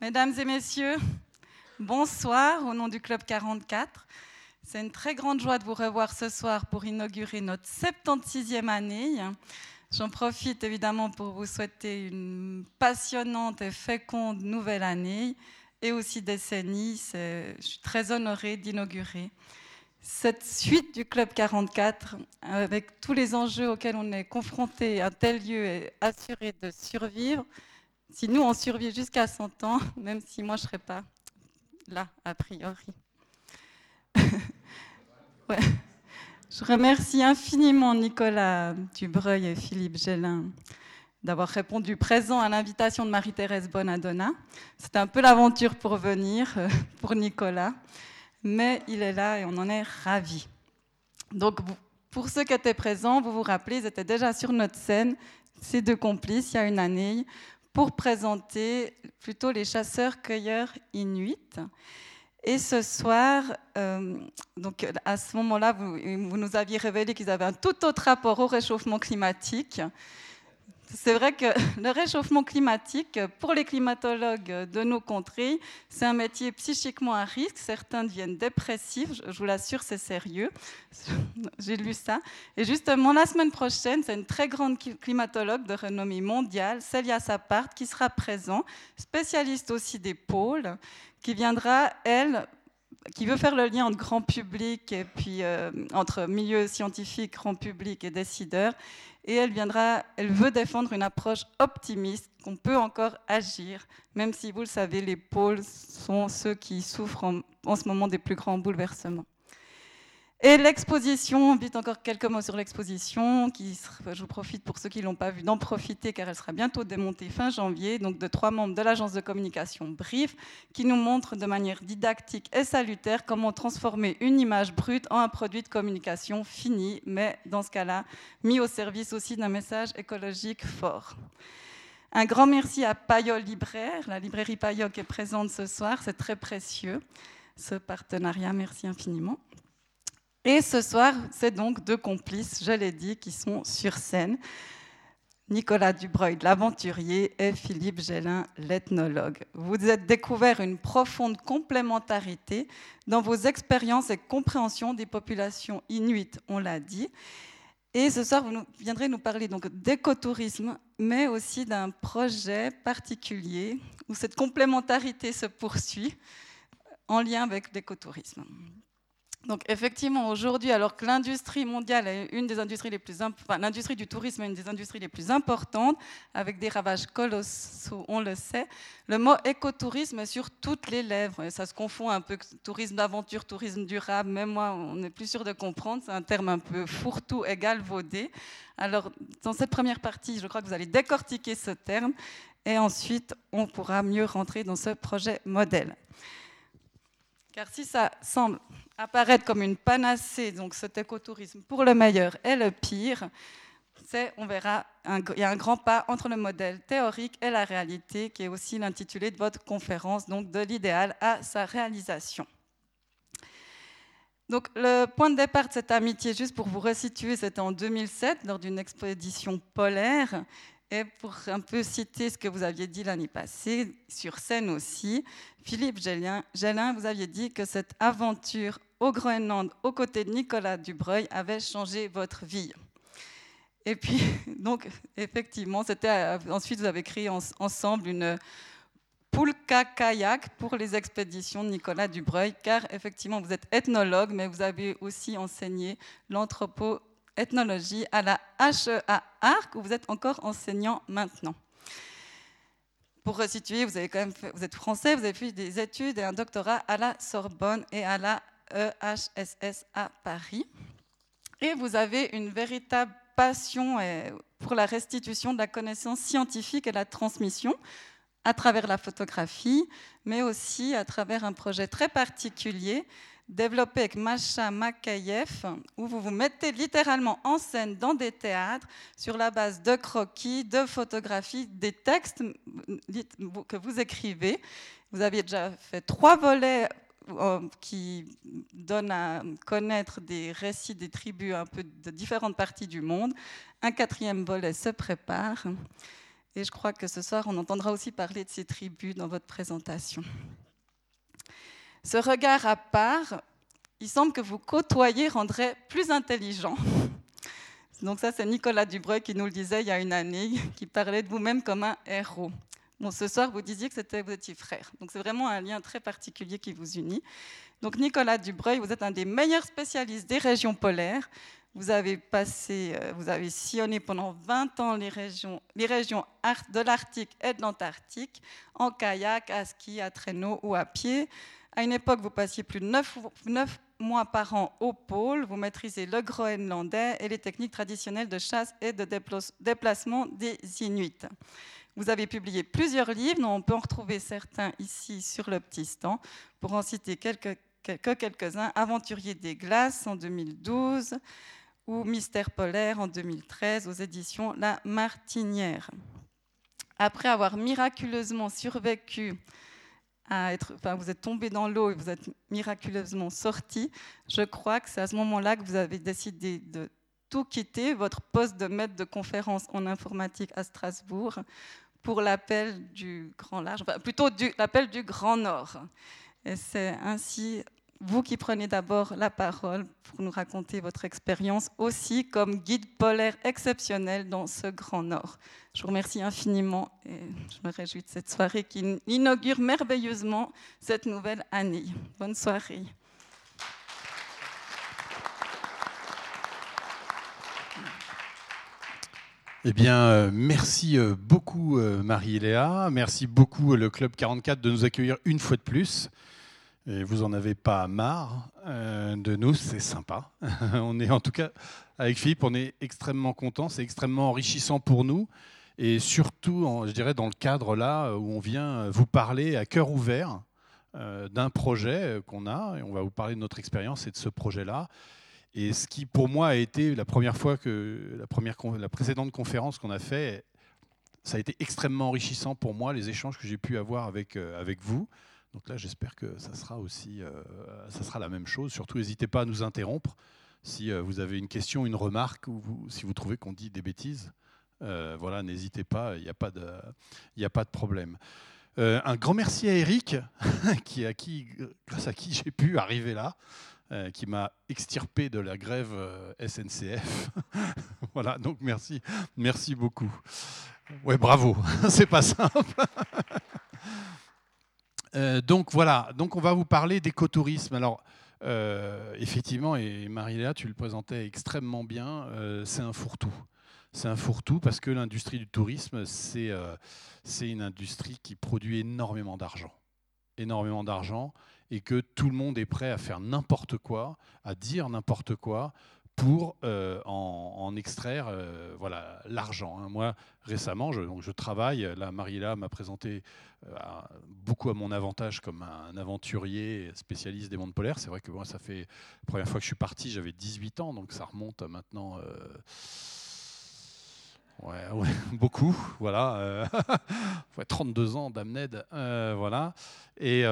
Mesdames et messieurs, bonsoir au nom du Club 44. C'est une très grande joie de vous revoir ce soir pour inaugurer notre 76e année. J'en profite évidemment pour vous souhaiter une passionnante et féconde nouvelle année et aussi décennie. Je suis très honorée d'inaugurer cette suite du Club 44 avec tous les enjeux auxquels on est confronté. Un tel lieu est assuré de survivre si nous, on survit jusqu'à 100 ans, même si moi, je ne serais pas là, a priori. Je remercie infiniment Nicolas Dubreuil et Philippe Gélin d'avoir répondu présent à l'invitation de Marie-Thérèse Bonadonna. C'était un peu l'aventure pour venir, euh, pour Nicolas, mais il est là et on en est ravis. Donc, pour ceux qui étaient présents, vous vous rappelez, ils étaient déjà sur notre scène, ces deux complices, il y a une année, pour présenter plutôt les chasseurs-cueilleurs inuits. Et ce soir, euh, donc à ce moment-là, vous, vous, nous aviez révélé qu'ils avaient un tout autre rapport au réchauffement climatique. C'est vrai que le réchauffement climatique, pour les climatologues de nos contrées, c'est un métier psychiquement à risque. Certains deviennent dépressifs, je vous l'assure, c'est sérieux. J'ai lu ça. Et justement, la semaine prochaine, c'est une très grande climatologue de renommée mondiale, Celia Sapart, qui sera présent, spécialiste aussi des pôles, qui viendra, elle, qui veut faire le lien entre grand public et puis euh, entre milieu scientifique, grand public et décideurs. Et elle viendra, elle veut défendre une approche optimiste qu'on peut encore agir, même si vous le savez, les pôles sont ceux qui souffrent en, en ce moment des plus grands bouleversements. Et l'exposition, vite encore quelques mots sur l'exposition, qui je vous profite pour ceux qui ne l'ont pas vue d'en profiter car elle sera bientôt démontée fin janvier, donc de trois membres de l'agence de communication Brief, qui nous montrent de manière didactique et salutaire comment transformer une image brute en un produit de communication fini, mais dans ce cas-là, mis au service aussi d'un message écologique fort. Un grand merci à Payol Libraire, la librairie Payol qui est présente ce soir, c'est très précieux ce partenariat, merci infiniment. Et ce soir, c'est donc deux complices, je l'ai dit, qui sont sur scène. Nicolas Dubreuil, l'aventurier, et Philippe Gélin, l'ethnologue. Vous êtes découvert une profonde complémentarité dans vos expériences et compréhensions des populations inuites, on l'a dit. Et ce soir, vous viendrez nous parler donc d'écotourisme, mais aussi d'un projet particulier où cette complémentarité se poursuit en lien avec l'écotourisme. Donc effectivement, aujourd'hui, alors que l'industrie mondiale est une des industries les plus, enfin, l'industrie du tourisme est une des industries les plus importantes, avec des ravages colossaux, on le sait. Le mot écotourisme est sur toutes les lèvres. Ça se confond un peu tourisme d'aventure, tourisme durable. Même moi, on n'est plus sûr de comprendre. C'est un terme un peu fourre-tout, égal, vaudé. Alors, dans cette première partie, je crois que vous allez décortiquer ce terme, et ensuite, on pourra mieux rentrer dans ce projet modèle. Car si ça semble apparaître comme une panacée, donc cet écotourisme pour le meilleur et le pire, c'est, on verra, il y a un grand pas entre le modèle théorique et la réalité, qui est aussi l'intitulé de votre conférence, donc de l'idéal à sa réalisation. Donc, le point de départ de cette amitié, juste pour vous resituer, c'était en 2007, lors d'une expédition polaire. Et pour un peu citer ce que vous aviez dit l'année passée, sur scène aussi, Philippe Gélin, vous aviez dit que cette aventure au Groenland aux côtés de Nicolas Dubreuil avait changé votre vie. Et puis, donc, effectivement, c'était euh, ensuite vous avez créé ensemble une poulka kayak pour les expéditions de Nicolas Dubreuil, car effectivement, vous êtes ethnologue, mais vous avez aussi enseigné l'anthropo ethnologie à la HEA Arc, où vous êtes encore enseignant maintenant. Pour resituer, vous, vous êtes français, vous avez fait des études et un doctorat à la Sorbonne et à la EHSS à Paris. Et vous avez une véritable passion pour la restitution de la connaissance scientifique et la transmission à travers la photographie, mais aussi à travers un projet très particulier développé avec Masha Makayev, où vous vous mettez littéralement en scène dans des théâtres sur la base de croquis, de photographies, des textes que vous écrivez. Vous aviez déjà fait trois volets euh, qui donnent à connaître des récits des tribus un peu de différentes parties du monde. Un quatrième volet se prépare. Et je crois que ce soir, on entendra aussi parler de ces tribus dans votre présentation. Ce regard à part, il semble que vous côtoyer rendrait plus intelligent. Donc ça, c'est Nicolas Dubreuil qui nous le disait il y a une année, qui parlait de vous-même comme un héros. Bon, ce soir, vous disiez que c'était vous étiez frère. Donc c'est vraiment un lien très particulier qui vous unit. Donc Nicolas Dubreuil, vous êtes un des meilleurs spécialistes des régions polaires. Vous avez passé, euh, vous avez sillonné pendant 20 ans les régions, les régions de l'Arctique et de l'Antarctique, en kayak, à ski, à traîneau ou à pied. À une époque, vous passiez plus de 9, 9 mois par an au pôle. Vous maîtrisez le groenlandais et les techniques traditionnelles de chasse et de déplacement des Inuits. Vous avez publié plusieurs livres, dont on peut en retrouver certains ici sur le petit stand. Pour en citer quelques, quelques-uns, Aventurier des glaces en 2012, ou Mystère polaire en 2013 aux éditions La Martinière. Après avoir miraculeusement survécu vous êtes tombé dans l'eau et vous êtes miraculeusement sorti, je crois que c'est à ce moment-là que vous avez décidé de tout quitter, votre poste de maître de conférence en informatique à Strasbourg, pour l'appel du Grand Large, plutôt l'appel du Grand Nord. Et c'est ainsi vous qui prenez d'abord la parole pour nous raconter votre expérience aussi comme guide polaire exceptionnel dans ce Grand Nord. Je vous remercie infiniment et je me réjouis de cette soirée qui inaugure merveilleusement cette nouvelle année. Bonne soirée. Eh bien, euh, merci euh, beaucoup euh, Marie-Léa, merci beaucoup le Club 44 de nous accueillir une fois de plus. Et vous en avez pas marre euh, de nous, c'est sympa. on est en tout cas avec Philippe, on est extrêmement content, c'est extrêmement enrichissant pour nous et surtout, je dirais, dans le cadre là où on vient vous parler à cœur ouvert euh, d'un projet qu'on a on va vous parler de notre expérience et de ce projet-là. Et ce qui pour moi a été la première fois que la première la précédente conférence qu'on a fait, ça a été extrêmement enrichissant pour moi les échanges que j'ai pu avoir avec euh, avec vous. Donc là, j'espère que ça sera aussi, euh, ça sera la même chose. Surtout, n'hésitez pas à nous interrompre si euh, vous avez une question, une remarque, ou si vous trouvez qu'on dit des bêtises. Euh, voilà, n'hésitez pas, il n'y a, pas de, a pas de problème. un grand merci à Eric, qui, à qui, grâce à qui j'ai pu arriver là, qui m'a extirpé de la grève SNCF. voilà, donc merci, merci beaucoup. Ouais, bravo, c'est pas simple. Euh, donc voilà, donc on va vous parler d'écotourisme. Alors euh, effectivement, et Marie-Léa, tu le présentais extrêmement bien, euh, c'est un fourre-tout. C'est un fourre-tout parce que l'industrie du tourisme, c'est une industrie qui produit énormément d'argent. Énormément d'argent et que tout le monde est prêt à faire n'importe quoi, à dire n'importe quoi pour euh, en, extraire euh, voilà l'argent. Hein. Moi, récemment, je, travaille. Là, Mariela m'a présenté euh, beaucoup à mon avantage comme un aventurier spécialiste des mondes polaires. C'est vrai que moi, ça fait la première fois que je suis parti, j'avais 18 ans, donc ça remonte maintenant. Ouais, beaucoup, voilà. 32 ans d'Amned, voilà. Et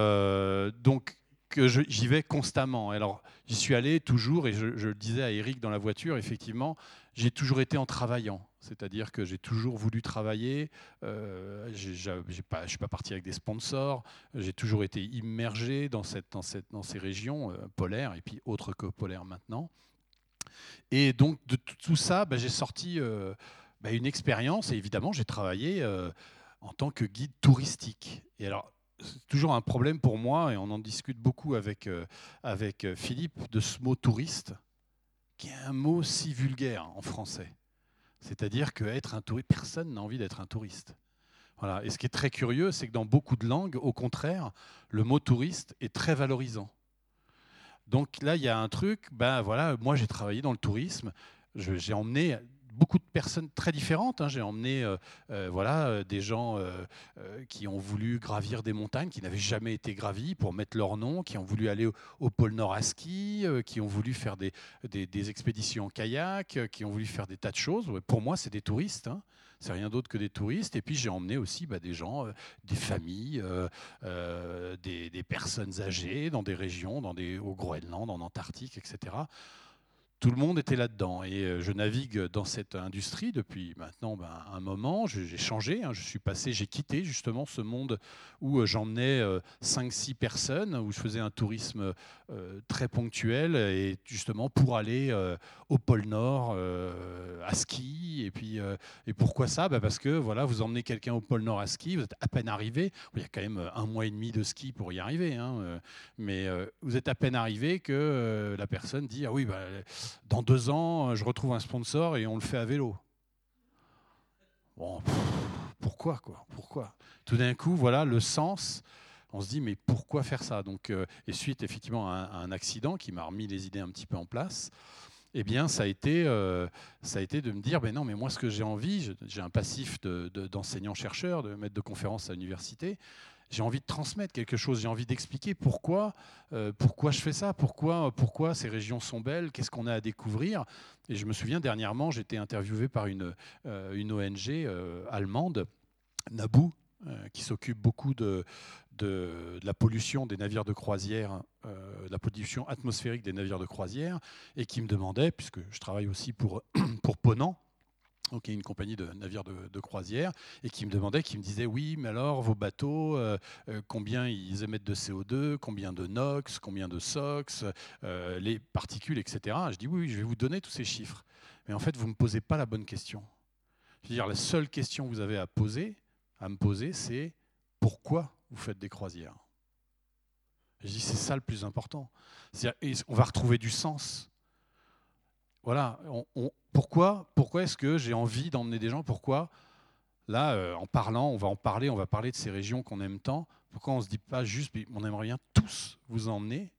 donc, j'y vais constamment. Alors, j'y suis allé toujours, et je, le disais à Eric dans la voiture, effectivement, j'ai toujours été en travaillant. C'est-à-dire que j'ai toujours voulu travailler. Euh, je ne suis pas parti avec des sponsors. J'ai toujours été immergé dans, cette, dans, cette, dans ces régions euh, polaires, et puis autres que polaires maintenant. Et donc, de tout ça, bah, j'ai sorti euh, bah, une expérience, et évidemment, j'ai travaillé en tant que guide touristique. Et alors, c'est toujours un problème pour moi, et on en discute beaucoup avec, euh, avec euh, Philippe, de ce mot touriste, qui est un mot si vulgaire en français. C'est-à-dire qu'être un touriste, personne n'a envie d'être un touriste. Voilà. Et ce qui est très curieux, c'est que dans beaucoup de langues, au contraire, le mot touriste est très valorisant. Donc là, il y a un truc, ben voilà, moi j'ai travaillé dans le tourisme, j'ai emmené beaucoup de personnes très différentes. Hein. J'ai emmené euh, euh, voilà, euh, des gens qui ont voulu gravir des montagnes qui n'avaient jamais été gravies pour mettre leur nom, qui ont voulu aller au, pôle Nord à ski, qui ont voulu faire des, expéditions en kayak, qui ont voulu faire des tas de choses. Pour moi, c'est des touristes. Hein. c'est rien d'autre que des touristes. Et puis j'ai emmené aussi bah, des gens, des familles, des, des, personnes âgées dans des régions, dans des, au Groenland, en Antarctique, etc. tout le monde était là-dedans. Et euh, je navigue dans cette industrie depuis maintenant ben, un moment. J'ai changé, hein. je suis passé, j'ai quitté justement ce monde où euh, j'emmenais 5-6 euh, personnes, où je faisais un tourisme très ponctuel, et justement pour aller au pôle Nord à ski. Et puis, et pourquoi ça? Ben, Parce que voilà, vous emmenez quelqu'un au pôle Nord à ski, vous êtes à peine arrivé. Il y a quand même un mois et demi de ski pour y arriver, hein, mais vous êtes à peine arrivé que la personne dit ah oui. Ben, dans deux ans, je retrouve un sponsor et on le fait à vélo. Pourquoi quoi Pourquoi? Tout d'un coup, voilà le sens. On se dit mais pourquoi faire ça? Donc, euh, et suite effectivement à un, accident qui m'a remis les idées un petit peu en place. Eh bien, ça a été, euh, ça a été de me dire, ben non, mais moi, ce que j'ai envie, j'ai un passif d'enseignant-chercheur, de, de maître de conférence à l'université, j'ai envie de transmettre quelque chose, j'ai envie d'expliquer pourquoi, euh, pourquoi je fais ça, pourquoi, pourquoi ces régions sont belles, qu'est-ce qu'on a à découvrir. Et je me souviens dernièrement, j'étais interviewé par une, euh, une ONG euh, allemande, Naboo, qui s'occupe beaucoup de, de, la pollution des navires de croisière, la pollution atmosphérique des navires de croisière, et qui me demandait, puisque je travaille aussi pour, pour Ponant, donc, une compagnie de navires de, croisière, et qui me demandait, qui me disait Oui, mais alors, vos bateaux, euh, euh, combien ils émettent de CO2, combien de NOx, combien de SOx, euh, les particules, etc. Je dis Oui, je vais vous donner tous ces chiffres. Mais en fait, vous ne me posez pas la bonne question. Je veux dire, la seule question que vous avez à poser, à me poser, c'est pourquoi vous faites des croisières? Je dis C'est ça le plus important. On va retrouver du sens voilà, pourquoi, pourquoi est-ce que j'ai envie d'emmener des gens? Pourquoi, là, euh, en parlant, on va en parler, on va parler de ces régions qu'on aime tant. Pourquoi on ne se dit pas juste, on aimerait bien tous vous emmener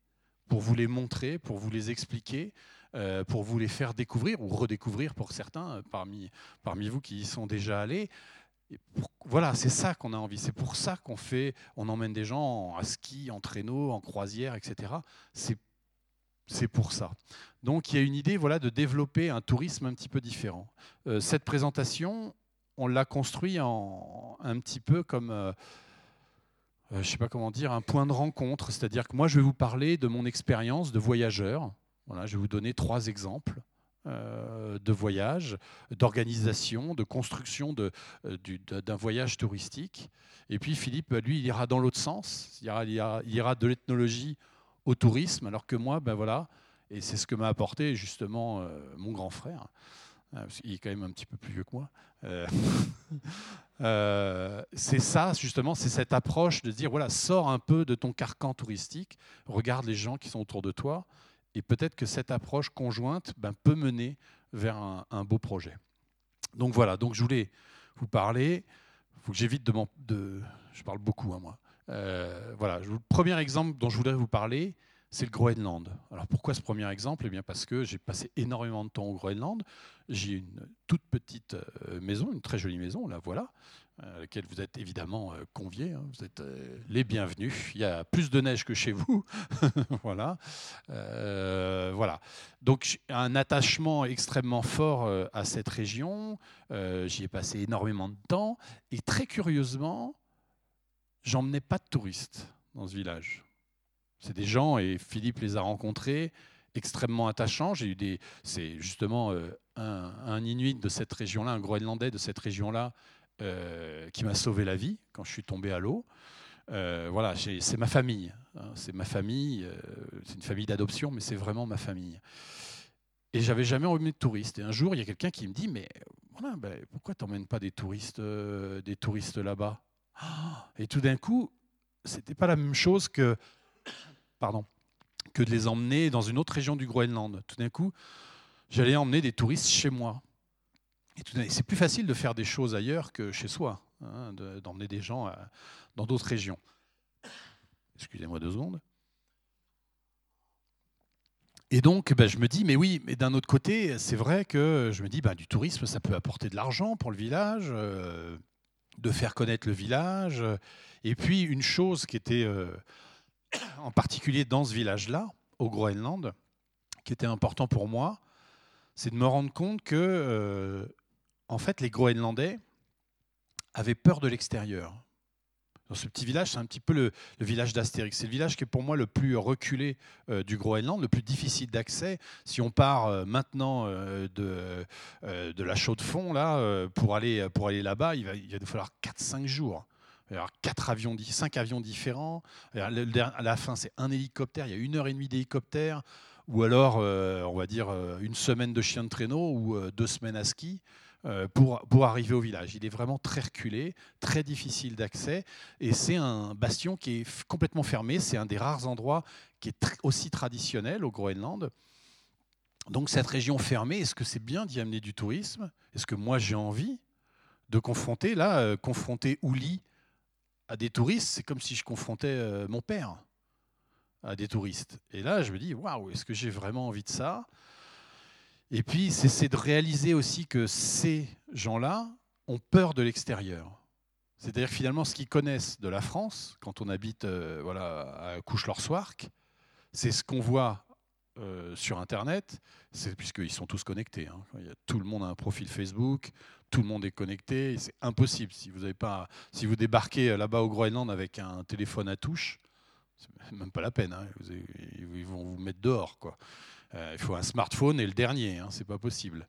pour vous les montrer, pour vous les expliquer, euh, pour vous les faire découvrir ou redécouvrir pour certains euh, parmi, parmi vous qui y sont déjà allés. voilà, c'est ça qu'on a envie. C'est pour ça qu'on fait, on emmène des gens à ski, en traîneau, en croisière, etc. C'est c'est pour ça. Donc il y a une idée voilà, de développer un tourisme un petit peu différent. Euh, cette présentation, on l'a construit en, un petit peu comme, euh, euh, je sais pas comment dire, un point de rencontre. C'est-à-dire que moi, je vais vous parler de mon expérience de voyageur. Voilà, je vais vous donner trois exemples de voyage, d'organisation, de construction d'un voyage touristique. Et puis Philippe, lui, il ira dans l'autre sens. Il ira de l'ethnologie au tourisme, alors que moi, ben voilà, et c'est ce que m'a apporté justement euh, mon grand frère, hein, il est quand même un petit peu plus vieux que moi. Euh, euh, c'est ça, justement, c'est cette approche de dire, voilà, sors un peu de ton carcan touristique, regarde les gens qui sont autour de toi, et peut-être que cette approche conjointe ben, peut mener vers un, beau projet. Donc voilà, donc je voulais vous parler, il faut que j'évite de, de... Je parle beaucoup, hein, moi. Euh, voilà, le premier exemple dont je voudrais vous parler, c'est le Groenland. Alors pourquoi ce premier exemple? Eh bien parce que j'ai passé énormément de temps au Groenland. J'ai une toute petite euh, maison, une très jolie maison, la voilà, euh, à laquelle vous êtes évidemment conviés. Hein. vous êtes les bienvenus. Il y a plus de neige que chez vous, voilà. voilà. Donc un attachement extrêmement fort à cette région. J'y ai passé énormément de temps et très curieusement j'emmenais pas de touristes dans ce village. C'est des gens, et Philippe les a rencontrés, extrêmement attachants. J'ai eu des, c'est justement euh, un, Inuit de cette région-là, un Groenlandais de cette région-là, euh, qui m'a sauvé la vie quand je suis tombé à l'eau. Euh, voilà, c'est ma famille. Hein. c'est ma famille. c'est une famille d'adoption, mais c'est vraiment ma famille. Et j'avais jamais emmené de touristes. Et un jour, il y a quelqu'un qui me dit, mais voilà, ben, pourquoi tu n'emmènes pas des touristes, des touristes là-bas? Et tout d'un coup, c'était pas la même chose que, pardon, que de les emmener dans une autre région du Groenland. Tout d'un coup, j'allais emmener des touristes chez moi. Et c'est plus facile de faire des choses ailleurs que chez soi, hein, d'emmener des gens dans d'autres régions. Excusez-moi deux secondes. Et donc, ben, je me dis, mais oui, mais d'un autre côté, c'est vrai que je me dis, ben, du tourisme, ça peut apporter de l'argent pour le village. Euh, de faire connaître le village. Et puis une chose qui était euh, en particulier dans ce village-là, au Groenland, qui était important pour moi, c'est de me rendre compte que, euh, en fait, les Groenlandais avaient peur de l'extérieur. Dans ce petit village, c'est un petit peu le, village d'Astérix. C'est le village qui est pour moi le plus reculé euh, du Groenland, le plus difficile d'accès. Si on part euh, maintenant euh, de, de la chaux de fond, là, pour aller, pour aller là-bas, il va, il va falloir 4-5 jours. Avoir quatre avions, cinq avions différents. À la fin, c'est un hélicoptère. Il y a une heure et demie d'hélicoptère. Ou alors, on va dire, une semaine de chien de traîneau ou deux semaines à ski. Euh, pour, arriver au village. Il est vraiment très reculé, très difficile d'accès, et c'est un bastion qui est complètement fermé. C'est un des rares endroits qui est aussi traditionnel au Groenland. Donc cette région fermée, est-ce que c'est bien d'y amener du tourisme? Est-ce que moi j'ai envie de confronter Là, euh, confronter Ouli à des touristes, c'est comme si je confrontais euh, mon père à des touristes. Et là, je me dis, waouh, est-ce que j'ai vraiment envie de ça? Et puis, c'est de réaliser aussi que ces gens-là ont peur de l'extérieur. C'est-à-dire finalement, ce qu'ils connaissent de la France, quand on habite euh, voilà, à Couche-Lorsoirque, c'est ce qu'on voit euh, sur Internet, puisqu'ils sont tous connectés. Hein. tout le monde a un profil Facebook, tout le monde est connecté. C'est impossible. Si vous, avez pas, si vous débarquez là-bas au Groenland avec un téléphone à touche, c'est même pas la peine. Hein. Ils vont vous mettre dehors. Quoi. Euh, il faut un smartphone et le dernier, hein, c'est pas possible.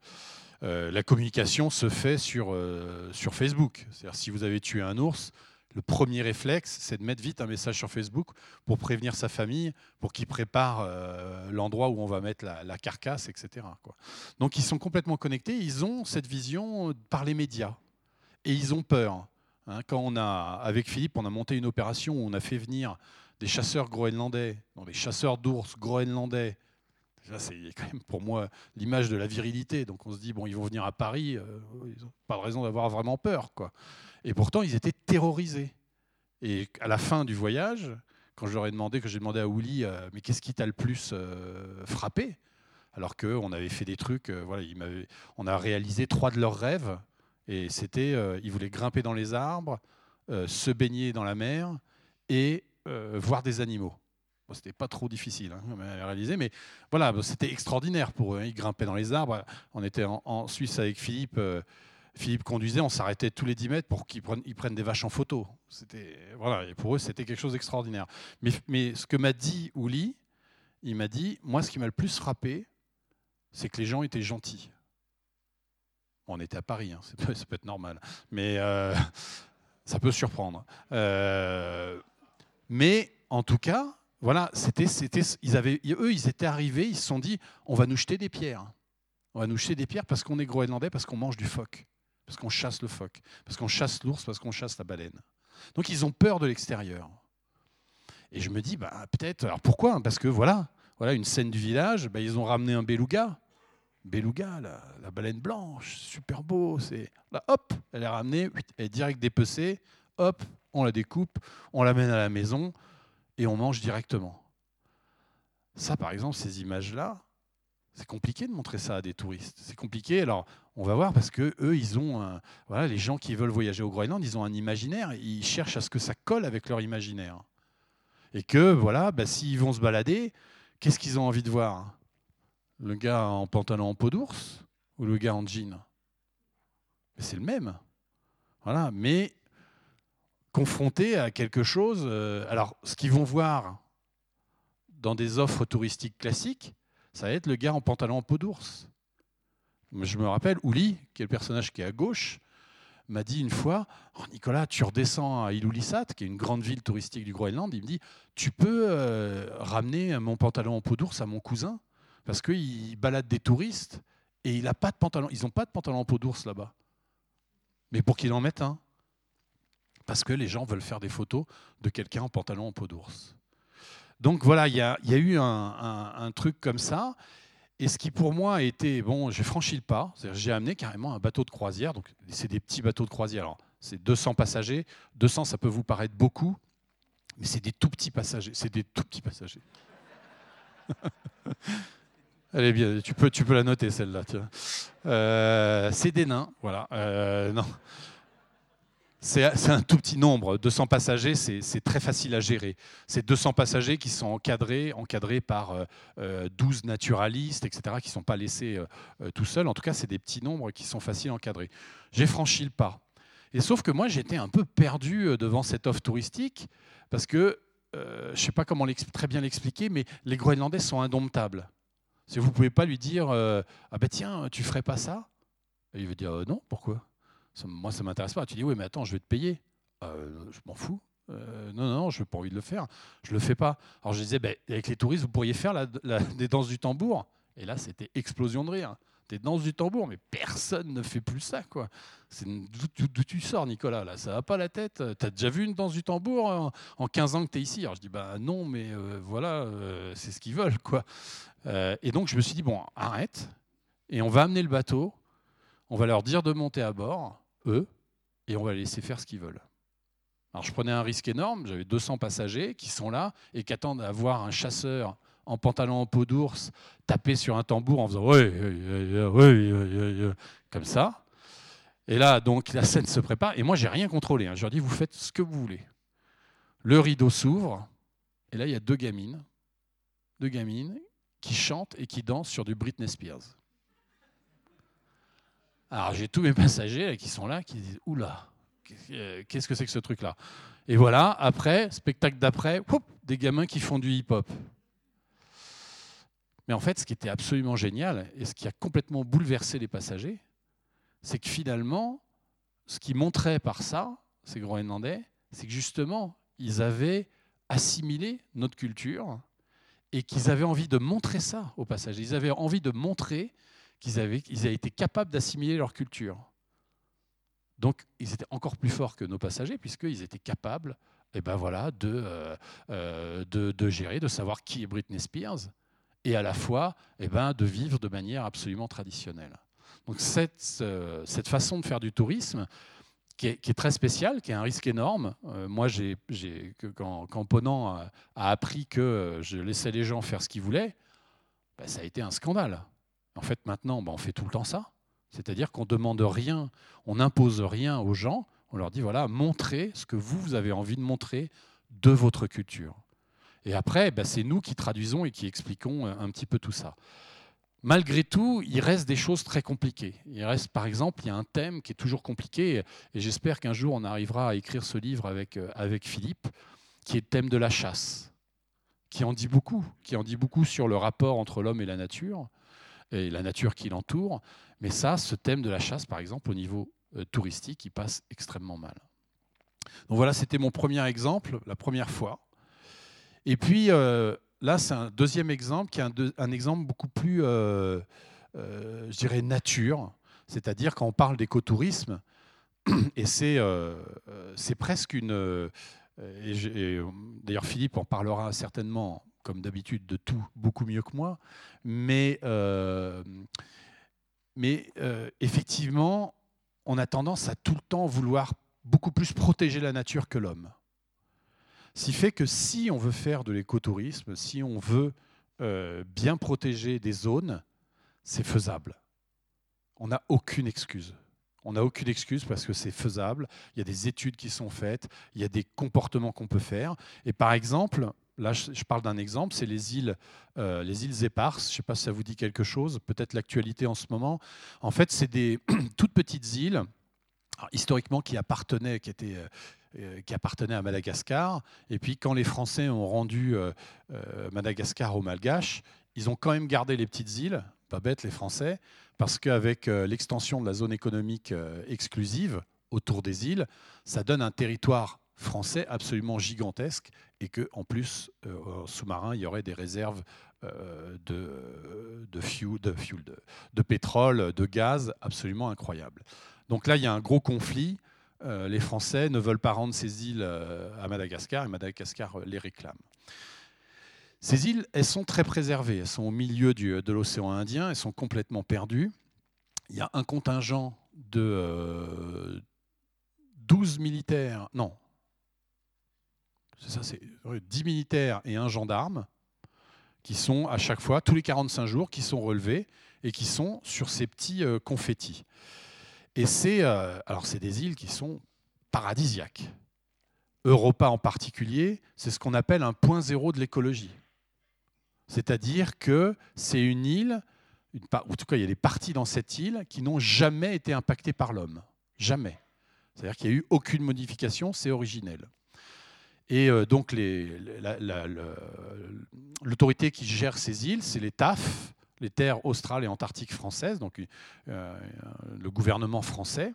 Euh, la communication se fait sur, euh, sur Facebook. C'est-à-dire si vous avez tué un ours, le premier réflexe, c'est de mettre vite un message sur Facebook pour prévenir sa famille, pour qu'il prépare l'endroit où on va mettre la, carcasse, etc. Donc ils sont complètement connectés, ils ont cette vision par les médias. Et ils ont peur. Hein. quand on a, avec Philippe, on a monté une opération où on a fait venir des chasseurs groenlandais, des chasseurs d'ours groenlandais, c'est quand même pour moi l'image de la virilité. Donc on se dit, bon, ils vont venir à Paris, euh, ils n'ont pas de raison d'avoir vraiment peur. Quoi. Et pourtant, ils étaient terrorisés. Et à la fin du voyage, quand je leur ai demandé, que j'ai demandé à Willy, euh, mais qu'est-ce qui t'a le plus euh, frappé? Alors qu'on avait fait des trucs, voilà, on a réalisé trois de leurs rêves. Et c'était, ils voulaient grimper dans les arbres, se baigner dans la mer et voir des animaux c'était pas trop difficile hein, à réaliser, mais voilà, c'était extraordinaire pour eux. Hein. Ils grimpaient dans les arbres. On était en, Suisse avec Philippe. Euh, Philippe conduisait, on s'arrêtait tous les 10 mètres pour qu'ils prennent, ils prennent des vaches en photo. C'était voilà, et pour eux, c'était quelque chose d'extraordinaire. Mais, mais, ce que m'a dit Ouli, il m'a dit, moi, ce qui m'a le plus frappé, c'est que les gens étaient gentils. on était à Paris, hein, ça, peut, être normal, mais euh, ça peut surprendre. Euh, mais en tout cas, voilà, c'était, c'était, ils avaient, eux, ils étaient arrivés, ils se sont dit, on va nous jeter des pierres. On va nous jeter des pierres parce qu'on est groenlandais, parce qu'on mange du phoque, parce qu'on chasse le phoque, parce qu'on chasse l'ours, parce qu'on chasse la baleine. Donc ils ont peur de l'extérieur. Et je me dis, bah, peut-être, alors pourquoi? Parce que voilà, voilà une scène du village, bah, ils ont ramené un beluga. Beluga, la, baleine blanche, super beau. C'est là, hop, elle est ramenée, elle est direct dépecée, hop, on la découpe, on l'amène à la maison et on mange directement. Ça, par exemple, ces images-là, c'est compliqué de montrer ça à des touristes. C'est compliqué. Alors, on va voir parce que eux, ils ont, voilà, les gens qui veulent voyager au Groenland, ils ont un imaginaire. Ils cherchent à ce que ça colle avec leur imaginaire. Et que, voilà, bah, s'ils vont se balader, qu'est-ce qu'ils ont envie de voir? Le gars en pantalon en peau d'ours ou le gars en jean? C'est le même. Voilà, mais confrontés à quelque chose. Euh, alors, ce qu'ils vont voir dans des offres touristiques classiques, ça va être le gars en pantalon en peau d'ours. Je me rappelle, Ouli, qui est le personnage qui est à gauche, m'a dit une fois oh, Nicolas, tu redescends à Ilulissat, qui est une grande ville touristique du Groenland. Il me dit Tu peux euh, ramener mon pantalon en peau d'ours à mon cousin Parce qu'il balade des touristes et il a pas de pantalon. Ils n'ont pas de pantalon en peau d'ours là-bas. Mais pour qu'il en mette un parce que les gens veulent faire des photos de quelqu'un en pantalon en peau d'ours. Donc voilà, il y, a, eu un, truc comme ça. Et ce qui pour moi a été, bon, j'ai franchi le pas, j'ai amené carrément un bateau de croisière, donc c'est des petits bateaux de croisière. Alors, c'est 200 passagers. 200, ça peut vous paraître beaucoup, mais c'est des tout petits passagers. C'est des tout petits passagers. Allez bien, tu peux, tu peux la noter celle-là. Euh, c'est des nains, voilà. Euh, non. C'est un tout petit nombre, 200 passagers, c'est très facile à gérer. C'est 200 passagers qui sont encadrés, encadrés par 12 euh, euh, naturalistes, etc., qui ne sont pas laissés euh, tout seuls. En tout cas, c'est des petits nombres qui sont faciles à encadrer. J'ai franchi le pas. Et sauf que moi, j'étais un peu perdu devant cette offre touristique parce que je ne sais pas comment très bien l'expliquer, mais les Groenlandais sont indomptables. Si vous ne pouvez pas lui dire Ah ben tiens, tu ferais pas ça? Il veut dire Non, pourquoi? Moi, ça ne m'intéresse pas. Tu dis Oui, mais attends, je vais te payer. je m'en fous. non, non, je n'ai pas envie de le faire. Je ne le fais pas. Alors je disais ben, Avec les touristes, vous pourriez faire des danses du tambour. Et là, c'était explosion de rire des danses du tambour, mais personne ne fait plus ça. quoi. D'où tu sors, Nicolas Là, ça va pas la tête? Tu as déjà vu une danse du tambour en, 15 ans que tu es ici? Alors je dis bah non, mais euh, voilà, euh, c'est ce qu'ils veulent, quoi. Euh, et donc je me suis dit bon, arrête, et on va amener le bateau, on va leur dire de monter à bord, eux, et on va les laisser faire ce qu'ils veulent. Alors je prenais un risque énorme, j'avais 200 passagers qui sont là et qui attendent à voir un chasseur en pantalon en peau d'ours, taper sur un tambour en faisant oui, oui, oui, comme ça. Et là, donc, la scène se prépare. Et moi, j'ai rien contrôlé. Hein. Je leur dis, vous faites ce que vous voulez. Le rideau s'ouvre. Et là, il y a deux gamines, deux gamines qui chantent et qui dansent sur du Britney Spears. Alors, j'ai tous mes passagers qui sont là, qui disent, oula, qu'est-ce que c'est que ce truc-là? Et voilà, après, spectacle d'après, des gamins qui font du hip-hop. Mais en fait, ce qui était absolument génial et ce qui a complètement bouleversé les passagers, c'est que finalement, ce qui montrait par ça, ces Groenlandais, c'est que justement, ils avaient assimilé notre culture et qu'ils avaient envie de montrer ça aux passagers. Ils avaient envie de montrer qu'ils avaient, ils avaient été capables d'assimiler leur culture. Donc, ils étaient encore plus forts que nos passagers, puisqu'ils étaient capables eh ben voilà, de, euh, euh, de, de, gérer, de savoir qui est Britney Spears, et à la fois eh ben, de vivre de manière absolument traditionnelle. Donc cette, cette façon de faire du tourisme, qui est, qui est, très spéciale, qui est un risque énorme. Euh, moi, j'ai, quand, quand, Ponant a, appris que je laissais les gens faire ce qu'ils voulaient, ben, ça a été un scandale. En fait, maintenant, ben, on fait tout le temps ça. C'est-à-dire qu'on demande rien, on n'impose rien aux gens. On leur dit voilà, montrez ce que vous, vous avez envie de montrer de votre culture. Et après, bah, c'est nous qui traduisons et qui expliquons euh, un petit peu tout ça. Malgré tout, il reste des choses très compliquées. Il reste, par exemple, il y a un thème qui est toujours compliqué, et j'espère qu'un jour on arrivera à écrire ce livre avec, euh, avec Philippe, qui est le thème de la chasse, qui en dit beaucoup, qui en dit beaucoup sur le rapport entre l'homme et la nature, et la nature qui l'entoure. Mais ça, ce thème de la chasse, par exemple, au niveau euh, touristique, il passe extrêmement mal. Donc voilà, c'était mon premier exemple, la première fois. Et puis euh, là, c'est un deuxième exemple qui est un, exemple beaucoup plus, euh, je dirais, nature. C'est-à-dire quand on parle d'écotourisme, et c'est presque une... D'ailleurs, Philippe en parlera certainement, comme d'habitude, de tout beaucoup mieux que moi. Mais, mais effectivement, on a tendance à tout le temps vouloir beaucoup plus protéger la nature que l'homme. Ce qui fait que si on veut faire de l'écotourisme, si on veut euh, bien protéger des zones, c'est faisable. On n'a aucune excuse. On n'a aucune excuse parce que c'est faisable. Il y a des études qui sont faites, il y a des comportements qu'on peut faire. Et par exemple, là je parle d'un exemple, c'est les îles, euh, les îles éparses. Je ne sais pas si ça vous dit quelque chose, peut-être l'actualité en ce moment. En fait, c'est des toutes petites îles, historiquement qui appartenaient, qui étaient euh, euh, qui appartenait à Madagascar. Et puis quand les Français ont rendu Madagascar aux Malgaches, ils ont quand même gardé les petites îles, pas bêtes les Français, parce qu'avec l'extension de la zone économique exclusive autour des îles, ça donne un territoire français absolument gigantesque et que en plus sous-marin il y aurait des réserves de, de, fuel, de, pétrole, de gaz absolument incroyables. Donc là il y a un gros conflit euh, les Français ne veulent pas rendre ces îles euh, à Madagascar et Madagascar euh, les réclame. Ces îles, elles sont très préservées, elles sont au milieu de l'océan Indien, elles sont complètement perdues. Il y a un contingent de 12 militaires, non, ça, c'est 10 militaires et un gendarme qui sont à chaque fois, tous les 45 jours, qui sont relevés et qui sont sur ces petits confettis. Et c'est euh, alors c'est des îles qui sont paradisiaques. Europa en particulier, c'est ce qu'on appelle un point zéro de l'écologie. C'est-à-dire que c'est une île, en tout cas il y a des parties dans cette île qui n'ont jamais été impactées par l'homme. Jamais. C'est-à-dire qu'il n'y a eu aucune modification, c'est originel. Et donc l'autorité qui gère ces îles, c'est les TAF, les terres australes et antarctiques françaises, donc le gouvernement français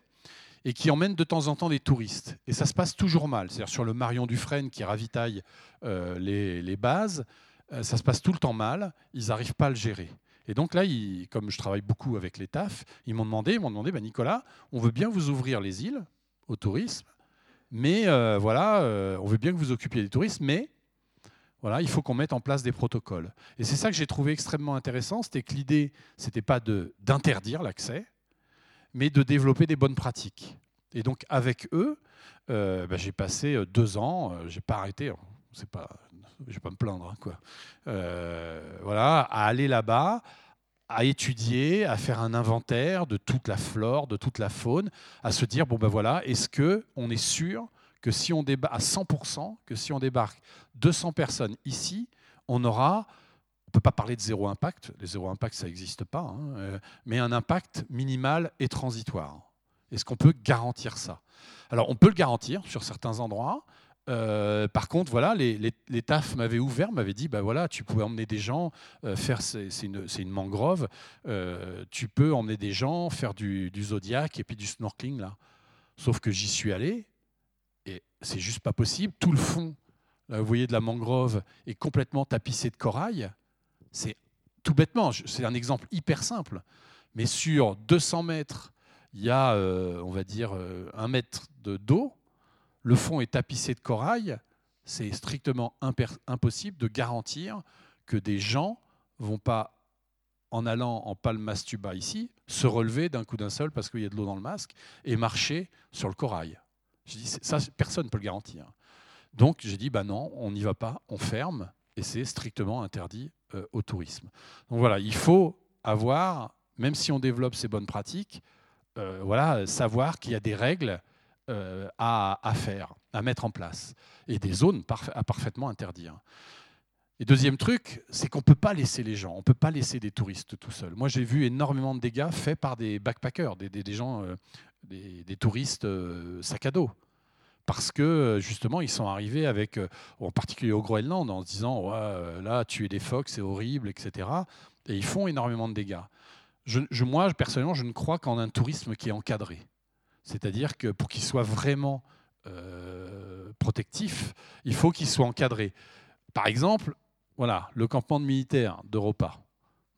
et qui emmène de temps en temps des touristes. Et ça se passe toujours mal. C'est-à-dire sur le Marion Dufresne qui ravitaille euh, les, bases, euh, ça se passe tout le temps mal. Ils n'arrivent pas à le gérer. Et donc là, comme je travaille beaucoup avec les TAF, ils m'ont demandé, ils m'ont demandé, bah, Nicolas, on veut bien vous ouvrir les îles au tourisme, mais euh, voilà, on veut bien que vous occupiez des touristes, mais voilà, il faut qu'on mette en place des protocoles. Et c'est ça que j'ai trouvé extrêmement intéressant, c'était que l'idée, c'était pas d'interdire l'accès, mais de développer des bonnes pratiques. Et donc avec eux, euh, bah, j'ai passé euh, deux ans, euh, j'ai pas arrêté, hein. c'est pas, vais pas me plaindre, hein, quoi. voilà, à aller là-bas, à étudier, à faire un inventaire de toute la flore, de toute la faune, à se dire bon ben voilà, est-ce que on est sûr que si on débarque à 100%, que si on débarque 200 personnes ici, on aura on peut pas parler de zéro impact, les zéro impact, ça n'existe pas, hein, euh, mais un impact minimal et transitoire. Est-ce qu'on peut garantir ça? Alors, on peut le garantir sur certains endroits. Euh, par contre, voilà, les, TAF m'avaient ouvert, m'avaient dit, bah voilà, tu pouvais emmener des gens euh, faire, c'est une, mangrove, tu peux emmener des gens faire du, zodiac et puis du snorkeling là. Sauf que j'y suis allé et c'est juste pas possible. Tout le fond, vous voyez, de la mangrove est complètement tapissé de corail. C'est tout bêtement, c'est un exemple hyper simple, mais sur 200 mètres, il y a, euh, on va dire, euh, un mètre d'eau, le fond est tapissé de corail, c'est strictement impossible de garantir que des gens vont pas, en allant en palme mastuba ici, se relever d'un coup d'un seul parce qu'il y a de l'eau dans le masque et marcher sur le corail. Je dis, ça, personne ne peut le garantir. Donc j'ai dit, bah non, on n'y va pas, on ferme, et c'est strictement interdit euh, au tourisme. Donc voilà, il faut avoir, même si on développe ces bonnes pratiques, euh, voilà, savoir qu'il y a des règles euh, à, faire, à mettre en place, et des zones à parfaitement interdire. Et deuxième truc, c'est qu'on ne peut pas laisser les gens, on ne peut pas laisser des touristes tout seuls. Moi, j'ai vu énormément de dégâts faits par des backpackers, des, des, touristes sac à dos parce que euh, justement ils sont arrivés avec, euh, en particulier au Groenland, en se disant là tuer des phoques c'est horrible, etc. Et ils font énormément de dégâts. Je, moi personnellement je ne crois qu'en un tourisme qui est encadré, c'est-à-dire que pour qu'il soit vraiment euh, protectif, il faut qu'il soit encadré. Par exemple, voilà le campement de militaires d'Europa.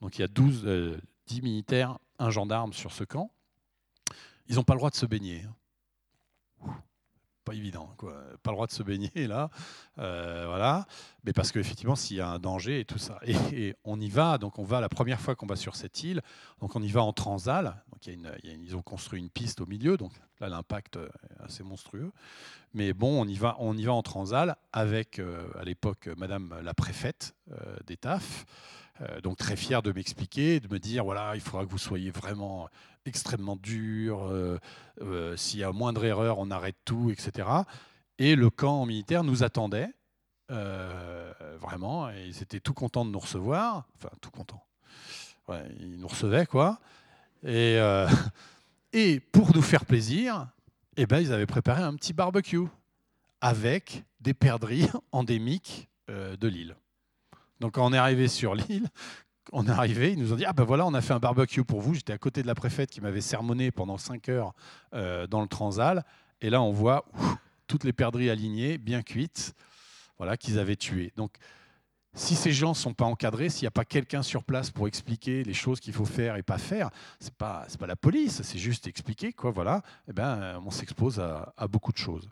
Donc il y a 12, 10 militaires, un gendarme sur ce camp. Ils n'ont pas le droit de se baigner. Hein pas évident. Quoi. Pas le droit de se baigner là, euh, voilà. Mais parce qu'effectivement, s'il y a un danger et tout ça. Et, on y va, donc on va la première fois qu'on va sur cette île, donc on y va en transal. Donc ils ont construit une piste au milieu, donc là l'impact est assez monstrueux. Mais bon, on y va, on y va en transal avec euh, à l'époque Madame la préfète euh, des TAF. Donc très fier de m'expliquer, de me dire voilà, il faudra que vous soyez vraiment extrêmement dur. Euh, euh, s'il y a moindre erreur, on arrête tout, etc. Et le camp militaire nous attendait, euh, vraiment, et ils étaient tout contents de nous recevoir. Enfin, tout contents. ils nous recevaient, quoi. Et, et pour nous faire plaisir, eh ben, ils avaient préparé un petit barbecue avec des perdrix endémiques de l'île. Donc quand on est arrivé sur l'île, on est arrivé, ils nous ont dit Ah ben voilà, on a fait un barbecue pour vous. J'étais à côté de la préfète qui m'avait sermonné pendant 5 heures euh, dans le Transal. Et là, on voit toutes les perdrix alignées, bien cuites, voilà, qu'ils avaient tuées. Donc, si ces gens ne sont pas encadrés, s'il n'y a pas quelqu'un sur place pour expliquer les choses qu'il faut faire et pas faire, ce n'est pas, pas la police, c'est juste expliquer, quoi, voilà, eh ben, on s'expose à, beaucoup de choses.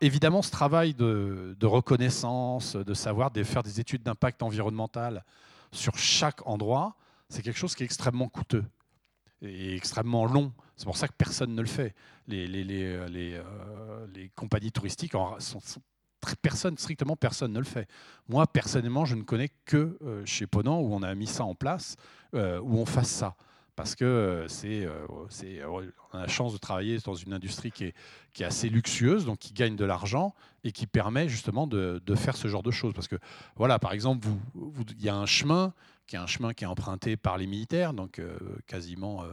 Évidemment, ce travail de, reconnaissance, de savoir de faire des études d'impact environnemental, sur chaque endroit, c'est quelque chose qui est extrêmement coûteux et extrêmement long. C'est pour ça que personne ne le fait. Les, les euh, compagnies touristiques, personne, strictement personne ne le fait. Moi, personnellement, je ne connais que euh, chez Ponant où on a mis ça en place, euh, où on fasse ça parce que euh, c'est, euh, c'est, on a la chance de travailler dans une industrie qui est, qui est assez luxueuse, donc qui gagne de l'argent et qui permet justement de, faire ce genre de choses. Parce que, voilà, par exemple, il y a un chemin qui est un chemin qui est emprunté par les militaires, donc euh, quasiment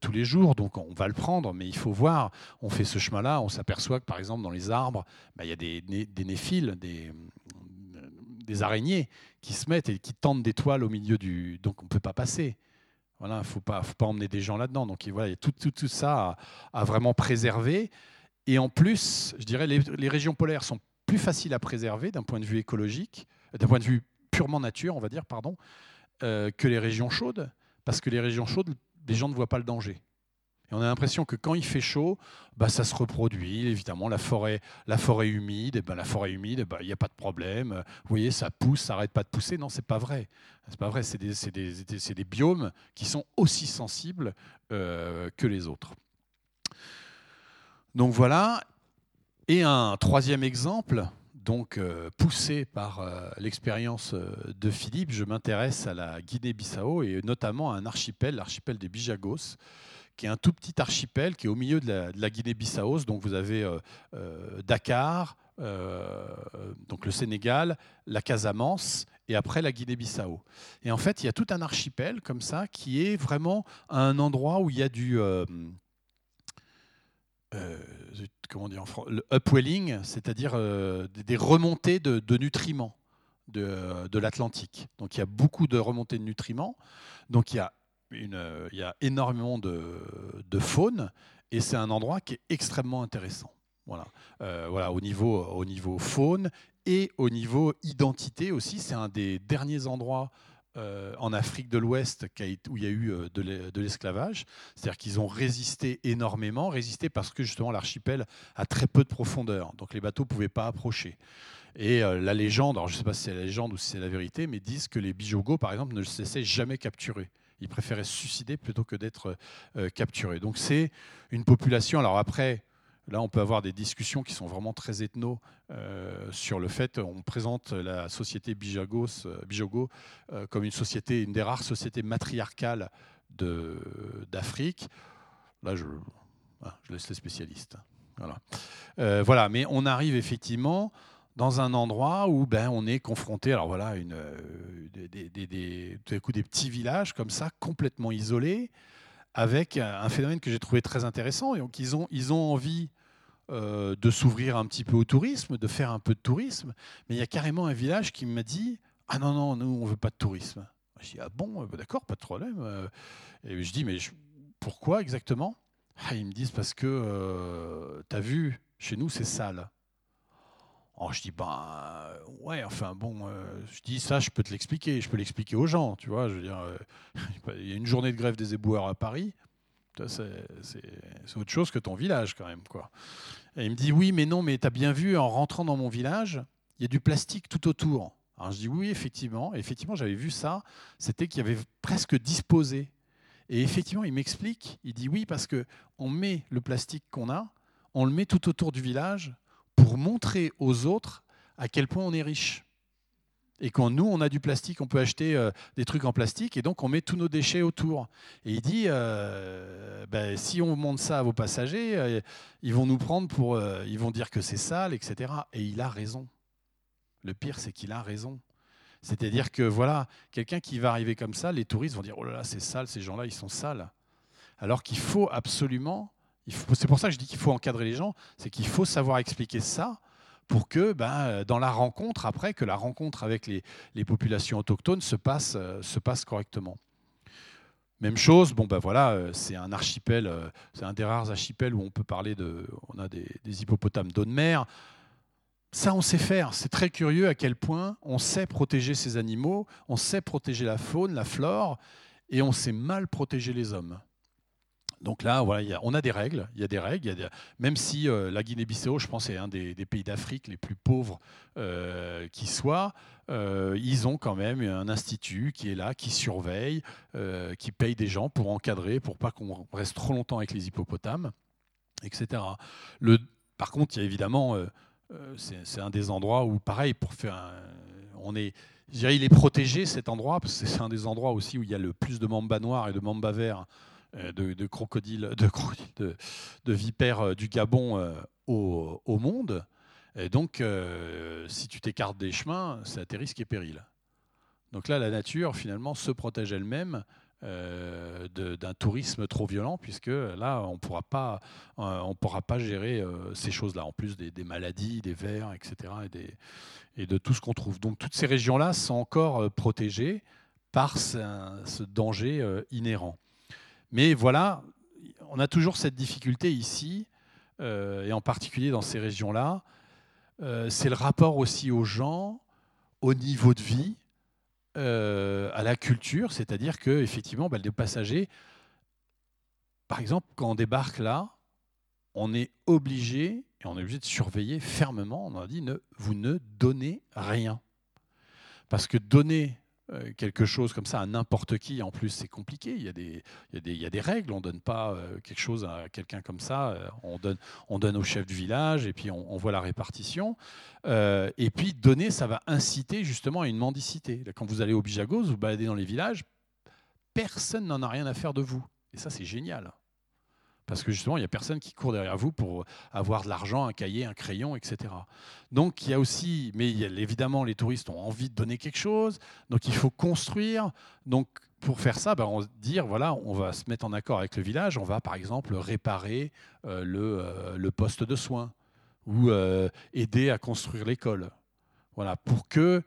tous les jours, donc on va le prendre, mais il faut voir, on fait ce chemin-là, on s'aperçoit que par exemple dans les arbres, bah, il y a des, des néphiles, des, des araignées qui se mettent et qui tentent des toiles au milieu du... Donc on ne peut pas passer. Voilà, il ne faut pas, faut pas emmener des gens là-dedans. Donc voilà, il y a tout, tout, ça à, vraiment préserver. Et en plus, je dirais, les, les régions polaires sont plus faciles à préserver d'un point de vue écologique, d'un point de vue purement nature, on va dire, pardon, euh, que les régions chaudes, parce que les régions chaudes, les gens ne voient pas le danger. On a l'impression que quand il fait chaud, bah, ça se reproduit. Évidemment, la forêt, la forêt humide, ben, la forêt humide, eh ben, il n'y a pas de problème. Vous voyez, ça pousse, ça n'arrête pas de pousser. Non, c'est pas vrai. C'est pas vrai. C'est des, des, des, biomes qui sont aussi sensibles euh, que les autres. Donc voilà. Et un troisième exemple, donc euh, poussé par euh, l'expérience de Philippe, je m'intéresse à la Guinée-Bissau et notamment à un archipel, l'archipel des Bijagos, qui est un tout petit archipel qui est au milieu de la, Guinée-Bissau. Donc vous avez euh, euh, Dakar, euh, donc le Sénégal, la Casamance et après la Guinée-Bissau. Et en fait, il y a tout un archipel comme ça qui est vraiment un endroit où il y a du comment dire le upwelling, c'est-à-dire des remontées de, nutriments de, de l'Atlantique. Donc il y a beaucoup de remontées de nutriments. Donc il y a euh, il y a énormément de, faune et c'est un endroit qui est extrêmement intéressant. Voilà, euh, voilà au, niveau, au niveau faune et au niveau identité aussi. C'est un des derniers endroits euh, en Afrique de l'Ouest où il y a eu de l'esclavage. C'est-à-dire qu'ils ont résisté énormément, résisté parce que justement l'archipel a très peu de profondeur, donc les bateaux ne pouvaient pas approcher. Et la légende, alors je ne sais pas si c'est la légende ou si c'est la vérité, mais disent que les bijogos, par exemple, ne se laissaient jamais capturer il préférait se suicider plutôt que d'être euh, capturé. Donc c'est une population. Alors après, là, on peut avoir des discussions qui sont vraiment très ethno euh, sur le fait. On présente la société Bijagos, euh, Bijogo comme une société, une des rares sociétés matriarcales d'Afrique. Là, je, ah, je, laisse les spécialistes. Voilà. Mais on arrive effectivement dans un endroit où ben, on est confronté, alors voilà, euh, tout à coup des petits villages comme ça, complètement isolés, avec un phénomène que j'ai trouvé très intéressant. Et donc ils ont, ils ont envie euh, de s'ouvrir un petit peu au tourisme, de faire un peu de tourisme, mais il y a carrément un village qui m'a dit Ah non, non, nous, on veut pas de tourisme. Je dis Ah bon, bah, d'accord, pas de problème. Et je dis Mais pourquoi exactement? Ah, Ils me disent Parce que, euh, tu as vu, chez nous, c'est sale. Alors je dis, bah ouais, enfin bon, euh, je dis ça, je peux te l'expliquer, je peux l'expliquer aux gens, tu vois. Je veux dire, euh, il y a une journée de grève des éboueurs à Paris, c'est autre chose que ton village quand même, quoi. Et il me dit, oui, mais non, mais tu as bien vu, en rentrant dans mon village, il y a du plastique tout autour. Alors je dis, oui, effectivement, effectivement, j'avais vu ça, c'était qu'il y avait presque disposé. Et effectivement, il m'explique, il dit oui, parce que on met le plastique qu'on a, on le met tout autour du village pour montrer aux autres à quel point on est riche. Et quand nous, on a du plastique, on peut acheter euh, des trucs en plastique, et donc on met tous nos déchets autour. Et il dit, euh, ben, si on montre ça à vos passagers, euh, ils vont nous prendre pour, ils vont dire que c'est sale, etc. Et il a raison. Le pire, c'est qu'il a raison. C'est-à-dire que voilà, quelqu'un qui va arriver comme ça, les touristes vont dire, oh là là, c'est sale, ces gens-là, ils sont sales. Alors qu'il faut absolument c'est pour ça que je dis qu'il faut encadrer les gens, c'est qu'il faut savoir expliquer ça pour que ben, dans la rencontre, après, que la rencontre avec les, populations autochtones se passe, euh, se passe correctement. Même chose, bon ben voilà, euh, c'est un archipel, euh, c'est un des rares archipels où on peut parler de, on a des hippopotames d'eau de mer. Ça, on sait faire. C'est très curieux à quel point on sait protéger ces animaux, on sait protéger la faune, la flore, et on sait mal protéger les hommes. Donc là, on a des règles. Il y a des règles. même si euh, la Guinée-Bissau, je pense, est un des, pays d'Afrique les plus pauvres euh, qui soit, euh, ils ont quand même un institut qui est là, qui surveille, qui paye des gens pour encadrer, pour pas qu'on reste trop longtemps avec les hippopotames, etc. Par contre, il y a évidemment, c'est un des endroits où, pareil, pour faire, on est il est protégé cet endroit, parce que c'est un des endroits aussi où il y a le plus de mamba noirs et de mamba verts euh, de, crocodiles, de, vipères euh, du Gabon euh, au, monde. Et donc, si tu t'écartes des chemins, c'est à tes risques et périls. Donc là, la nature, finalement, se protège elle-même d'un tourisme trop violent, puisque là, on pourra pas, ne pourra pas gérer ces choses-là, en plus des, maladies, des vers, etc., et, de tout ce qu'on trouve. Donc toutes ces régions-là sont encore protégées par ce, danger inhérent. Mais voilà, on a toujours cette difficulté ici, et en particulier dans ces régions-là, c'est le rapport aussi aux gens, au niveau de vie, euh, à la culture, c'est-à-dire que effectivement, bah, les passagers, par exemple, quand on débarque là, on est obligé et on est obligé de surveiller fermement. On a dit ne, vous ne donnez rien, parce que donner euh, quelque chose comme ça à n'importe qui, en plus, c'est compliqué. Il y, a des, il, y a des, règles. On ne donne pas euh, quelque chose à quelqu'un comme ça. Euh, on, donne, on donne au chef du village et puis on, voit la répartition. et puis, donner, ça va inciter justement à une mendicité. Quand vous allez au Bijagos, vous baladez dans les villages, personne n'en a rien à faire de vous. Et ça, c'est génial. Parce que justement, il n'y a personne qui court derrière vous pour avoir de l'argent, un cahier, un crayon, etc. Donc il y a aussi, mais évidemment, les touristes ont envie de donner quelque chose, donc il faut construire. Donc pour faire ça, ben, on dire voilà, on va se mettre en accord avec le village, on va par exemple réparer euh, le, euh, le, poste de soins ou euh, aider à construire l'école. Voilà, pour que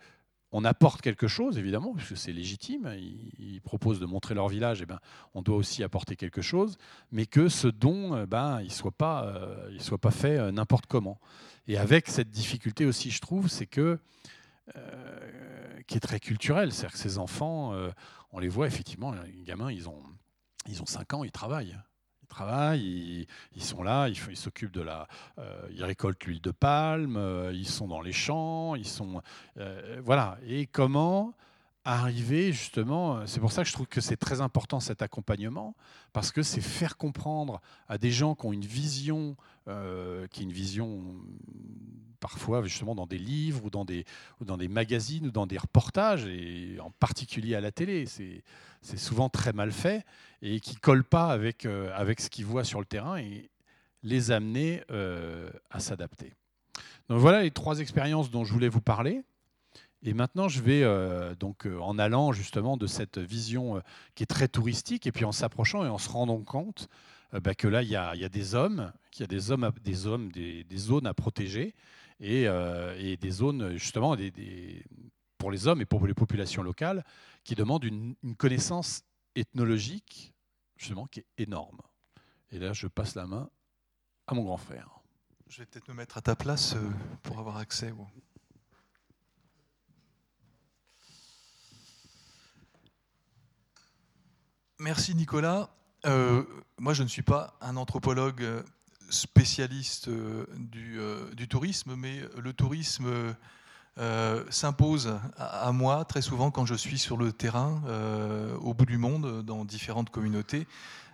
on apporte quelque chose, évidemment, puisque c'est légitime. Ils, proposent de montrer leur village, et eh ben, on doit aussi apporter quelque chose, mais que ce don, eh ben, il ne soit, pas, euh, soit pas fait euh, n'importe comment. Et avec cette difficulté aussi, je trouve, c'est que, euh, qui est très culturel, c'est-à-dire que ces enfants, on les voit effectivement, les gamins, ils ont, ils ont 5 ans, ils travaillent. Ils travaillent, ils, sont là, ils s'occupent de la, euh, ils récoltent l'huile de palme, euh, ils sont dans les champs, ils sont, euh, voilà. Et comment arriver justement, c'est pour ça que je trouve que c'est très important cet accompagnement, parce que c'est faire comprendre à des gens qui ont une vision, qui est une vision parfois justement dans des livres ou dans des, dans des magazines ou dans des reportages, et en particulier à la télé. C'est, souvent très mal fait et qui ne colle pas avec, euh, avec ce qu'ils voient sur le terrain et les amener euh, à s'adapter. Donc voilà les trois expériences dont je voulais vous parler. Et maintenant, je vais, euh, donc, en allant justement de cette vision qui est très touristique, et puis en s'approchant et en se rendant compte bah, que là, il y a, y a, des hommes, qu'il y a des hommes, des, hommes des, des zones à protéger, et, et, des zones, justement, des, des, pour les hommes et pour les populations locales, qui demandent une, une connaissance ethnologique justement, qui est énorme. Et là, je passe la main à mon grand frère. Je vais peut-être me mettre à ta place euh, pour avoir accès. Merci Nicolas. Euh, moi, je ne suis pas un anthropologue euh, spécialiste du, du, tourisme, mais le tourisme euh, s'impose à, moi très souvent quand je suis sur le terrain, euh, au bout du monde, dans différentes communautés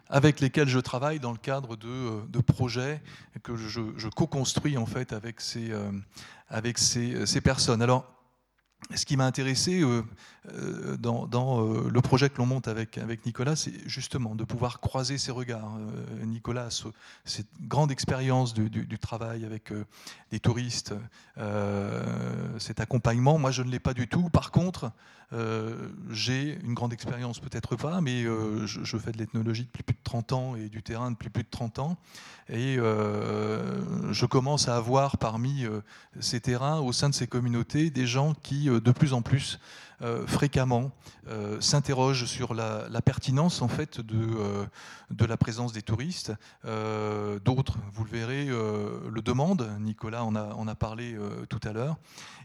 avec lesquelles je travaille dans le cadre de, projets que je, co-construis en fait avec ces, euh, avec ces, ces personnes. Alors, ce qui m'a intéressé euh, euh, dans, euh, le projet que l'on monte avec, Nicolas, c'est justement de pouvoir croiser ses regards. Nicolas cette grande expérience du, travail avec des touristes, cet accompagnement. Moi, je ne l'ai pas du tout. Par contre, j'ai une grande expérience, peut-être pas, mais je, fais de l'ethnologie depuis plus de 30 ans et du terrain depuis plus de 30 ans. Et je commence à avoir parmi ces terrains, au sein de ces communautés, des gens qui euh, de plus en plus euh, fréquemment euh, s'interrogent sur la, pertinence en fait de, de la présence des touristes. D'autres, vous le verrez, le demandent. Nicolas en a, parlé tout à l'heure.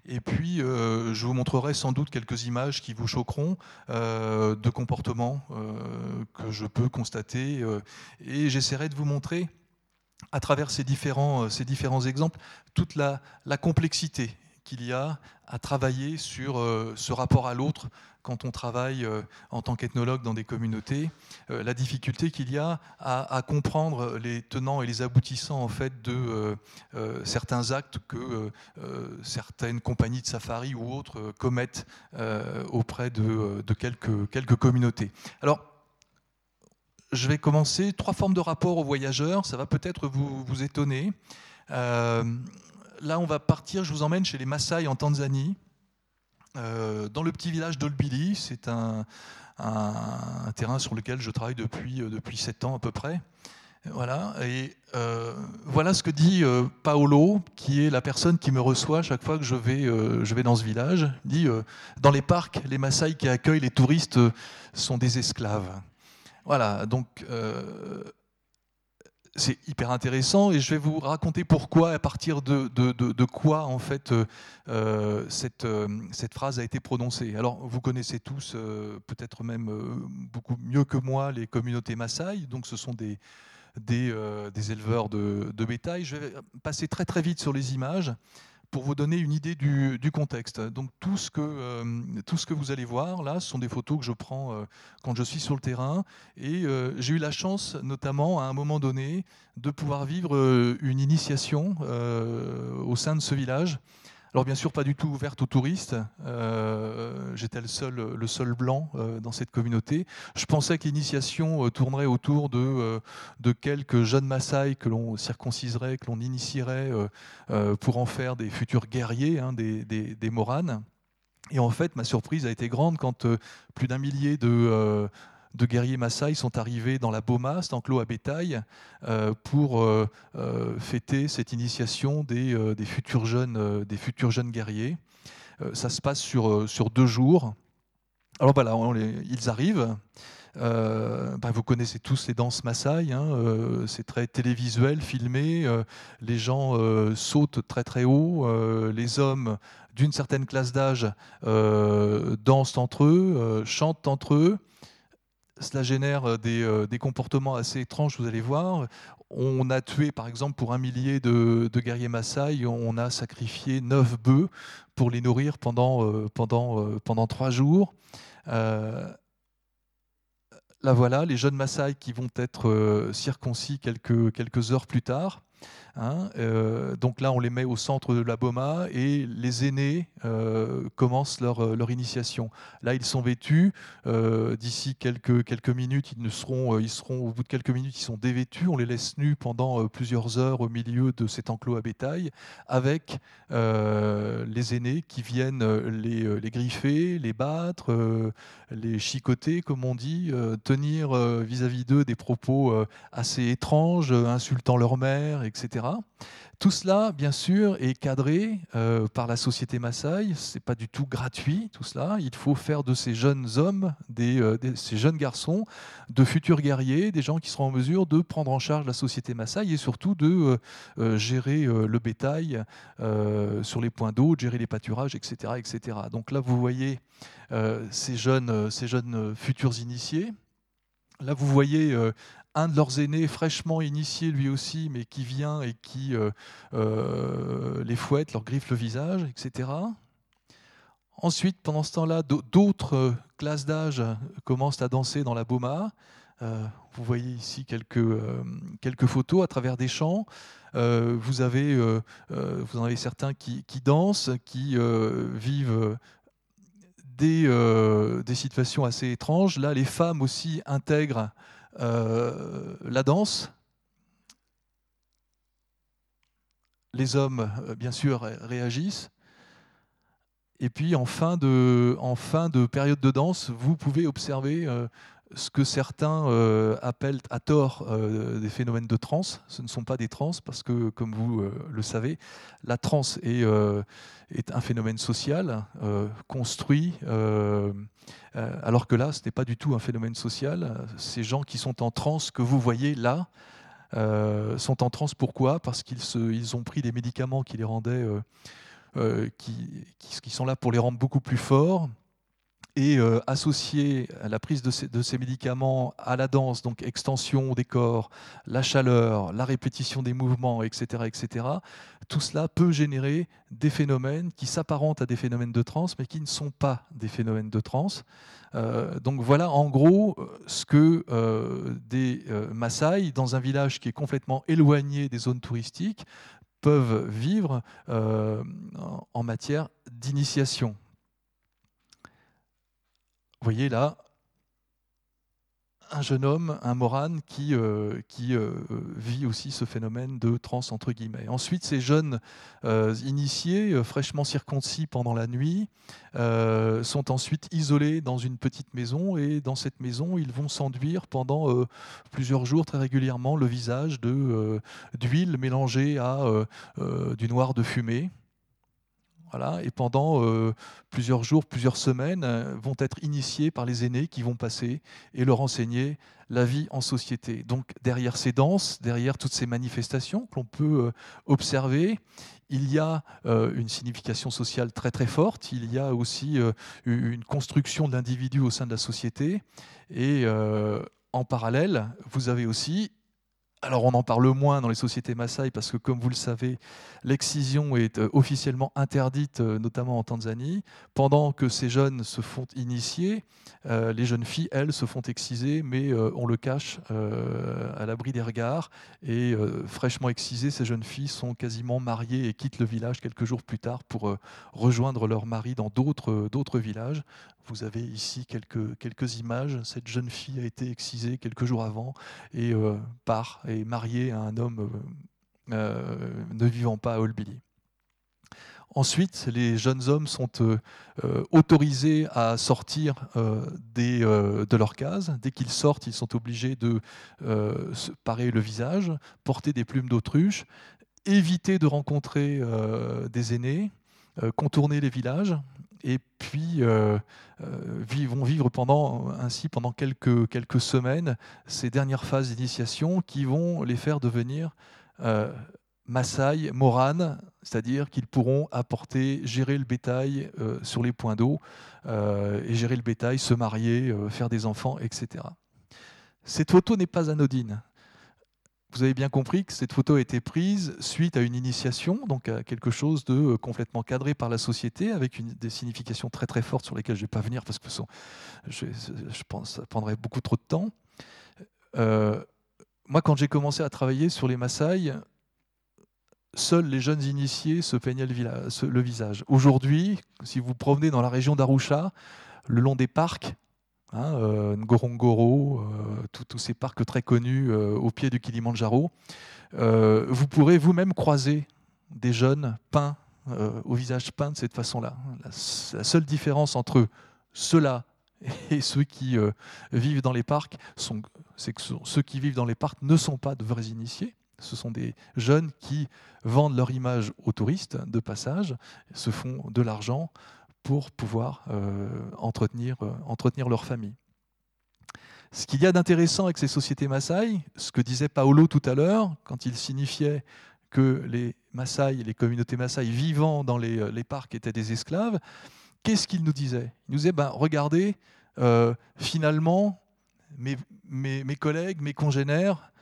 Et puis, je vous montrerai sans doute quelques images qui vous choqueront de comportements que je peux constater. et j'essaierai de vous montrer à travers ces différents, ces différents exemples toute la complexité qu'il y a à travailler sur euh, ce rapport à l'autre quand on travaille euh, en tant qu'ethnologue dans des communautés, euh, la difficulté qu'il y a à, comprendre les tenants et les aboutissants en fait de certains actes que certaines compagnies de safari ou autres commettent auprès de, quelques, communautés. Alors, je vais commencer. Trois formes de rapport aux voyageurs, ça va peut-être vous étonner là, on va partir, je vous emmène chez les Maasai en Tanzanie. dans le petit village d'Olbili. C'est un, terrain sur lequel je travaille depuis, depuis 7 ans à peu près. Voilà, et voilà ce que dit Paolo, qui est la personne qui me reçoit chaque fois que je vais, je vais dans ce village. Il dit Dans les parcs, les Maasai qui accueillent les touristes sont des esclaves. Voilà, donc c'est hyper intéressant et je vais vous raconter pourquoi, à partir de, quoi en fait euh, cette, euh, cette, phrase a été prononcée. Alors vous connaissez tous, euh, peut-être même beaucoup mieux que moi, les communautés Maasai. Donc ce sont des, des, des éleveurs de, bétail. Je vais passer très très vite sur les images pour vous donner une idée du, contexte. Donc tout ce, que, euh, tout ce que vous allez voir là, ce sont des photos que je prends euh, quand je suis sur le terrain. Et euh, j'ai eu la chance, notamment à un moment donné, de pouvoir vivre une initiation au sein de ce village. Alors bien sûr, pas du tout ouverte aux touristes. Euh, j'étais le seul, le seul blanc euh, dans cette communauté. Je pensais que l'initiation euh, tournerait autour de, de quelques jeunes Maasai que l'on circonciserait, que l'on initierait pour en faire des futurs guerriers, hein, des, des, des, Moranes. Et en fait, ma surprise a été grande quand plus d'un millier de de guerriers Maasai sont arrivés dans la Boma, cet enclos à bétail, euh, pour euh, euh, fêter cette initiation des, futurs, jeunes, guerriers. ça se passe sur, sur deux jours. Alors voilà, ils arrivent. Ben, vous connaissez tous les danses Maasai, hein, c'est très télévisuel, filmé. les gens sautent très très haut. les hommes d'une certaine classe d'âge dansent entre eux, chantent entre eux cela génère euh, euh, des, comportements assez étranges, vous allez voir. On a tué, par exemple, pour un millier de, guerriers Maasai, on a sacrifié neuf bœufs pour les nourrir pendant, euh, pendant, trois jours. là voilà, les jeunes Maasai qui vont être circoncis quelques heures plus tard. Hein, euh, donc là, on les met au centre de la Boma et les aînés euh, commencent leur, euh, leur, initiation. Là, ils sont vêtus. D'ici quelques, minutes, ils, seront, au bout de quelques minutes, ils sont dévêtus. On les laisse nus pendant plusieurs heures au milieu de cet enclos à bétail avec les aînés qui viennent les griffer, les battre, les chicoter, comme on dit, tenir vis-à-vis d'eux des propos assez étranges, insultant leur mère, etc. Tout cela, bien sûr, est cadré euh, par la société Maasai. Ce n'est pas du tout gratuit, tout cela. Il faut faire de ces jeunes hommes, des, euh, ces jeunes garçons, de futurs guerriers, des gens qui seront en mesure de prendre en charge la société Maasai et surtout de euh, gérer le bétail sur les points d'eau, de gérer les pâturages, etc., etc. Donc là, vous voyez ces, jeunes, ces jeunes futurs initiés. Là, vous voyez un de leurs aînés fraîchement initié lui aussi, mais qui vient et qui euh, euh, les fouette, leur griffe le visage, etc. Ensuite, pendant ce temps-là, d'autres euh, classes d'âge commencent à danser dans la Boma. vous voyez ici quelques, photos à travers des champs. vous, avez, en avez certains qui, dansent, qui vivent des, situations assez étranges. Là, les femmes aussi intègrent euh, la danse, les hommes, euh, bien sûr, réagissent. Et puis, en fin de, en fin de période de danse, vous pouvez observer euh, ce que certains appellent à tort des phénomènes de transe. Ce ne sont pas des trans parce que, comme vous le savez, la transe est, un phénomène social construit euh, alors que là, ce n'est pas du tout un phénomène social. Ces gens qui sont en transe, que vous voyez là, euh, sont en transe pourquoi? Parce qu'ils ont pris des médicaments qui les rendaient, euh, qui, sont là pour les rendre beaucoup plus forts, et euh, associer la prise de ces, médicaments à la danse, donc extension des corps, la chaleur, la répétition des mouvements, etc., etc., tout cela peut générer des phénomènes qui s'apparentent à des phénomènes de transe, mais qui ne sont pas des phénomènes de transe. Euh, donc voilà en gros ce que euh, des Maasai, dans un village qui est complètement éloigné des zones touristiques, peuvent vivre en matière d'initiation. Vous voyez là un jeune homme, un Moran, qui, euh, euh, vit aussi ce phénomène de trans entre guillemets. Ensuite, ces jeunes euh, initiés, fraîchement circoncis pendant la nuit, sont ensuite isolés dans une petite maison et dans cette maison, ils vont s'enduire pendant plusieurs jours très régulièrement le visage d'huile mélangée à du noir de fumée. Et pendant euh, plusieurs jours, plusieurs semaines, euh, vont être initiés par les aînés qui vont passer et leur enseigner la vie en société. Donc derrière ces danses, derrière toutes ces manifestations que l'on peut euh, observer, il y a une signification sociale très très forte, il y a aussi une construction de l'individu au sein de la société, et en parallèle, vous avez aussi alors on en parle moins dans les sociétés Maasai parce que comme vous le savez, l'excision est euh, officiellement interdite, euh, notamment en Tanzanie. Pendant que ces jeunes se font initier, euh, les jeunes filles, elles, se font exciser, mais on le cache à l'abri des regards. Et fraîchement excisées, ces jeunes filles sont quasiment mariées et quittent le village quelques jours plus tard pour rejoindre leur mari dans d'autres villages. Vous avez ici quelques, quelques images. Cette jeune fille a été excisée quelques jours avant et euh, part et mariée à un homme euh, euh, ne vivant pas à Olbili. Ensuite, les jeunes hommes sont autorisés à sortir des, de leur case. Dès qu'ils sortent, ils sont obligés de se parer le visage, porter des plumes d'autruche, éviter de rencontrer des aînés, contourner les villages et puis euh, euh, vont vivre pendant, ainsi pendant quelques, semaines ces dernières phases d'initiation qui vont les faire devenir euh, Maasai, Moran, c'est-à-dire qu'ils pourront apporter, gérer le bétail euh, sur les points d'eau et gérer le bétail, se marier, faire des enfants, etc. Cette photo n'est pas anodine vous avez bien compris que cette photo a été prise suite à une initiation, donc à quelque chose de euh, complètement cadré par la société, avec des significations très très fortes sur lesquelles je ne vais pas venir parce que je, pense ça prendrait beaucoup trop de temps. Euh, moi, quand j'ai commencé à travailler sur les Maasai, seuls les jeunes initiés se peignaient le, le visage. Aujourd'hui, si vous promenez dans la région d'Arusha, le long des parcs, hein, euh, Ngorongoro, euh, tous ces parcs très connus euh, au pied du Kilimanjaro, vous pourrez vous-même croiser des jeunes peints au visage peint de cette façon-là. La, seule différence entre ceux-là et ceux qui vivent dans les parcs, c'est que ceux qui vivent dans les parcs ne sont pas de vrais initiés. Ce sont des jeunes qui vendent leur image aux touristes de passage, se font de l'argent pour pouvoir euh, entretenir, euh, entretenir leur famille. Ce qu'il y a d'intéressant avec ces sociétés Maasai, ce que disait Paolo tout à l'heure, quand il signifiait que les Maasai, les communautés Maasai vivant dans les, euh, parcs étaient des esclaves, qu'est-ce qu'il nous disait? Il nous disait, ben, regardez, finalement, mes, collègues, mes congénères,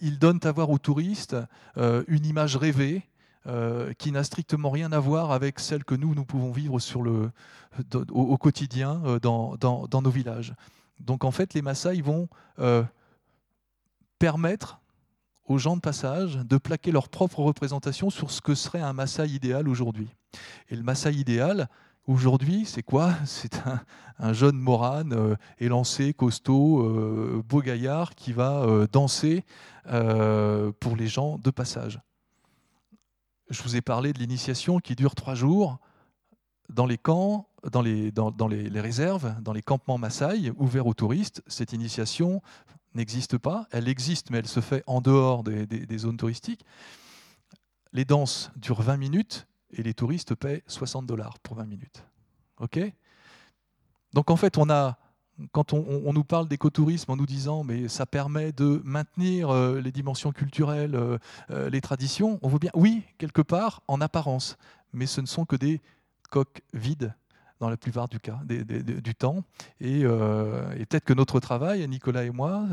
ils donnent à voir aux touristes une image rêvée euh, qui n'a strictement rien à voir avec celle que nous, nous pouvons vivre au, quotidien euh, dans, nos villages. Donc en fait, les Maasai vont euh, permettre aux gens de passage de plaquer leur propre représentation sur ce que serait un Maasai idéal aujourd'hui. Et le Maasai idéal, aujourd'hui, c'est quoi? C'est un, jeune morane élancé, costaud, beau gaillard qui va danser pour les gens de passage. Je vous ai parlé de l'initiation qui dure trois jours dans les camps, dans les, réserves, dans les campements Maasai ouverts aux touristes. Cette initiation n'existe pas. Elle existe, mais elle se fait en dehors des, des zones touristiques. Les danses durent 20 minutes et les touristes paient 60 dollars pour 20 minutes. OK? Donc en fait, on a quand on, nous parle d'écotourisme en nous disant mais ça permet de maintenir euh, les dimensions culturelles, euh, euh, les traditions, on voit bien, oui, quelque part, en apparence, mais ce ne sont que des coques vides dans la plupart du, cas, du temps. Euh, et, peut-être que notre travail, Nicolas et moi,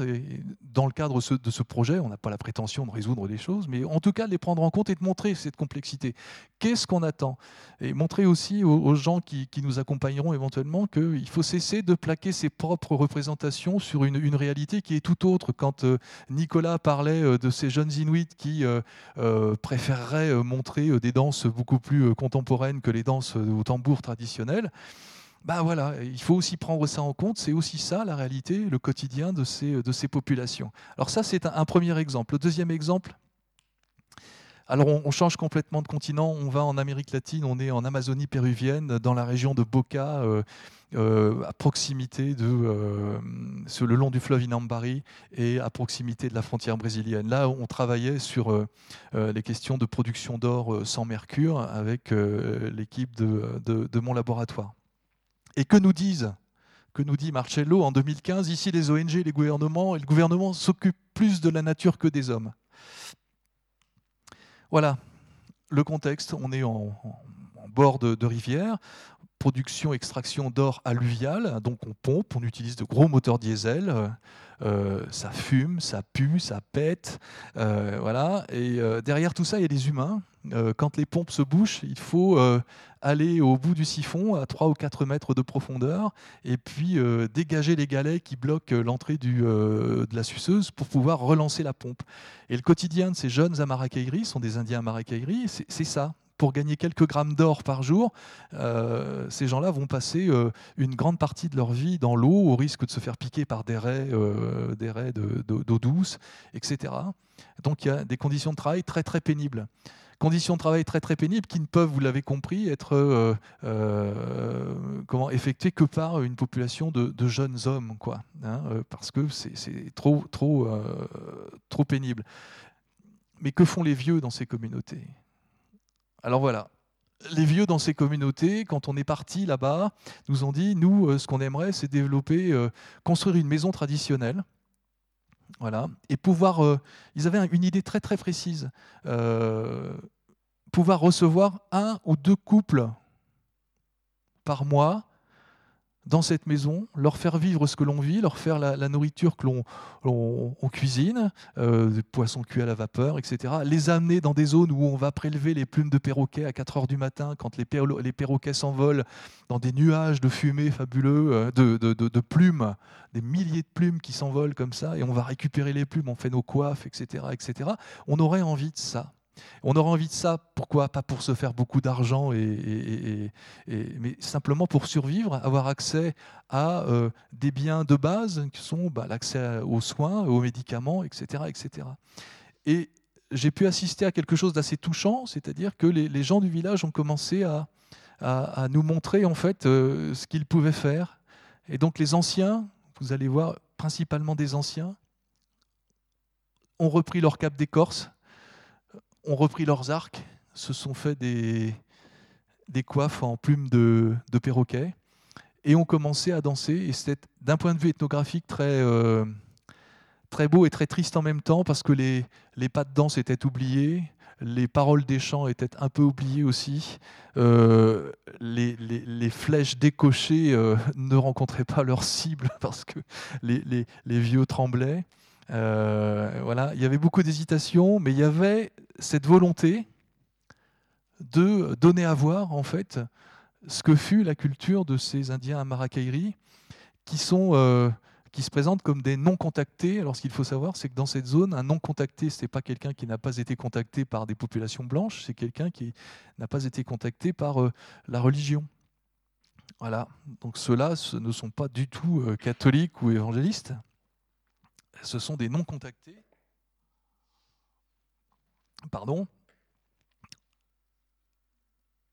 dans le cadre de ce projet, on n'a pas la prétention de résoudre les choses, mais en tout cas de les prendre en compte et de montrer cette complexité. Qu'est-ce qu'on attend? Et montrer aussi aux, gens qui, nous accompagneront éventuellement qu'il faut cesser de plaquer ses propres représentations sur une, réalité qui est tout autre. Quand euh, Nicolas parlait euh, de ces jeunes Inuits qui préféreraient montrer des danses beaucoup plus contemporaines que les danses au tambour traditionnelles, bah voilà, il faut aussi prendre ça en compte. C'est aussi ça la réalité, le quotidien de ces, de ces populations. Alors ça, c'est un, premier exemple. Le deuxième exemple, alors on, change complètement de continent, on va en Amérique latine, on est en Amazonie péruvienne, dans la région de Boca, euh, euh, à proximité de, euh, sur le long du fleuve Inambari et à proximité de la frontière brésilienne. Là, on travaillait sur les questions de production d'or sans mercure avec l'équipe de, mon laboratoire. Et que nous disent que nous dit Marcello en 2015, ici les ONG, les gouvernements, et le gouvernement s'occupe plus de la nature que des hommes. Voilà. Le contexte, on est en, bord de, rivière, production, extraction d'or alluvial, donc on pompe, on utilise de gros moteurs diesel, euh, ça fume, ça pue, ça pète, euh, voilà. Et euh, derrière tout ça, il y a des humains. quand les pompes se bouchent, il faut aller au bout du siphon à 3 ou 4 mètres de profondeur et puis dégager les galets qui bloquent l'entrée de la suceuse pour pouvoir relancer la pompe. Et le quotidien de ces jeunes Amarakairi, sont des Indiens Amarakairi, c'est ça pour gagner quelques grammes d'or par jour, euh, ces gens-là vont passer euh, une grande partie de leur vie dans l'eau, au risque de se faire piquer par des raies, euh, des raies d'eau douce, etc. Donc il y a des conditions de travail très très pénibles. Conditions de travail très très pénibles qui ne peuvent, vous l'avez compris, être comment, effectuées que par une population de, jeunes hommes, quoi, hein, parce que c'est trop, trop, trop pénible. Mais que font les vieux dans ces communautés? Alors voilà, les vieux dans ces communautés, quand on est parti là-bas, nous ont dit, nous, euh, ce qu'on aimerait, c'est développer, euh, construire une maison traditionnelle. Voilà, et pouvoir, euh, ils avaient une idée très très précise, pouvoir recevoir un ou deux couples par mois dans cette maison, leur faire vivre ce que l'on vit, leur faire la, nourriture que l'on cuisine, euh, des poissons cuits à la vapeur, etc. Les amener dans des zones où on va prélever les plumes de perroquets à 4 heures du matin, quand les, perroquets s'envolent dans des nuages de fumée fabuleux, euh, de, de, plumes, des milliers de plumes qui s'envolent comme ça, et on va récupérer les plumes, on fait nos coiffes, etc., etc. On aurait envie de ça. On aurait envie de ça, pourquoi Pas pour se faire beaucoup d'argent, et, mais simplement pour survivre, avoir accès à euh, des biens de base qui sont bah, l'accès aux soins, aux médicaments, etc. etc. Et j'ai pu assister à quelque chose d'assez touchant, c'est-à-dire que les, gens du village ont commencé à, nous montrer en fait euh, ce qu'ils pouvaient faire. Et donc les anciens, vous allez voir, principalement des anciens, ont repris leur cap d'écorce ont repris leurs arcs, se sont fait des, des coiffes en plumes de, de perroquet et ont commencé à danser. Et c'était d'un point de vue ethnographique très, euh, très beau et très triste en même temps parce que les, les pas de danse étaient oubliés, les paroles des chants étaient un peu oubliées aussi, euh, les, les, les, flèches décochées euh, ne rencontraient pas leur cible parce que les, les vieux tremblaient. Voilà, il y avait beaucoup d'hésitation, mais il y avait cette volonté de donner à voir en fait ce que fut la culture de ces Indiens à sont euh, qui se présentent comme des non contactés. Alors ce qu'il faut savoir, c'est que dans cette zone, un non contacté, ce n'est pas quelqu'un qui n'a pas été contacté par des populations blanches, c'est quelqu'un qui n'a pas été contacté par euh, la religion. Voilà. Donc ceux-là ne sont pas du tout catholiques ou évangélistes ce sont des non contactés. Pardon.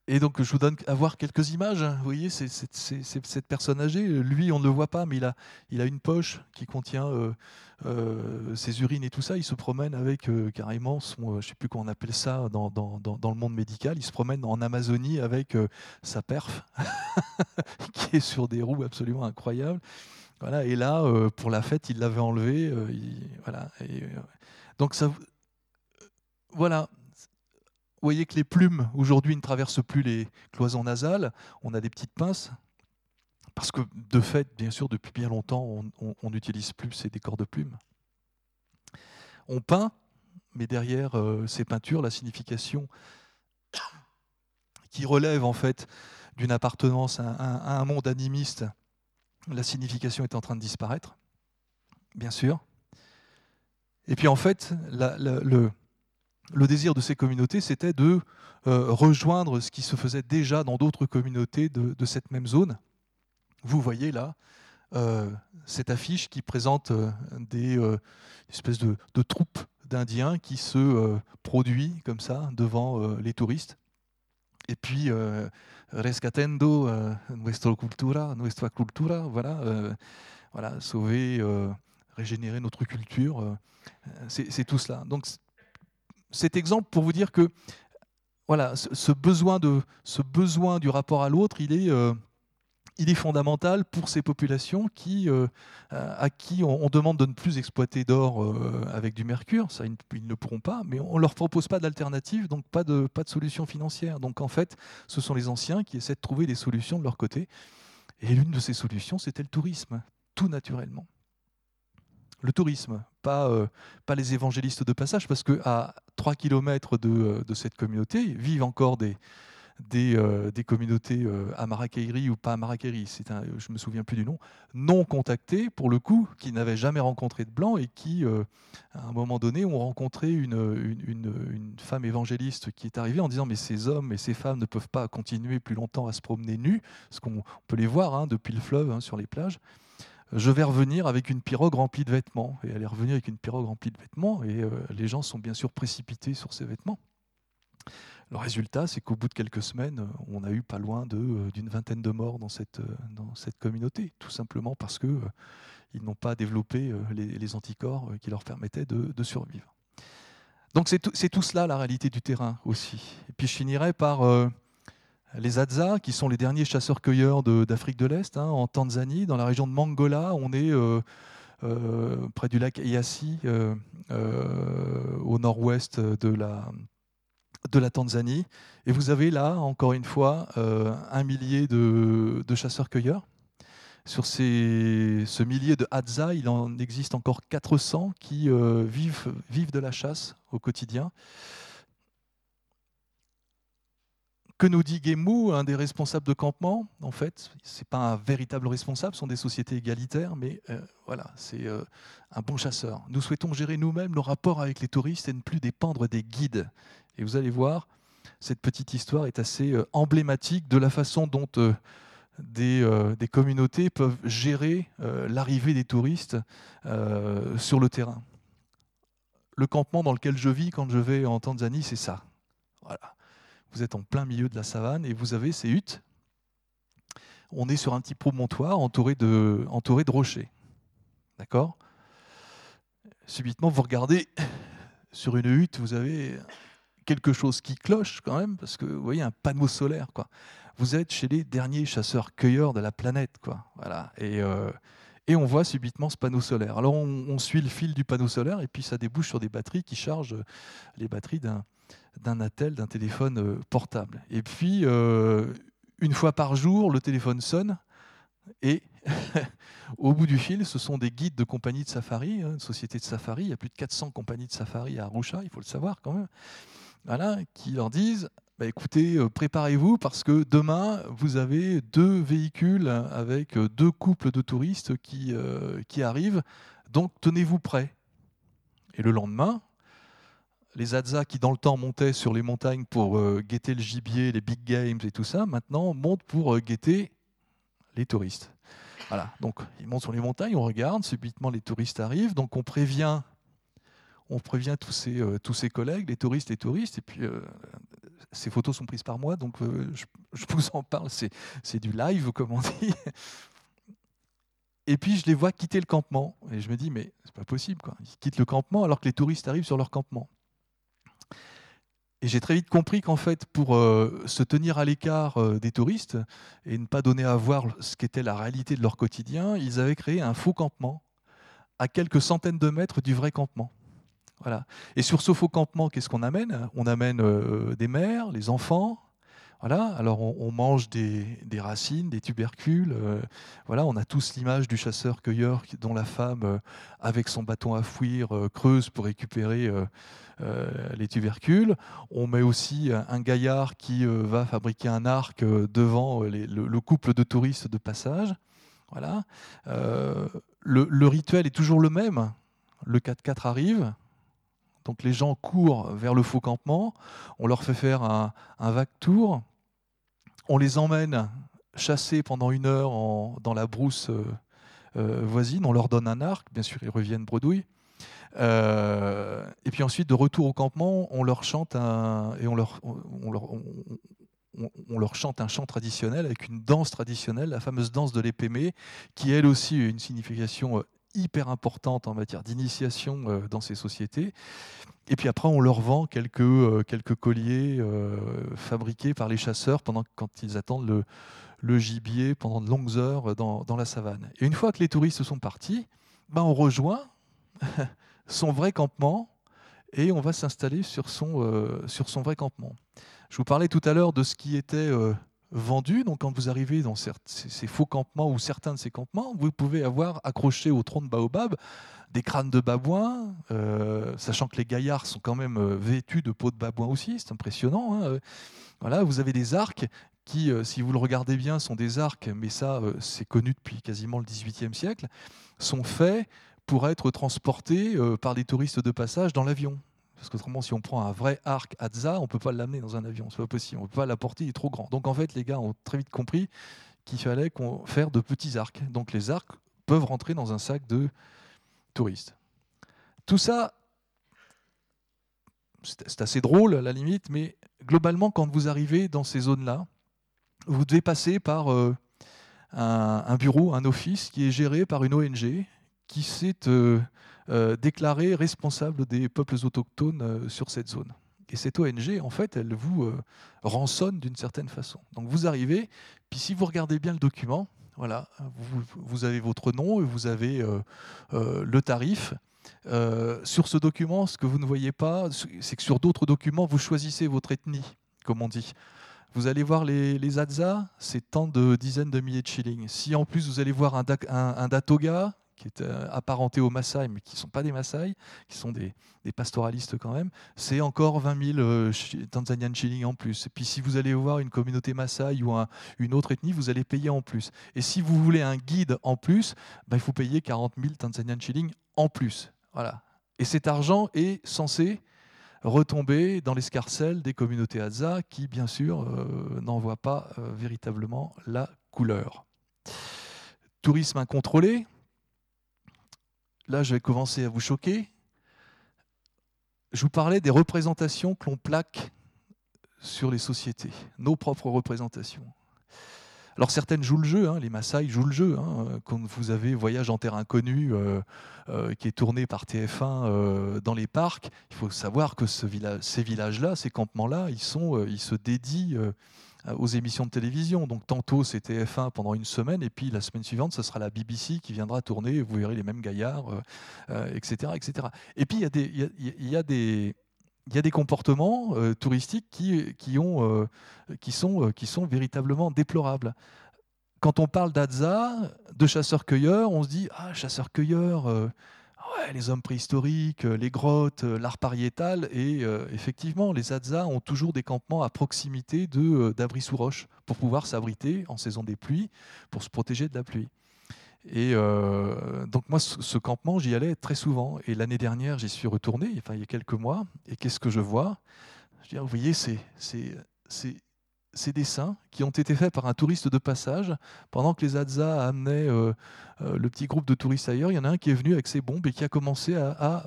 Et donc, je vous donne à voir quelques images. Vous voyez, c'est cette personne âgée. Lui, on ne le voit pas, mais il a, il a une poche qui contient euh, euh, ses urines et tout ça. Il se promène avec euh, carrément son, je ne sais plus comment on appelle ça dans, dans, dans, le monde médical. Il se promène en Amazonie avec sa perf, qui est sur des roues absolument incroyables et là, pour la fête, il l'avait enlevé. Voilà. Donc ça, voilà. Vous voyez que les plumes aujourd'hui ne traversent plus les cloisons nasales. On a des petites pinces parce que de fait, bien sûr, depuis bien longtemps, on n'utilise plus ces décors de plumes. On peint, mais derrière ces peintures, la signification qui relève en fait d'une appartenance à un monde animiste la signification est en train de disparaître, bien sûr. Et puis en fait, le, désir de ces communautés, c'était de euh, rejoindre ce qui se faisait déjà dans d'autres communautés de, cette même zone, vous voyez là cette affiche qui présente des espèces de, troupes d'Indiens qui se produit comme ça devant les touristes. Et puis, rescatendo nuestra cultura, nuestra cultura, voilà, voilà sauver, régénérer notre culture, c'est tout cela. Donc, cet exemple pour vous dire que voilà, ce, besoin, du rapport à l'autre, il est, euh, fondamental pour ces populations qui, euh, à qui on, demande de ne plus exploiter d'or euh, avec du mercure, ça ils, ne pourront pas, mais on ne leur propose pas d'alternative, donc pas de solution financière. Donc en fait, ce sont les anciens qui essaient de trouver des solutions de leur côté. Et l'une de ces solutions, c'était le tourisme, tout naturellement le tourisme, pas, euh, pas les évangélistes de passage, parce qu'à 3 km de, euh, de, cette communauté vivent encore des, des, euh, des communautés à Marrakech ou pas à c'est un, je me souviens plus du nom, non contactés pour le coup, qui n'avaient jamais rencontré de blanc et qui, à un moment donné, ont rencontré une, une, une, femme évangéliste qui est arrivée en disant mais ces hommes et ces femmes ne peuvent pas continuer plus longtemps à se promener nus, parce qu'on peut les voir hein, depuis le fleuve hein, sur les plages je vais revenir avec une pirogue remplie de vêtements. Et elle est revenue avec une pirogue remplie de vêtements, et euh, les gens sont bien sûr précipités sur ces vêtements. Le résultat, c'est qu'au bout de quelques semaines, on a eu pas loin euh, d'une vingtaine de morts dans cette, euh, communauté, tout simplement parce qu'ils ils n'ont pas développé les, anticorps qui leur permettaient de, survivre. Donc c'est tout, tout, cela la réalité du terrain aussi. Et puis je finirai par les Hadza, qui sont les derniers chasseurs-cueilleurs d'Afrique de, l'Est, hein, en Tanzanie, dans la région de Mangola. On est euh, euh, près du lac Eyasi, euh, au nord-ouest de la, Tanzanie. Et vous avez là, encore une fois, un millier de, chasseurs-cueilleurs. Sur ces, ce millier de Hadza, il en existe encore 400 qui vivent de la chasse au quotidien. Que nous dit Guémou, un des responsables de campement En fait, ce n'est pas un véritable responsable, ce sont des sociétés égalitaires, mais euh, voilà, c'est euh, un bon chasseur. Nous souhaitons gérer nous-mêmes nos rapports avec les touristes et ne plus dépendre des guides. Et vous allez voir, cette petite histoire est assez euh, emblématique de la façon dont des, des, communautés peuvent gérer l'arrivée des touristes sur le terrain. Le campement dans lequel je vis quand je vais en Tanzanie, c'est ça. Voilà vous êtes en plein milieu de la savane et vous avez ces huttes. On est sur un petit promontoire entouré de, rochers. D'accord? Subitement, vous regardez sur une hutte, vous avez quelque chose qui cloche quand même, parce que vous voyez un panneau solaire. Quoi. Vous êtes chez les derniers chasseurs-cueilleurs de la planète. Quoi. Voilà. Et, euh, on voit subitement ce panneau solaire. Alors on, suit le fil du panneau solaire et puis ça débouche sur des batteries qui chargent les batteries d'un, d'un attel, d'un téléphone euh, portable. Et puis, euh, une fois par jour, le téléphone sonne et au bout du fil, ce sont des guides de compagnie de safari, hein, une société de safari. Il y a plus de 400 compagnies de safari à Arusha, il faut le savoir quand même. Voilà, qui leur disent bah, écoutez, euh, préparez-vous parce que demain, vous avez deux véhicules avec deux couples de touristes qui, qui arrivent, donc tenez-vous prêts. Et le lendemain, les Hadza qui dans le temps montaient sur les montagnes pour euh, guetter le gibier, les big games et tout ça, maintenant montent pour euh, guetter les touristes. Voilà, donc ils montent sur les montagnes, on regarde, subitement les touristes arrivent, donc on prévient, on prévient tous ses, euh, collègues, les touristes, les touristes, et puis ces photos sont prises par moi, donc je, je, vous en parle, c'est du live, comme on dit. Et puis je les vois quitter le campement, et je me dis, mais c'est pas possible, quoi. Ils quittent le campement alors que les touristes arrivent sur leur campement. Et j'ai très vite compris qu'en fait, pour euh, se tenir à l'écart euh, des touristes et ne pas donner à voir ce qu'était la réalité de leur quotidien, ils avaient créé un faux campement à quelques centaines de mètres du vrai campement. Voilà. Et sur ce faux campement, qu'est-ce qu'on amène? On amène euh, des mères, les enfants, alors on, mange des, racines, des tubercules. Euh, voilà, on a tous l'image du chasseur-cueilleur dont la femme, euh, avec son bâton à fouir, euh, creuse pour récupérer les tubercules. On met aussi un gaillard qui va fabriquer un arc devant le, couple de touristes de passage. Voilà. Le, rituel est toujours le même. Le 4x4 arrive, donc les gens courent vers le faux campement, on leur fait faire un vague tour, on les emmène chasser pendant une heure dans la brousse voisine. On leur donne un arc, bien sûr, ils reviennent bredouille. et puis ensuite, de retour au campement, on leur chante un, chant traditionnel avec une danse traditionnelle, la fameuse danse de l'épémé, qui elle aussi a une signification euh, hyper importante en matière d'initiation euh, dans ces sociétés. Et puis après, on leur vend quelques, euh, quelques colliers fabriqués par les chasseurs pendant quand ils attendent le, gibier pendant de longues heures dans, la savane. Et une fois que les touristes sont partis, ben on rejoint son vrai campement et on va s'installer sur, son sur son vrai campement. Je vous parlais tout à l'heure de ce qui était euh, vendu. Donc, quand vous arrivez dans ces, faux campements ou certains de ces campements, vous pouvez avoir accroché au tronc de baobab des crânes de babouins, euh, sachant que les gaillards sont quand même euh, vêtus de peau de babouin aussi, c'est impressionnant. Hein, voilà, vous avez des arcs qui, si vous le regardez bien, sont des arcs, mais ça, c'est connu depuis quasiment le XVIIIe siècle, sont faits pour être transportés par des touristes de passage dans l'avion. Parce qu'autrement, si on prend un vrai arc Hadza, on ne peut pas l'amener dans un avion. C'est pas possible. On ne peut pas l'apporter, il est trop grand. Donc en fait, les gars ont très vite compris qu'il fallait faire de petits arcs. Donc les arcs peuvent rentrer dans un sac de touristes. Tout ça, c'est assez drôle à la limite, mais globalement, quand vous arrivez dans ces zones-là, vous devez passer par euh, un, bureau, un office qui est géré par une ONG qui s'est euh, déclaré responsable des peuples autochtones euh, sur cette zone. Et cette ONG, en fait, elle vous euh, rançonne d'une certaine façon. Donc vous arrivez, puis si vous regardez bien le document, voilà, vous, avez votre nom et vous avez le tarif. sur ce document, ce que vous ne voyez pas, c'est que sur d'autres documents, vous choisissez votre ethnie, comme on dit. Vous allez voir les, les c'est tant de dizaines de milliers de shillings. Si en plus vous allez voir un Datoga, qui est euh, apparenté aux Maasai, mais qui ne sont pas des Maasai, qui sont des, pastoralistes quand même, c'est encore 20 000 euh, Tanzanian shillings en plus. Et puis si vous allez voir une communauté Maasai ou une autre ethnie, vous allez payer en plus. Et si vous voulez un guide en plus, ben, il faut payer 40 000 Tanzanian shillings en plus. Voilà. Et cet argent est censé retomber dans l'escarcelle des communautés Hadza qui, bien sûr, euh, n'en voient pas véritablement la couleur. Tourisme incontrôlé, là je vais commencer à vous choquer. Je vous parlais des représentations que l'on plaque sur les sociétés, nos propres représentations. Alors certaines jouent le jeu, hein, les Maasai jouent le jeu. Hein, quand vous avez Voyage en terre inconnue euh, euh, qui est tourné par TF1 euh, dans les parcs, il faut savoir que ce ces villages-là, ces campements-là, ils, ils se dédient aux émissions de télévision. Donc tantôt c'était F1 pendant une semaine et puis la semaine suivante ce sera la BBC qui viendra tourner, vous verrez les mêmes gaillards, etc., euh, euh, etc. Et puis il y a des, il y a, des il y a des comportements touristiques qui, qui, ont, qui, sont, qui sont véritablement déplorables. Quand on parle d'Adza, de chasseurs-cueilleurs, on se dit Ah, les hommes préhistoriques, euh, les grottes, euh, l'art pariétal. Et euh, effectivement, les Hadza ont toujours des campements à proximité d'abris sous roche pour pouvoir s'abriter en saison des pluies, pour se protéger de la pluie. Et donc moi, ce, campement, j'y allais très souvent. Et l'année dernière, j'y suis retourné, enfin il y a quelques mois. Et qu'est-ce que je vois? Je Vous voyez, c'est ces dessins qui ont été faits par un touriste de passage. Pendant que les Hadza amenaient euh, euh, le petit groupe de touristes ailleurs, il y en a un qui est venu avec ses bombes et qui a commencé à,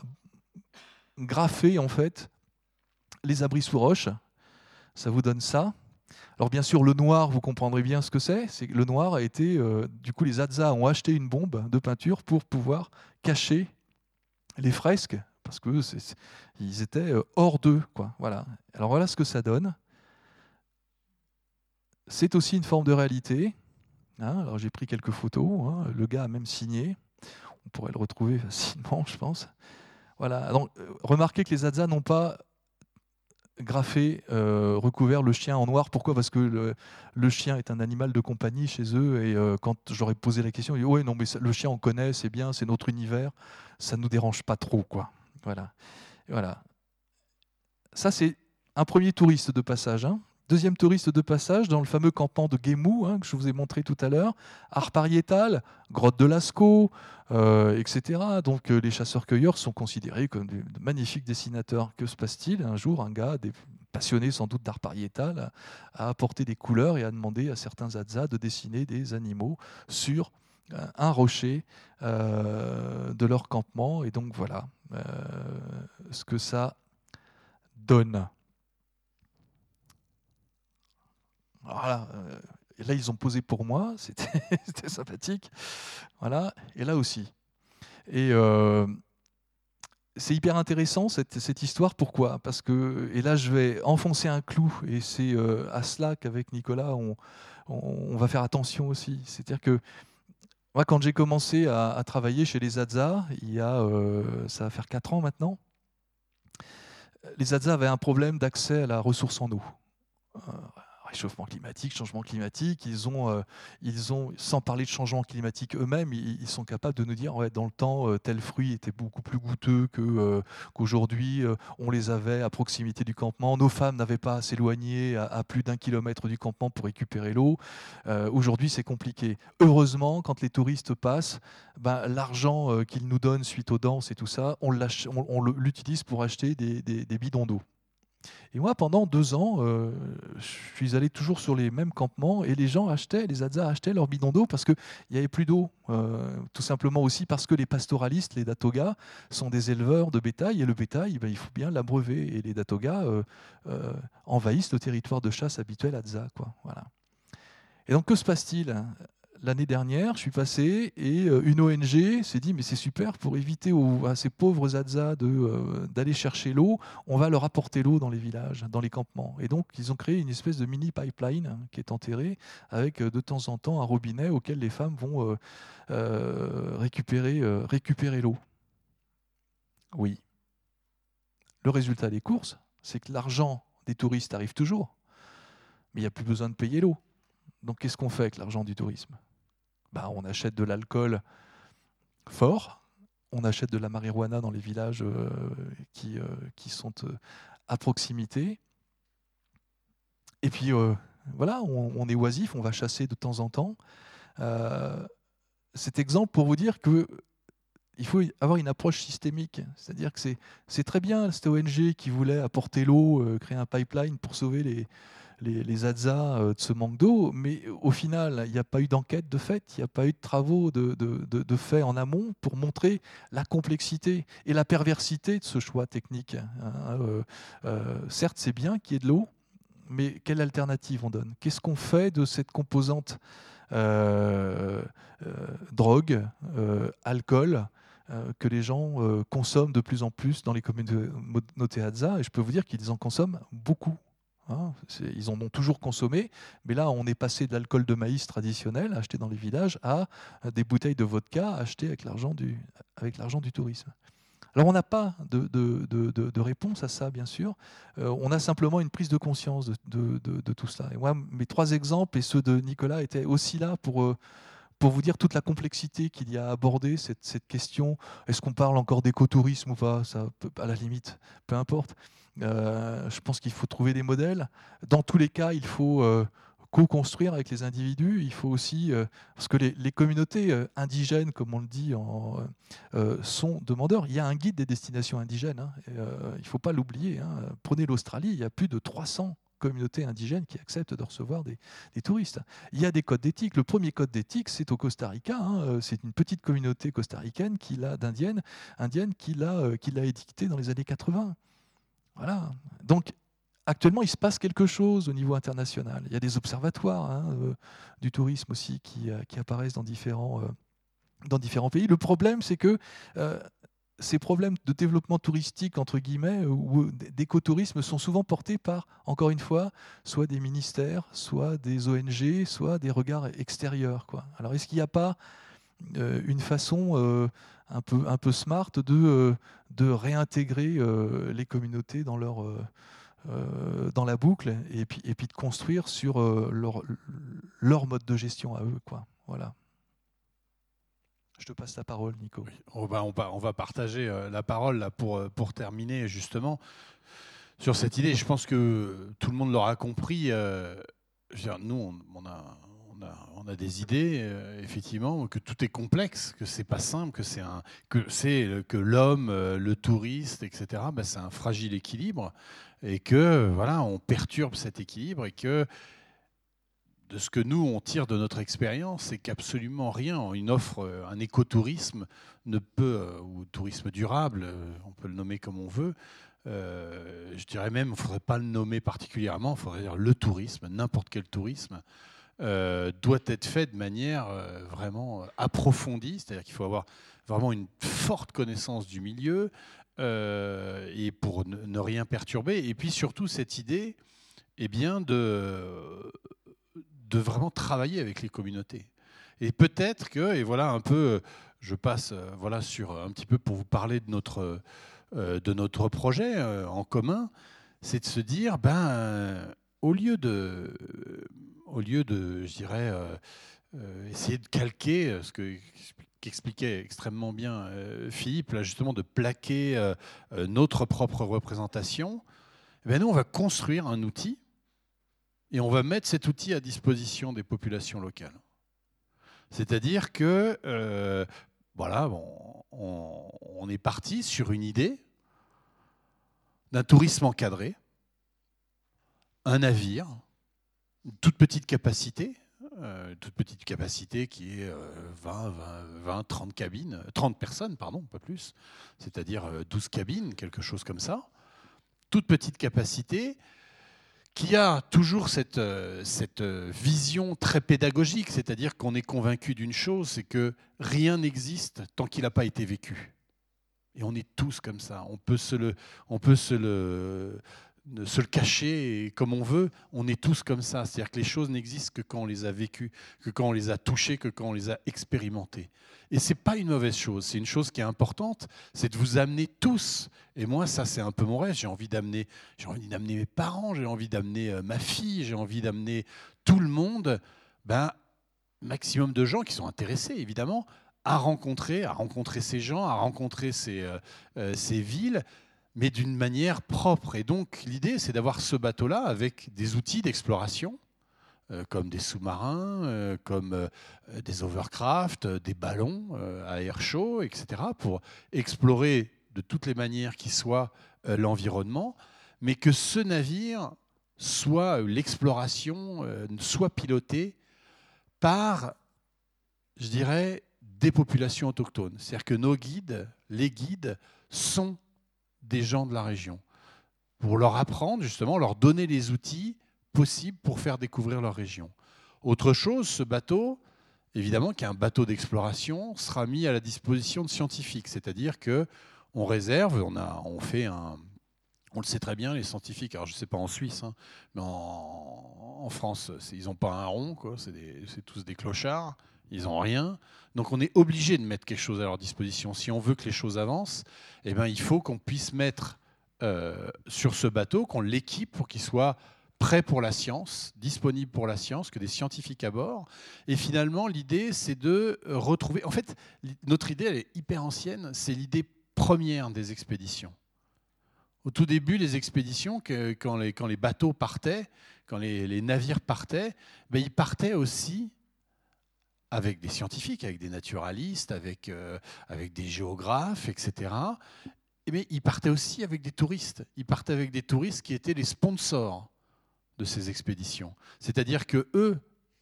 graffer en fait les abris sous roche. Ça vous donne ça. Alors bien sûr, le noir, vous comprendrez bien ce que c'est. C'est le noir a été, euh, du coup, les Hadza ont acheté une bombe de peinture pour pouvoir cacher les fresques parce que ils étaient hors d'eux, quoi. Voilà. Alors voilà ce que ça donne c'est aussi une forme de réalité. Hein. alors j'ai pris quelques photos. Hein. le gars a même signé. On pourrait le retrouver facilement, je pense. Voilà. Euh, remarquez que les Hadza n'ont pas graffé, euh, recouvert le chien en noir. Pourquoi? Parce que le, chien est un animal de compagnie chez eux. Et euh, quand j'aurais posé la question, ils Ouais, non, mais le chien, on connaît, c'est bien, c'est notre univers. Ça ne nous dérange pas trop. quoi. Voilà. voilà. Ça, c'est un premier touriste de passage. Hein. Deuxième touriste de passage dans le fameux campement de Guémou, hein, que je vous ai montré tout à l'heure. Art pariétal, grotte de Lascaux, euh, etc. Donc euh, les chasseurs-cueilleurs sont considérés comme de magnifiques dessinateurs. Que se passe-t-il? Un jour, un gars passionné sans doute d'art pariétal, a apporté des couleurs et a demandé à certains Hadza de dessiner des animaux sur un rocher de leur campement. Et donc voilà ce que ça donne. Voilà. Et là, ils ont posé pour moi, c'était sympathique. Voilà. Et là aussi. Et euh, c'est hyper intéressant cette, cette, histoire. Pourquoi? Parce que, et là, je vais enfoncer un clou. Et c'est euh, à cela qu'avec Nicolas, on, on, va faire attention aussi. C'est-à-dire que moi, quand j'ai commencé à, travailler chez les Hadza, il y a, euh, ça va faire 4 ans maintenant, les Hadza avaient un problème d'accès à la ressource en eau réchauffement climatique, changement climatique. Ils ont, euh, ils ont, sans parler de changement climatique eux-mêmes, ils, sont capables de nous dire, ouais, dans le temps, euh, tel fruit était beaucoup plus goûteux euh, qu'aujourd'hui. on les avait à proximité du campement. Nos femmes n'avaient pas à s'éloigner à, plus d'un kilomètre du campement pour récupérer l'eau. aujourd'hui, c'est compliqué. Heureusement, quand les touristes passent, ben, l'argent qu'ils nous donnent suite aux danses et tout ça, on, l'utilise pour acheter des bidons d'eau. Et moi, pendant deux ans, euh, je suis allé toujours sur les mêmes campements et les gens achetaient, les Hadza achetaient leur bidon d'eau parce qu'il n'y avait plus d'eau. Euh, tout simplement aussi parce que les pastoralistes, les Datogas, sont des éleveurs de bétail et le bétail, ben, il faut bien l'abreuver. Et les Datogas euh, envahissent le territoire de chasse habituel Hadza. Quoi. Voilà. Et donc, que se passe-t-il? L'année dernière, je suis passé et euh, une ONG s'est dit mais c'est super pour éviter à ces pauvres Hadza euh, d'aller chercher l'eau, on va leur apporter l'eau dans les villages, dans les campements. Et donc ils ont créé une espèce de mini pipeline qui est enterrée avec euh, de temps en temps un robinet auquel les femmes vont récupérer, récupérer l'eau. Oui. Le résultat des courses, c'est que l'argent des touristes arrive toujours, mais il n'y a plus besoin de payer l'eau. Donc qu'est-ce qu'on fait avec l'argent du tourisme? Bah, on achète de l'alcool fort, on achète de la marijuana dans les villages euh, qui, euh, qui, sont euh, à proximité. Et puis voilà, on, est oisif, on va chasser de temps en temps. cet exemple pour vous dire que il faut avoir une approche systémique. C'est-à-dire que c'est très bien cette ONG qui voulait apporter l'eau, créer un pipeline pour sauver les, les, les euh, de ce manque d'eau, mais au final, il n'y a pas eu d'enquête de fait, il n'y a pas eu de travaux de, de, fait en amont pour montrer la complexité et la perversité de ce choix technique. Hein. Euh, euh, certes, c'est bien qu'il y ait de l'eau, mais quelle alternative on donne? Qu'est-ce qu'on fait de cette composante drogue, alcool que les gens consomment de plus en plus dans les communautés Hadza, et je peux vous dire qu'ils en consomment beaucoup, Hein, ils en ont toujours consommé, mais là, on est passé de l'alcool de maïs traditionnel acheté dans les villages à des bouteilles de vodka achetées avec l'argent du, du tourisme. Alors, on n'a pas de, de, de, réponse à ça, bien sûr. Euh, on a simplement une prise de conscience de, tout cela. Et moi, mes trois exemples et ceux de Nicolas étaient aussi là pour. Euh, pour vous dire toute la complexité qu'il y a à aborder cette, cette question, est-ce qu'on parle encore d'écotourisme ou pas? Ça, à la limite, peu importe. Euh, je pense qu'il faut trouver des modèles. Dans tous les cas, il faut euh, co-construire avec les individus. Il faut aussi, euh, parce que les, communautés indigènes, comme on le dit, sont demandeurs. Il y a un guide des destinations indigènes. Hein, il ne faut pas l'oublier. Hein. Prenez l'Australie, il y a plus de 300 communautés indigènes qui acceptent de recevoir des, touristes. Il y a des codes d'éthique. Le premier code d'éthique, c'est au Costa Rica. Hein. C'est une petite communauté costaricaine qui l'a d'indienne, indienne qui l'a qui l'a édicté dans les années 80. Voilà. Donc, actuellement, il se passe quelque chose au niveau international. Il y a des observatoires hein, euh, du tourisme aussi qui, euh, apparaissent dans différents, euh, dans différents pays. Le problème, c'est que ces problèmes de développement touristique, entre guillemets, ou d'écotourisme, sont souvent portés par, encore une fois, soit des ministères, soit des ONG, soit des regards extérieurs. Alors, est-ce qu'il n'y a pas une façon un peu, un peu smart de, euh, de réintégrer euh, les communautés dans leur euh, dans la boucle et puis, et puis de construire sur leur, leur mode de gestion à eux. Quoi. Voilà. Je te passe la parole, Nico. On, va, on, va, on, va, partager la parole là, pour, pour terminer justement sur cette idée. Je pense que tout le monde l'aura compris. nous, on, a, on a, des idées, euh, effectivement, que tout est complexe, que c'est pas simple, que c'est un, que c'est que l'homme, euh, le touriste, etc. Ben, c'est un fragile équilibre et que voilà, on perturbe cet équilibre et que de ce que nous on tire de notre expérience, c'est qu'absolument rien, une offre, euh, un écotourisme ne peut, ou tourisme durable, on peut le nommer comme on veut, je dirais même, il ne faudrait pas le nommer particulièrement, il faudrait dire le tourisme, n'importe quel tourisme, euh, doit être fait de manière euh, vraiment approfondie, c'est-à-dire qu'il faut avoir vraiment une forte connaissance du milieu euh, et pour ne, rien perturber. Et puis surtout cette idée eh bien, de, de vraiment travailler avec les communautés. Et peut-être que, et voilà un peu, je passe voilà, sur un petit peu pour vous parler de notre, de notre projet en commun, c'est de se dire, ben, au lieu de au lieu de, je dirais, euh, euh, essayer de calquer euh, ce que qu'expliquait extrêmement bien Philippe, là, justement, de plaquer notre propre représentation, eh bien, nous, on va construire un outil et on va mettre cet outil à disposition des populations locales. C'est-à-dire que, voilà, on, est parti sur une idée d'un tourisme encadré, un navire toute petite capacité, euh, toute petite capacité qui est 20, 20, 30 cabines, 30 personnes, pardon, pas plus, c'est-à-dire 12 euh, cabines, quelque chose comme ça. Toute petite capacité qui a toujours cette, euh, vision très pédagogique, c'est-à-dire qu'on est convaincu d'une chose, c'est que rien n'existe tant qu'il n'a pas été vécu. Et on est tous comme ça. On peut se le, on peut se le, se le cacher comme on veut, on est tous comme ça. C'est-à-dire que les choses n'existent que quand on les a vécues, que quand on les a touchées, que quand on les a expérimentées. Et c'est pas une mauvaise chose, c'est une chose qui est importante, c'est de vous amener tous. Et moi, ça, c'est un peu mon rêve. J'ai envie d'amener, j'ai envie d'amener mes parents, j'ai envie d'amener euh, ma fille, j'ai envie d'amener tout le monde, ben, maximum de gens qui sont intéressés, évidemment, à rencontrer, à rencontrer ces gens, à rencontrer ces, euh, euh, ces villes mais d'une manière propre. Et donc l'idée, c'est d'avoir ce bateau-là avec des outils d'exploration, euh, comme des sous-marins, euh, comme euh, des overcraft, des ballons à air chaud, etc., pour explorer de toutes les manières qui soient l'environnement, mais que ce navire soit l'exploration, soit pilotée par, je dirais, des populations autochtones. C'est-à-dire que nos guides, les guides, sont des gens de la région, pour leur apprendre justement, leur donner les outils possibles pour faire découvrir leur région. Autre chose, ce bateau, évidemment, qui est un bateau d'exploration, sera mis à la disposition de scientifiques, c'est-à-dire que on réserve, on on fait un, on le sait très bien, les scientifiques, alors je ne sais pas en Suisse, hein, mais en, France, ils n'ont pas un rond, c'est tous des clochards, ils n'ont rien. Donc on est obligé de mettre quelque chose à leur disposition. Si on veut que les choses avancent, eh ben, il faut qu'on puisse mettre euh, sur ce bateau, qu'on l'équipe pour qu'il soit prêt pour la science, disponible pour la science, que des scientifiques à bord. Et finalement, l'idée, c'est de retrouver... En fait, notre idée, elle est hyper ancienne, c'est l'idée première des expéditions. Au tout début, les expéditions, quand, les, quand les bateaux partaient, quand les, navires partaient, ben, ils partaient aussi avec des scientifiques, avec des naturalistes, avec, euh, avec des géographes, etc. Mais ils partaient aussi avec des touristes. Ils partaient avec des touristes qui étaient les sponsors de ces expéditions. C'est-à-dire que eux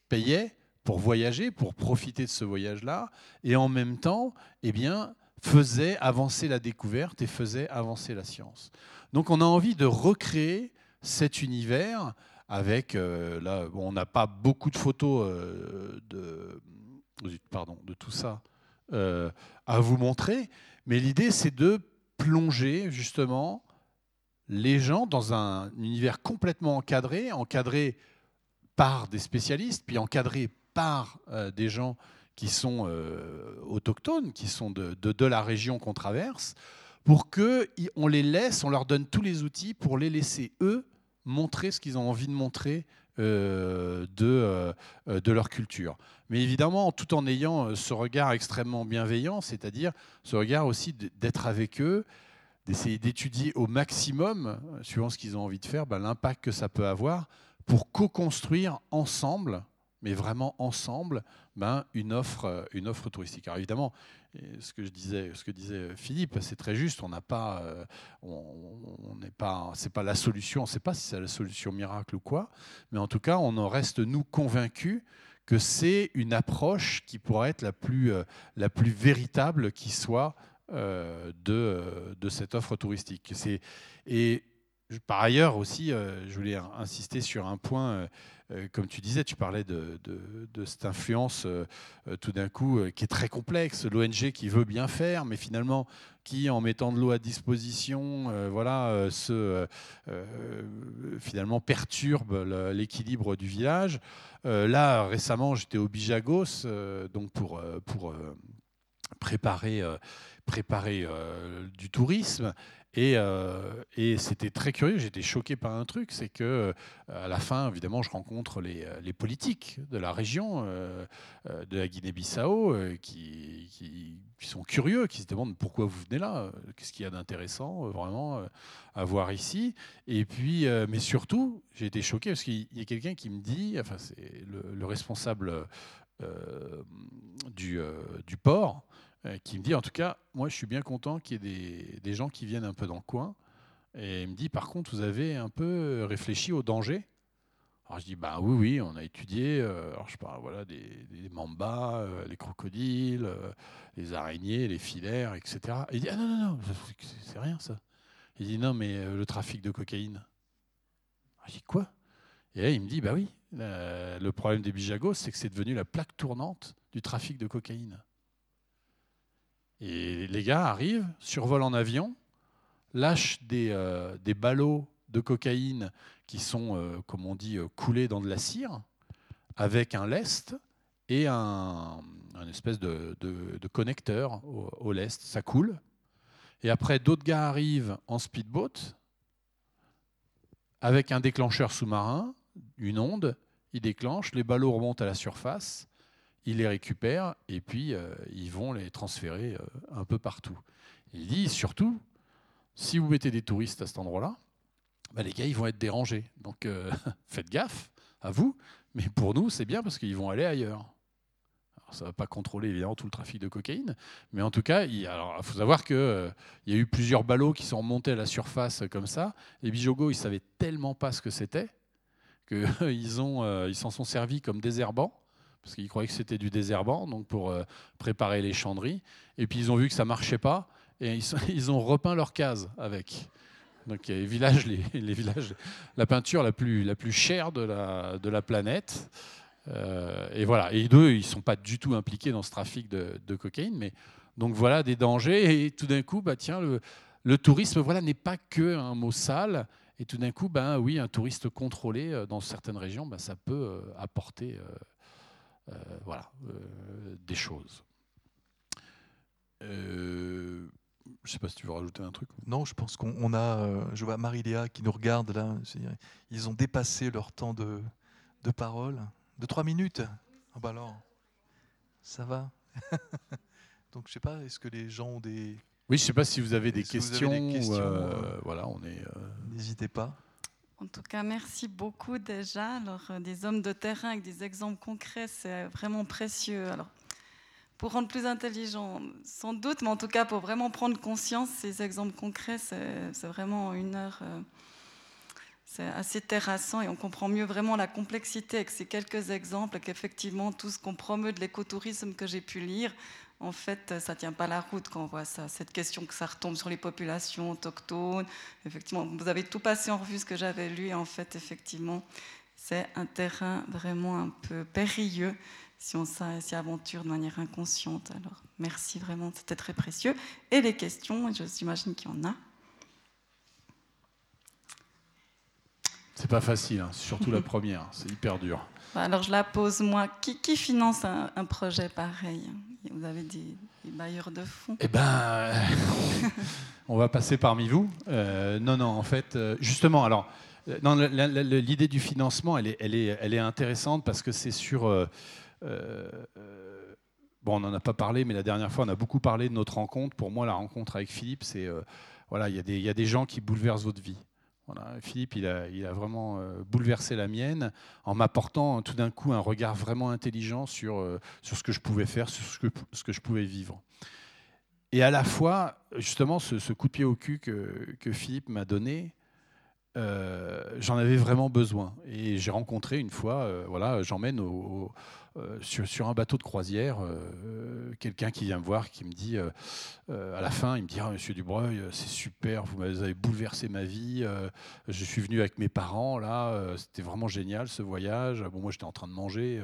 payaient pour voyager, pour profiter de ce voyage-là, et en même temps, eh bien, faisaient avancer la découverte et faisaient avancer la science. Donc on a envie de recréer cet univers avec, euh, là, on n'a pas beaucoup de photos euh, de, pardon, de tout ça euh, à vous montrer, mais l'idée c'est de plonger justement les gens dans un univers complètement encadré, encadré par des spécialistes, puis encadré par des gens qui sont autochtones, qui sont de, de, la région qu'on traverse, pour qu'on les laisse, on leur donne tous les outils pour les laisser, eux, montrer ce qu'ils ont envie de montrer euh, de, euh, de leur culture. Mais évidemment, tout en ayant euh, ce regard extrêmement bienveillant, c'est-à-dire ce regard aussi d'être avec eux, d'essayer d'étudier au maximum, suivant ce qu'ils ont envie de faire, ben, l'impact que ça peut avoir pour co-construire ensemble, mais vraiment ensemble, ben, une, offre, une offre touristique. Alors évidemment, ce que je disais, ce que disait Philippe, c'est très juste. On n'a pas, on n'est pas, c'est pas la solution. On ne sait pas si c'est la solution miracle ou quoi, mais en tout cas, on en reste nous convaincus que c'est une approche qui pourrait être la plus, la plus véritable qui soit de, de cette offre touristique. Et par ailleurs aussi, je voulais insister sur un point euh, comme tu disais, tu parlais de, cette influence euh, euh, tout d'un coup qui est très complexe. L'ONG qui veut bien faire, mais finalement qui, en mettant de l'eau à disposition, voilà, finalement perturbe l'équilibre du village. là, récemment, j'étais au Bijagos, donc pour, préparer du tourisme. Euh, et, c'était très curieux, j'étais choqué par un truc, c'est que euh, à la fin, évidemment, je rencontre les, euh, politiques de la région, de la Guinée-Bissau, qui, sont curieux, qui se demandent pourquoi vous venez là, qu'est-ce qu'il y a d'intéressant vraiment à voir ici. Et puis, mais surtout, j'ai été choqué parce qu'il y a quelqu'un qui me dit, enfin, c'est le, responsable du port, euh, qui me dit en tout cas, moi je suis bien content qu'il y ait des, gens qui viennent un peu dans le coin. Et il me dit par contre, vous avez un peu réfléchi au danger. Alors je dis bah oui oui on a étudié euh, alors je parle voilà des, mambas euh, les crocodiles les araignées les filaires etc et il dit ah non non non c'est rien ça. Il dit non mais le trafic de cocaïne. Alors je dis quoi? Et là il me dit bah oui le problème des bijagos c'est que c'est devenu la plaque tournante du trafic de cocaïne et les gars arrivent, survolent en avion, lâchent des, euh, ballots de cocaïne qui sont, euh, comme on dit, euh, coulés dans de la cire, avec un lest et un, espèce de, de, connecteur au, au, lest. Ça coule. Et après, d'autres gars arrivent en speedboat avec un déclencheur sous-marin, une onde. Ils déclenchent, les ballots remontent à la surface ils les récupèrent et puis euh, ils vont les transférer euh, un peu partout. Il dit surtout, si vous mettez des touristes à cet endroit-là, bah, les gars, ils vont être dérangés. Donc euh, faites gaffe à vous, mais pour nous, c'est bien parce qu'ils vont aller ailleurs. ça ne va pas contrôler évidemment tout le trafic de cocaïne, mais en tout cas, il, faut savoir qu'il y a eu plusieurs ballots qui sont remontés à la surface comme ça. Les Bijogo, ils savaient tellement pas ce que c'était qu'ils s'en sont servis comme désherbants parce qu'ils croyaient que c'était du désherbant, donc pour euh, préparer les chandries. Et puis ils ont vu que ça marchait pas, et ils, ont repeint leur case avec. Donc les villages, les, villages, la peinture la plus, la plus chère de la, de la planète. Euh, et voilà. Et eux, ils sont pas du tout impliqués dans ce trafic de, cocaïne, mais donc voilà des dangers. Et tout d'un coup, bah tiens, le, le tourisme, voilà, n'est pas que un mot sale. Et tout d'un coup, ben oui, un touriste contrôlé euh, dans certaines régions, ben, ça peut apporter voilà, euh, des choses. Euh, je ne sais pas si tu veux rajouter un truc. Non, je pense qu'on a, je vois Marie-Léa qui nous regarde là. Ils ont dépassé leur temps de, de parole de trois minutes. Ah bah alors, ça va. Donc je sais pas, est-ce que les gens ont des. Oui, je sais pas si vous avez des questions. voilà, on est. N'hésitez pas. En tout cas, merci beaucoup déjà. Alors, euh, des hommes de terrain avec des exemples concrets, c'est vraiment précieux. Alors, pour rendre plus intelligent, sans doute, mais en tout cas, pour vraiment prendre conscience, ces exemples concrets, c'est vraiment une heure. Euh, c'est assez terrassant et on comprend mieux vraiment la complexité avec ces quelques exemples qu'effectivement tout ce qu'on promeut de l'écotourisme que j'ai pu lire, en fait, ça ne tient pas la route quand on voit ça. Cette question que ça retombe sur les populations autochtones. Effectivement, vous avez tout passé en revue ce que j'avais lu. Et en fait, effectivement, c'est un terrain vraiment un peu périlleux si on s'y aventure de manière inconsciente. Alors, merci vraiment, c'était très précieux. Et les questions, je j'imagine qu'il y en a. C'est pas facile, hein. surtout la première, c'est hyper dur. Bah, alors je la pose moi. Qui, finance un, projet pareil? Vous avez des, bailleurs de fonds Eh ben, on va passer parmi vous. Euh, non, non, en fait, euh, justement, alors, l'idée du financement, elle est, intéressante parce que c'est sur. Euh, bon, on n'en a pas parlé, mais la dernière fois, on a beaucoup parlé de notre rencontre. Pour moi, la rencontre avec Philippe, c'est voilà, il y, a des gens qui bouleversent votre vie. Philippe, il a, vraiment bouleversé la mienne en m'apportant tout d'un coup un regard vraiment intelligent sur, sur ce que je pouvais faire, sur ce que, je pouvais vivre. Et à la fois, justement, ce, coup de pied au cul que, Philippe m'a donné, euh, j'en avais vraiment besoin. Et j'ai rencontré une fois, euh, voilà, j'emmène au, euh, sur, un bateau de croisière quelqu'un qui vient me voir, qui me dit, à la fin, il me dit ah, Monsieur Dubreuil, c'est super, vous avez bouleversé ma vie. je suis venu avec mes parents, là, c'était vraiment génial ce voyage. Bon, moi, j'étais en train de manger,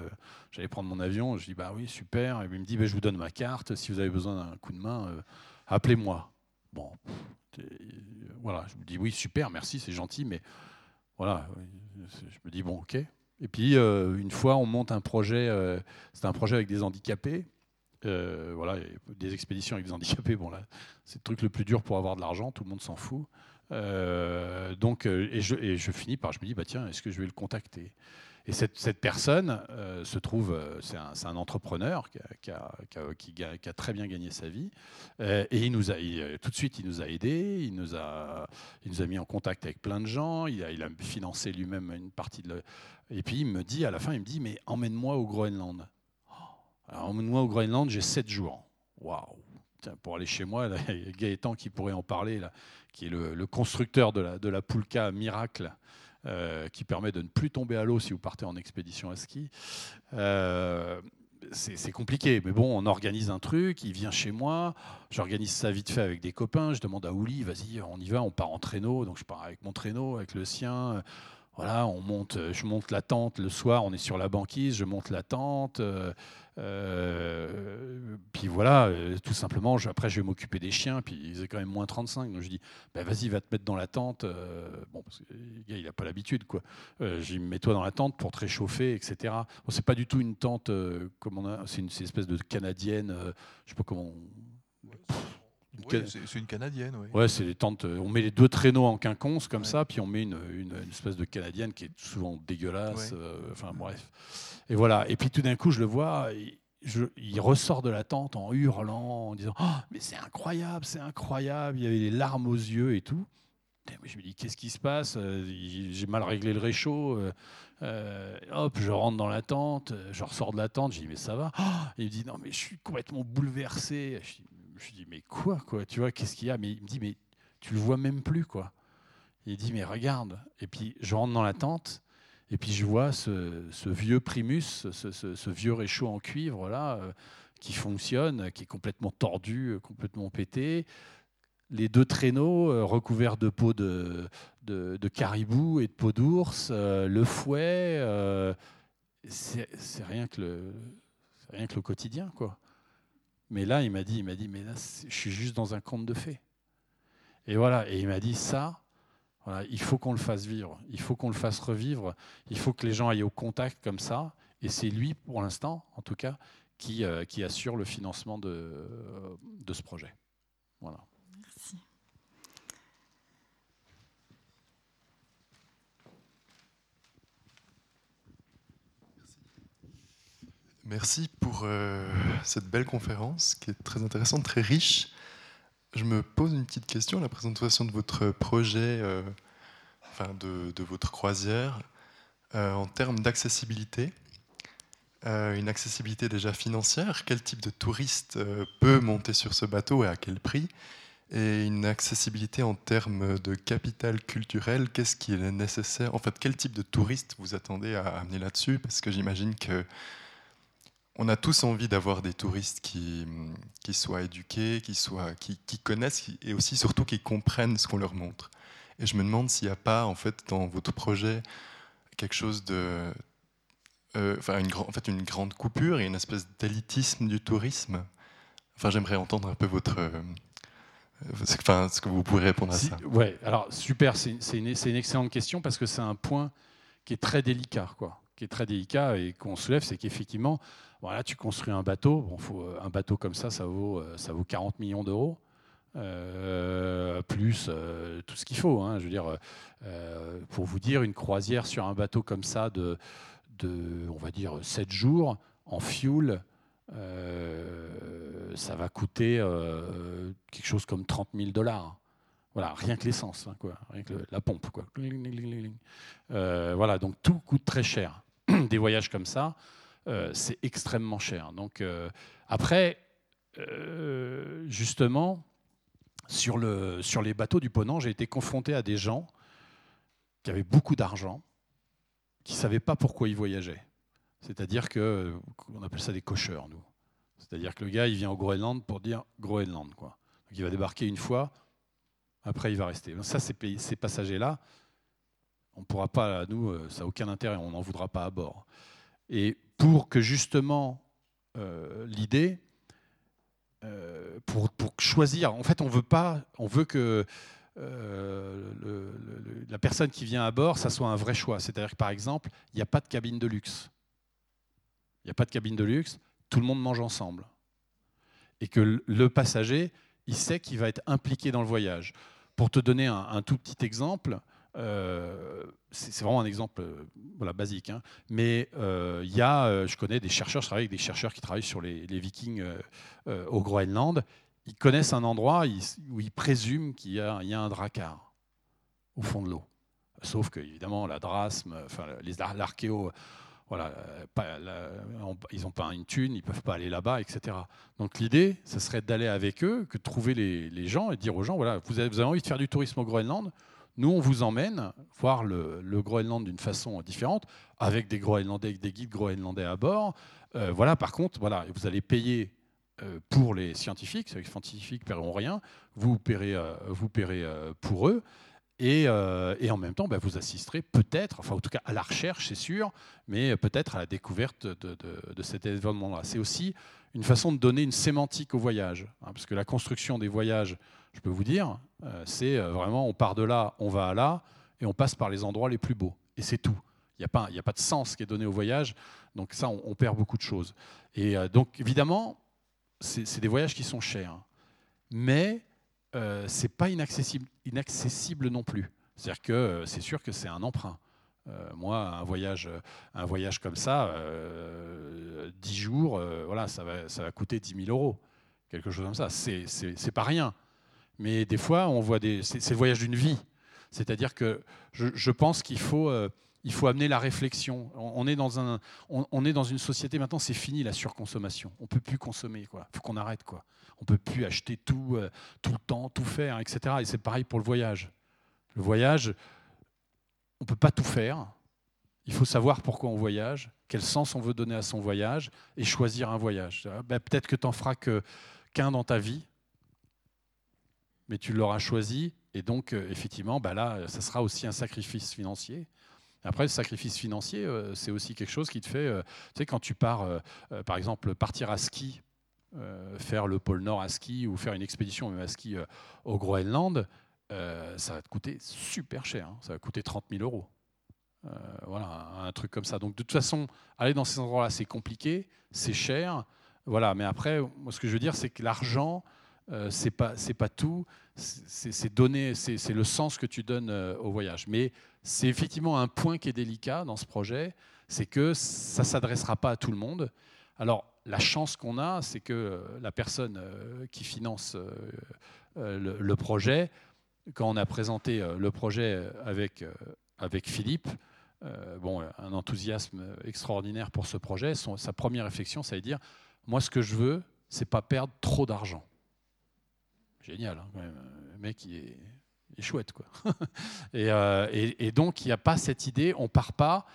j'allais prendre mon avion. Je dis Bah oui, super. Et il me dit bah, Je vous donne ma carte, si vous avez besoin d'un coup de main, appelez-moi. Bon, voilà, je me dis oui, super, merci, c'est gentil, mais voilà, je me dis bon, ok. Et puis euh, une fois, on monte un projet, euh, c'est un projet avec des handicapés. Euh, voilà, des expéditions avec des handicapés. Bon là, c'est le truc le plus dur pour avoir de l'argent. Tout le monde s'en fout. donc, et je, et je, finis par, je me dis bah tiens, est-ce que je vais le contacter? Et cette, personne euh, se trouve, euh, c'est un, entrepreneur qui a, très bien gagné sa vie. Euh, et tout de suite, il nous a aidés, il nous a, mis en contact avec plein de gens, il a, financé lui-même une partie de. Et puis il me dit, à la fin, il me dit, mais emmène-moi au Groenland. emmène-moi au Groenland, j'ai sept jours. Waouh! Pour aller chez moi, a Gaëtan qui pourrait en parler, là, qui est le, constructeur de la, de la Poulka Miracle. Euh, qui permet de ne plus tomber à l'eau si vous partez en expédition à ski. Euh, c'est compliqué, mais bon, on organise un truc, il vient chez moi, j'organise ça vite fait avec des copains, je demande à Ouli, vas-y, on y va, on part en traîneau, donc je pars avec mon traîneau, avec le sien, voilà, on monte, je monte la tente le soir, on est sur la banquise, je monte la tente, euh, euh, puis voilà, euh, tout simplement, après je vais m'occuper des chiens, puis il faisait quand même moins 35, donc je dis, bah, vas-y, va te mettre dans la tente. Euh, bon, parce que le gars, il n'a pas l'habitude, quoi. je mets-toi dans la tente pour te réchauffer, etc. Bon, c'est pas du tout une tente comme on a, c'est une, espèce de canadienne, je sais pas comment. C'est une canadienne, oui. Ouais, c'est les tentes. On met les deux traîneaux en quinconce comme ça, puis on met une, une, espèce de canadienne qui est souvent dégueulasse. enfin bref. Et voilà. Et puis tout d'un coup, je le vois, il ressort de la tente en hurlant, en disant oh, Mais c'est incroyable, c'est incroyable. Il y avait les larmes aux yeux et tout. je me dis Qu'est-ce qui se passe euh, J'ai mal réglé le réchaud. Euh, euh, hop, je rentre dans la tente, je ressors de la tente. Je dis Mais ça va oh, Il me dit Non, mais je suis complètement bouleversé. Je, lui dis Mais quoi, quoi Tu vois, qu'est-ce qu'il y a? Mais il me dit Mais tu le vois même plus, quoi. Il dit Mais regarde. Et puis je rentre dans la tente. Et puis je vois ce, vieux Primus, ce, vieux réchaud en cuivre euh, qui fonctionne, qui est complètement tordu, euh, complètement pété. Les deux traîneaux euh, recouverts de peau de, caribou et de peau d'ours, le fouet, c'est rien rien que le quotidien quoi. Mais là, il m'a dit, il m'a dit, mais là, je suis juste dans un conte de fées. Et voilà, et il m'a dit ça, il faut qu'on le fasse vivre, il faut qu'on le fasse revivre, il faut que les gens aillent au contact comme ça. Et c'est lui, pour l'instant, en tout cas, qui, euh, assure le financement de, de ce projet. Voilà. Merci pour euh, cette belle conférence qui est très intéressante, très riche. Je me pose une petite question la présentation de votre projet, euh, enfin de, votre croisière, euh, en termes d'accessibilité. Une accessibilité déjà financière, quel type de touriste peut monter sur ce bateau et à quel prix? Et une accessibilité en termes de capital culturel, qu'est-ce qui est nécessaire? En fait, quel type de touriste vous attendez à amener là-dessus? Parce que j'imagine que on a tous envie d'avoir des touristes qui, qui soient éduqués, qui, soient, qui, connaissent et aussi surtout qui comprennent ce qu'on leur montre. Et je me demande s'il n'y a pas en fait dans votre projet quelque chose de, euh, enfin une, en fait une grande coupure et une espèce d'élitisme du tourisme. Enfin, j'aimerais entendre un peu votre, euh, enfin, ce que vous pourrez répondre à ça. Ouais, alors super, c'est une, une, excellente question parce que c'est un point qui est très délicat, quoi, qui est très délicat et qu'on soulève, c'est qu'effectivement voilà, tu construis un bateau. Bon, faut, euh, un bateau comme ça, ça vaut, euh, ça vaut 40 millions d'euros. Euh, plus tout ce qu'il faut. Hein. Je veux pour vous dire, une croisière sur un bateau comme ça de, de on va dire, 7 jours en fuel, ça va coûter quelque chose comme 30 000 dollars. Voilà, rien que l'essence, hein, rien que la pompe, quoi. Voilà, donc tout coûte très cher. Des voyages comme ça, c'est extrêmement cher. Donc euh, après, justement, sur, le, sur les bateaux du Ponant, j'ai été confronté à des gens qui avaient beaucoup d'argent, qui ne savaient pas pourquoi ils voyageaient. C'est-à-dire que, on appelle ça des cocheurs, nous. C'est-à-dire que le gars, il vient au Groenland pour dire Groenland, quoi. Il va débarquer une fois, après il va rester. Ça, ces, passagers-là, on ne pourra pas, nous, euh, ça n'a aucun intérêt, on n'en voudra pas à bord. Et pour que justement euh, l'idée, euh, pour, choisir, en fait, on veut pas, on veut que la personne qui vient à bord, ça soit un vrai choix. C'est-à-dire que par exemple, il n'y a pas de cabine de luxe. Il n'y a pas de cabine de luxe, tout le monde mange ensemble. Et que le passager, il sait qu'il va être impliqué dans le voyage. Pour te donner un, tout petit exemple, euh, c'est vraiment un exemple euh, basique, hein, mais euh, il y a, je connais des chercheurs, je travaille avec des chercheurs qui travaillent sur les, vikings au Groenland, ils connaissent un endroit où ils présument qu'il y, a un dracar au fond de l'eau. Sauf que, évidemment, la drasme, enfin, l'archéo voilà, euh, ils n'ont pas une thune, ils ne peuvent pas aller là-bas, etc. Donc l'idée, ce serait d'aller avec eux, que de trouver les, gens et dire aux gens, voilà, vous avez, envie de faire du tourisme au Groenland, nous, on vous emmène voir le, Groenland d'une façon différente, avec des Groenlandais, avec des guides groenlandais à bord. Euh, voilà, par contre, voilà, vous allez payer euh, pour les scientifiques, les scientifiques ne paieront rien, vous paierez, vous paierez pour eux. Euh, et, en même temps, bah, vous assisterez peut-être, enfin en tout cas à la recherche, c'est sûr, mais peut-être à la découverte de, cet événement-là. C'est aussi une façon de donner une sémantique au voyage, hein, parce que la construction des voyages, je peux vous dire, euh, c'est euh, vraiment on part de là, on va à là, et on passe par les endroits les plus beaux. Et c'est tout. Il n'y a, pas, de sens qui est donné au voyage, donc ça, on, perd beaucoup de choses. Et donc, évidemment, c'est des voyages qui sont chers. Mais euh, c'est pas inaccessible, inaccessible non plus. C'est-à-dire que euh, c'est sûr que c'est un emprunt. Euh, moi, un voyage, un voyage comme ça, 10 jours, voilà, ça va, ça va coûter 10 000 euros, quelque chose comme ça. C'est pas rien. Mais des fois, on voit des. C'est le voyage d'une vie. C'est-à-dire que je, pense qu'il faut il faut amener la réflexion. On est dans, un, on, est dans une société, maintenant c'est fini la surconsommation. On ne peut plus consommer, il faut qu'on arrête. Quoi. On ne peut plus acheter tout, euh, tout le temps, tout faire, etc. Et c'est pareil pour le voyage. Le voyage, on ne peut pas tout faire. Il faut savoir pourquoi on voyage, quel sens on veut donner à son voyage, et choisir un voyage. Ben, peut-être que tu n'en feras qu'un dans ta vie, mais tu l'auras choisi, et donc euh, effectivement, ben là, ça sera aussi un sacrifice financier. Après, le sacrifice financier, euh, c'est aussi quelque chose qui te fait. Euh, tu sais, quand tu pars, par exemple, partir à ski, faire le pôle Nord à ski ou faire une expédition même à ski au Groenland, ça va te coûter super cher. Hein. ça va coûter 30 000 euros. voilà, un truc comme ça. Donc, de toute façon, aller dans ces endroits-là, c'est compliqué, c'est cher. Voilà, mais après, moi, ce que je veux dire, c'est que l'argent, c'est pas, c'est pas tout. C'est donner, c'est le sens que tu donnes au voyage. Mais c'est effectivement un point qui est délicat dans ce projet, c'est que ça s'adressera pas à tout le monde. Alors, la chance qu'on a, c'est que euh, la personne euh, qui finance euh, le, projet, quand on a présenté le projet avec, avec Philippe, bon, un enthousiasme extraordinaire pour ce projet, sa première réflexion, ça veut dire, moi ce que je veux, c'est pas perdre trop d'argent. Génial, hein, le mec il est chouette. Quoi. Euh, et, donc, il n'y a pas cette idée, on part pas.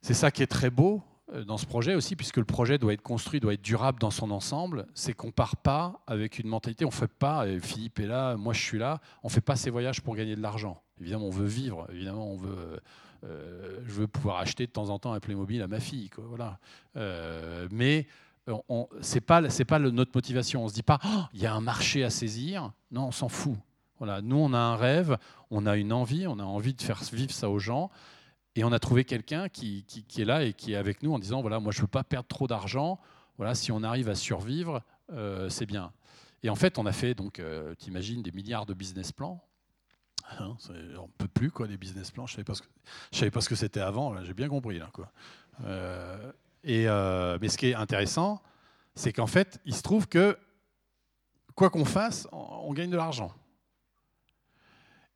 C'est ça qui est très beau euh, dans ce projet aussi, puisque le projet doit être construit, doit être durable dans son ensemble, c'est qu'on part pas avec une mentalité, on fait pas, Philippe est là, moi je suis là, on fait pas ces voyages pour gagner de l'argent. Évidemment, on veut vivre, évidemment, on veut, euh, je veux pouvoir acheter de temps en temps un Playmobil à ma fille, voilà. mais c'est pas, c'est pas notre motivation. On se dit pas, oh, il y a un marché à saisir. Non, on s'en fout. Voilà, nous, on a un rêve, on a une envie, on a envie de faire vivre ça aux gens. Et on a trouvé quelqu'un qui, est là et qui est avec nous en disant voilà, moi, je ne veux pas perdre trop d'argent. Voilà, si on arrive à survivre, euh, c'est bien. Et en fait, on a fait, donc, euh, tu imagines, des milliards de business plans. Hein, on ne peut plus, quoi, les business plans. Je ne savais, pas ce que c'était avant. J'ai bien compris. Quoi. Euh, et, mais ce qui est intéressant, c'est qu'en fait, il se trouve que, quoi qu'on fasse, on gagne de l'argent.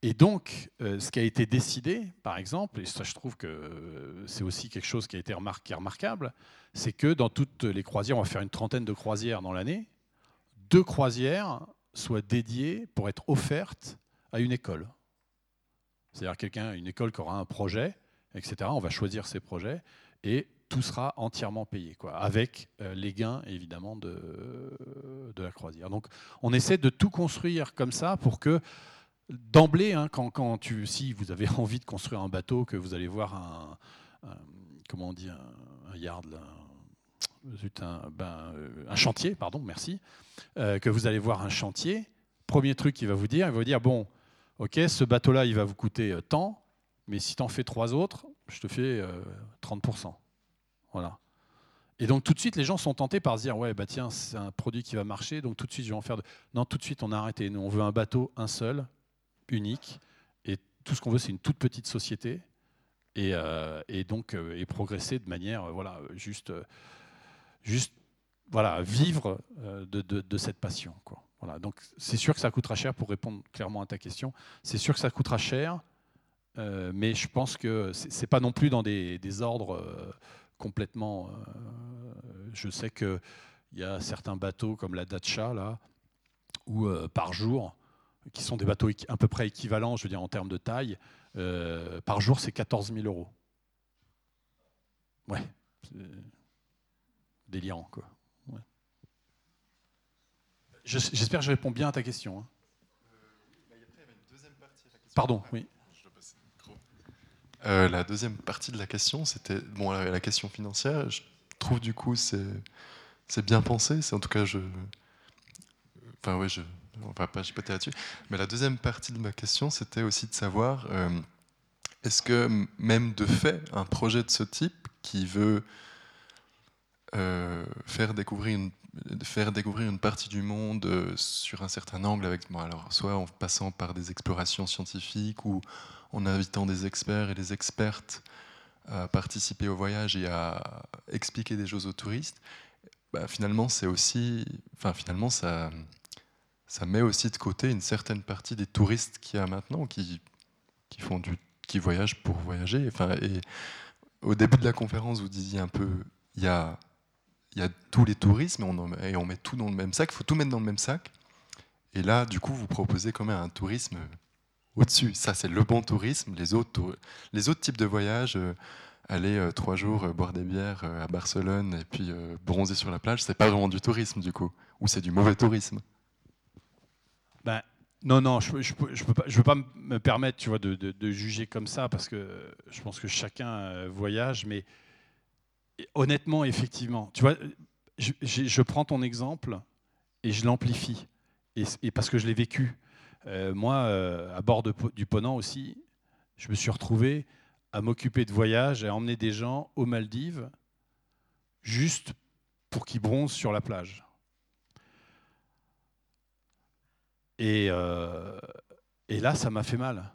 Et donc, euh, ce qui a été décidé, par exemple, et ça je trouve que c'est aussi quelque chose qui a été remarquable, c'est que dans toutes les croisières, on va faire une trentaine de croisières dans l'année, deux croisières soient dédiées pour être offertes à une école. C'est-à-dire quelqu'un, une école qui aura un projet, etc. On va choisir ses projets et tout sera entièrement payé, quoi, avec euh, les gains évidemment de, de la croisière. Donc on essaie de tout construire comme ça pour que d'emblée, hein, quand, quand, tu, si vous avez envie de construire un bateau, que vous allez voir un, comment on dit, un, yard, un, ben, euh, un, chantier, pardon, merci, euh, que vous allez voir un chantier, premier truc qu'il va vous dire, il va vous dire, bon, ok, ce bateau-là, il va vous coûter tant, mais si tu en fais trois autres, je te fais 30%. Voilà. Et donc tout de suite, les gens sont tentés par se dire ouais bah tiens c'est un produit qui va marcher, donc tout de suite je vais en faire. De... Non, tout de suite on a arrêté. Nous on veut un bateau un seul, unique, et tout ce qu'on veut c'est une toute petite société et, euh, donc euh, et progresser de manière euh, voilà juste juste voilà vivre de, de, cette passion. Voilà donc c'est sûr que ça coûtera cher pour répondre clairement à ta question. C'est sûr que ça coûtera cher, mais je pense que c'est pas non plus dans des ordres complètement. Euh, je sais qu'il y a certains bateaux comme la Dacha, là, où euh, par jour, qui sont des bateaux à peu près équivalents, je veux dire, en termes de taille, euh, par jour, c'est 14 000 euros. Ouais, délirant, quoi. J'espère que je réponds bien à ta question. Hein. Pardon, oui. Euh, la deuxième partie de la question, c'était bon, la, question financière. Je trouve du coup c'est c'est bien pensé. C'est en tout cas je. Enfin ouais, je. On va pas chipoter là-dessus. Mais la deuxième partie de ma question, c'était aussi de savoir euh, est-ce que même de fait, un projet de ce type qui veut euh, faire découvrir une faire découvrir une partie du monde sur un certain angle avec bon, alors soit en passant par des explorations scientifiques ou en invitant des experts et des expertes à participer au voyage et à expliquer des choses aux touristes, bah, finalement, c'est aussi, enfin, finalement, ça, ça met aussi de côté une certaine partie des touristes qu'il y a maintenant qui, qui, font du, qui voyagent pour voyager. Enfin, et au début de la conférence, vous disiez un peu, il y a, y a tous les tourismes et on, et on met tout dans le même sac, il faut tout mettre dans le même sac. Et là, du coup, vous proposez quand même un tourisme au-dessus. Ça, c'est le bon tourisme. Les autres, types de voyages, euh, aller euh, trois jours euh, boire des bières à Barcelone et puis bronzer sur la plage, c'est pas vraiment du tourisme du coup, ou c'est du mauvais tourisme. Ben, non, non, je ne je, peux pas me permettre tu vois, de, de, juger comme ça parce que je pense que chacun voyage, mais honnêtement, effectivement, tu vois, je, prends ton exemple et je l'amplifie, et, parce que je l'ai vécu. Euh, moi, euh, à bord du Ponant aussi, je me suis retrouvé à m'occuper de voyages à emmener des gens aux Maldives juste pour qu'ils bronzent sur la plage. Et, euh, là, ça m'a fait mal.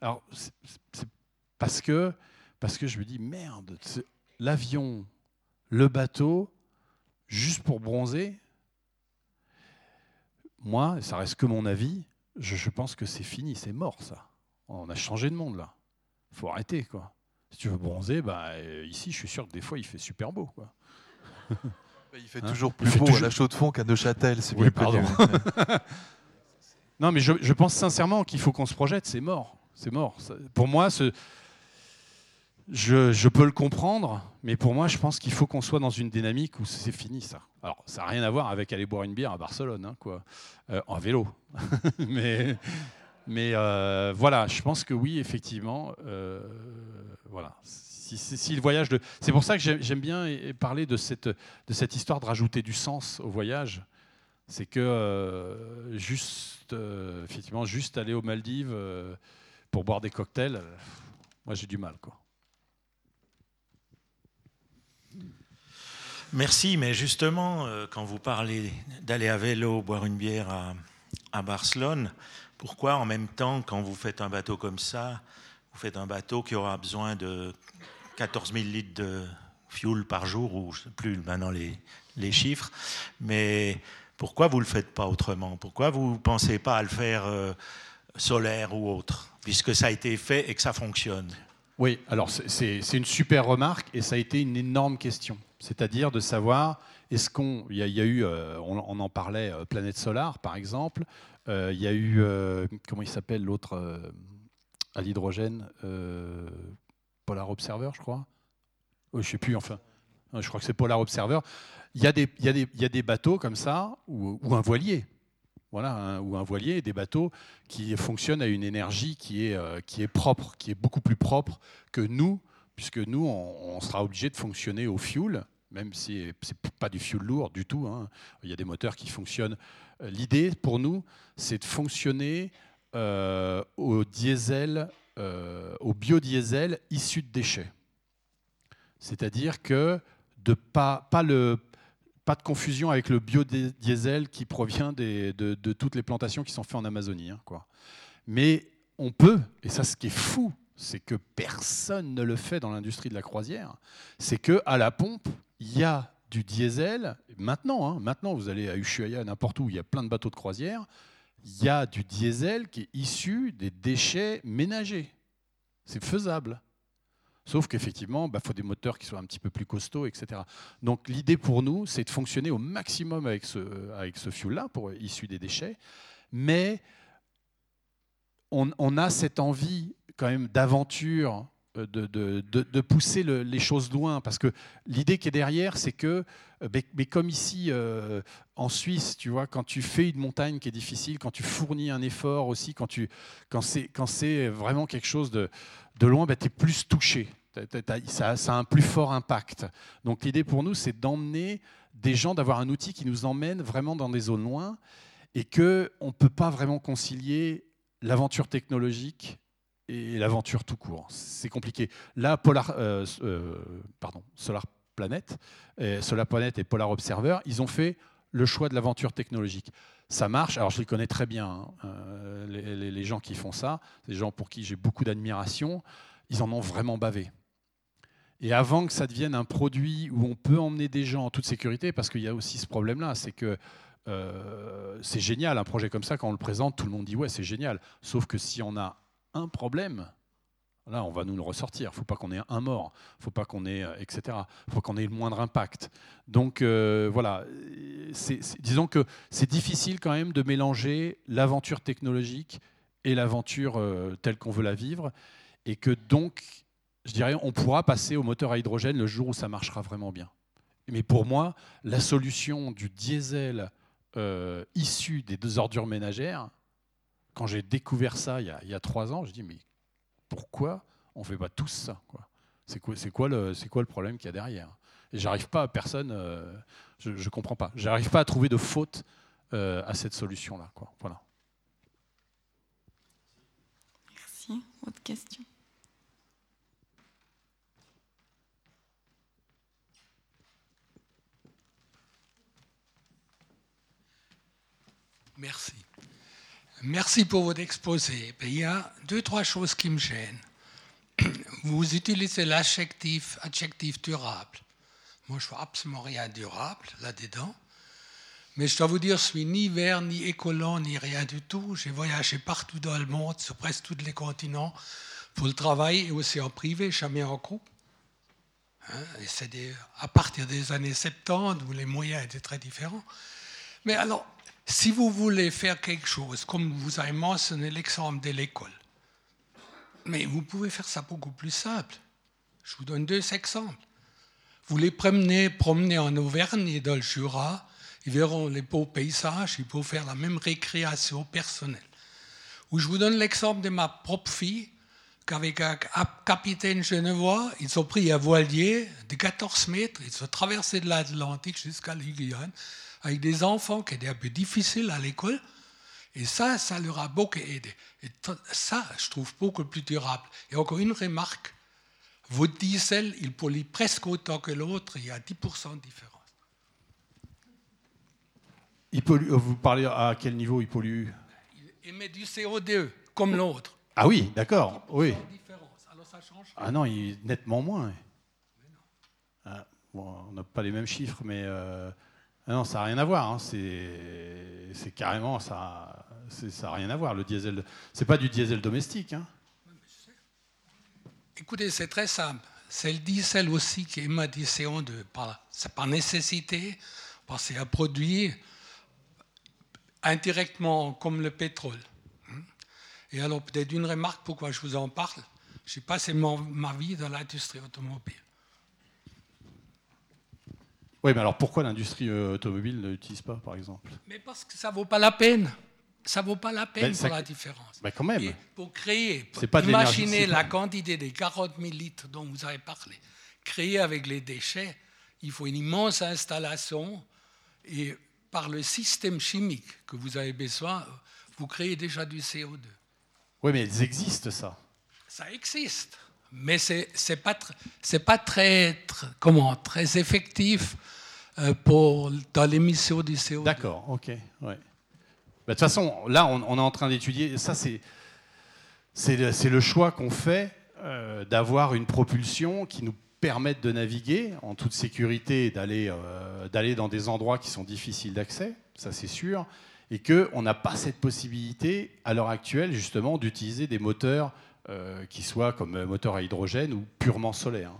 Alors, parce que, parce que je me dis, merde, l'avion, le bateau, juste pour bronzer, moi, ça reste que mon avis, je, pense que c'est fini, c'est mort ça. On a changé de monde là. Il faut arrêter quoi. Si tu veux bronzer, bah, euh, ici je suis sûr que des fois il fait super beau. Quoi. Il fait hein toujours plus beau à la chaux de fond qu'à Neuchâtel, c'est oui, pardon. non, mais je, je pense sincèrement qu'il faut qu'on se projette, c'est mort. C'est mort. Pour moi, ce, je, peux le comprendre, mais pour moi, je pense qu'il faut qu'on soit dans une dynamique où c'est fini ça. Alors, ça n'a rien à voir avec aller boire une bière à Barcelone, hein, quoi, euh, en vélo. mais euh, voilà, je pense que oui, effectivement, euh, voilà. Si, le voyage de, c'est pour ça que j'aime bien parler de cette de cette histoire de rajouter du sens au voyage. C'est que juste, effectivement, juste aller aux Maldives pour boire des cocktails, moi j'ai du mal, quoi. Merci, mais justement, euh, quand vous parlez d'aller à vélo boire une bière à, Barcelone, pourquoi en même temps, quand vous faites un bateau comme ça, vous faites un bateau qui aura besoin de 14 000 litres de fuel par jour, ou je ne sais plus maintenant les, les, chiffres, mais pourquoi vous ne le faites pas autrement? Pourquoi vous ne pensez pas à le faire euh, solaire ou autre puisque ça a été fait et que ça fonctionne? Oui, alors c'est une super remarque et ça a été une énorme question. C'est-à-dire de savoir, est-ce qu'on. Y, a eu, euh, on, en parlait, euh, Planète Solar par exemple, euh, il y a eu, comment il s'appelle l'autre à l'hydrogène Polar Observer, je crois. je ne sais plus, enfin. Je crois que c'est Polar Observer. Il y, a des, il, y y, a des, bateaux comme ça, ou, un voilier, voilà, ou un voilier, des bateaux qui fonctionnent à une énergie qui est, qui est propre, qui est beaucoup plus propre que nous, puisque nous, on, sera obligé de fonctionner au fuel, même si ce n'est pas du fuel lourd du tout. Hein. Il y a des moteurs qui fonctionnent. L'idée pour nous, c'est de fonctionner euh, au diesel, euh, au biodiesel issu de déchets. C'est-à-dire que de pas, pas, de confusion avec le biodiesel qui provient de, toutes les plantations qui sont faites en Amazonie. Hein, quoi. Mais on peut, et ça ce qui est fou, c'est que personne ne le fait dans l'industrie de la croisière, c'est que à la pompe, il y a du diesel. Maintenant, hein, maintenant vous allez à Ushuaia, n'importe où, il y a plein de bateaux de croisière il y a du diesel qui est issu des déchets ménagers. C'est faisable. Sauf qu'effectivement, il bah, faut des moteurs qui soient un petit peu plus costauds, etc. Donc l'idée pour nous, c'est de fonctionner au maximum avec ce, fuel-là, issu des déchets. Mais on, on, a cette envie quand même d'aventure euh, de, de, pousser les choses loin. Parce que l'idée qui est derrière, c'est que, euh, mais, comme ici euh, en Suisse, tu vois, quand tu fais une montagne qui est difficile, quand tu fournis un effort aussi, quand, quand c'est vraiment quelque chose de, de loin, ben, tu es plus touché. Ça, ça, a un plus fort impact. Donc l'idée pour nous, c'est d'emmener des gens, d'avoir un outil qui nous emmène vraiment dans des zones loin et qu'on ne peut pas vraiment concilier l'aventure technologique et l'aventure tout court. C'est compliqué. Là, Polar, euh, euh, pardon, Solar Planet, et Solar Planet et Polar Observer, ils ont fait le choix de l'aventure technologique. Ça marche. Alors, je les connais très bien, hein, euh, les, les, gens qui font ça, des gens pour qui j'ai beaucoup d'admiration. Ils en ont vraiment bavé. Et avant que ça devienne un produit où on peut emmener des gens en toute sécurité, parce qu'il y a aussi ce problème-là, c'est que c'est génial, un projet comme ça, quand on le présente, tout le monde dit ouais, c'est génial. Sauf que si on a un problème, là, on va nous le ressortir. Il ne faut pas qu'on ait un mort, il faut pas qu'on ait, euh, etc. Il faut qu'on ait le moindre impact. Donc euh, voilà, disons que c'est difficile quand même de mélanger l'aventure technologique et l'aventure euh, telle qu'on veut la vivre, et que donc, je dirais, on pourra passer au moteur à hydrogène le jour où ça marchera vraiment bien. Mais pour moi, la solution du diesel issu des deux ordures ménagères, quand j'ai découvert ça il y, a, trois ans, je dis mais pourquoi on ne fait pas tous ça C'est quoi, quoi, le, quoi le problème qu'il y a derrière? Et j'arrive pas à personne, euh, je ne comprends pas. J'arrive pas à trouver de faute euh, à cette solution-là. Voilà. Merci. Autre question? Merci. Merci pour votre exposé. Il y a deux, trois choses qui me gênent. Vous utilisez l'adjectif adjectif durable. Moi, je ne vois absolument rien durable là-dedans. Mais je dois vous dire, je suis ni vert, ni écolo, ni rien du tout. J'ai voyagé partout dans le monde, sur presque tous les continents, pour le travail et aussi en privé, jamais en groupe. Hein, c'est à partir des années 70 où les moyens étaient très différents. Mais alors, si vous voulez faire quelque chose, comme vous avez mentionné l'exemple de l'école, mais vous pouvez faire ça beaucoup plus simple. Je vous donne deux exemples. Vous les promenez, en Auvergne et dans le Jura, ils verront les beaux paysages, ils peuvent faire la même récréation personnelle. Ou je vous donne l'exemple de ma propre fille, qu'avec un capitaine genevois, ils ont pris un voilier de 14 mètres, ils ont traversé de l'Atlantique jusqu'à l'Iguyane, avec des enfants qui étaient un peu difficiles à l'école. Et ça, ça leur a beaucoup aidé. Et ça, je trouve beaucoup plus durable. Et encore une remarque, votre diesel, il pollue presque autant que l'autre, il y a 10% de différence. Il pollue, euh, vous parlez à quel niveau il pollue? Il émet du CO2, comme l'autre. Ah oui, d'accord, oui. Alors ça change Ah non, il est nettement moins. Ah, bon, on n'a pas les mêmes chiffres, mais... Euh, ah non, ça n'a rien à voir. Hein. C'est carrément ça. N'a rien à voir. Le diesel, c'est pas du diesel domestique. Hein. Écoutez, c'est très simple. C'est dit celle aussi qui émet du CO2. C'est par nécessité, parce que c'est un produit indirectement comme le pétrole. Et alors, peut-être une remarque pourquoi je vous en parle? J'ai passé ma vie dans l'industrie automobile. Oui, mais alors pourquoi l'industrie euh, automobile ne l'utilise pas, par exemple? Mais parce que ça ne vaut pas la peine. Ça ne vaut pas la peine ben, pour la différence. Ben, quand même. pour créer, pour pas imaginez la quantité des 40 000 litres dont vous avez parlé. Créer avec les déchets, il faut une immense installation et par le système chimique que vous avez besoin, vous créez déjà du CO2. Oui, mais elles existent, ça. Ça existe, mais ce n'est pas, pas très, comment, très effectif euh, pour, dans l'émission du CO2. D'accord, ok. Ouais. Bah, de toute façon, là, on, est en train d'étudier. Ça, c'est, c'est, le, le choix qu'on fait euh, d'avoir une propulsion qui nous permette de naviguer en toute sécurité et d'aller, euh, dans des endroits qui sont difficiles d'accès, ça c'est sûr, et qu'on n'a pas cette possibilité à l'heure actuelle justement d'utiliser des moteurs euh, qui soient comme moteurs à hydrogène ou purement solaires.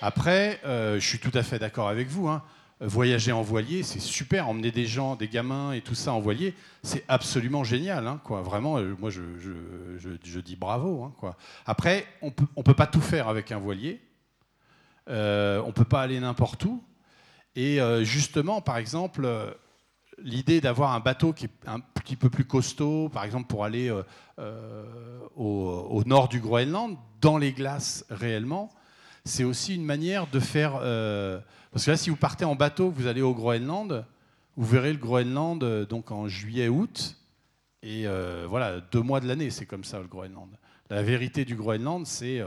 Après, euh, je suis tout à fait d'accord avec vous. Hein. Voyager en voilier, c'est super. Emmener des gens, des gamins et tout ça en voilier, c'est absolument génial. Hein, quoi. Vraiment, euh, moi, je, dis bravo. Hein, quoi. Après, on peut, ne peut pas tout faire avec un voilier. on ne peut pas aller n'importe où. Et justement, par exemple, l'idée d'avoir un bateau qui est un petit peu plus costaud, par exemple pour aller euh, euh, au, nord du Groenland, dans les glaces réellement, c'est aussi une manière de faire... Euh, parce que là, si vous partez en bateau, vous allez au Groenland, vous verrez le Groenland donc en juillet-août, et voilà, deux mois de l'année, c'est comme ça le Groenland. La vérité du Groenland, c'est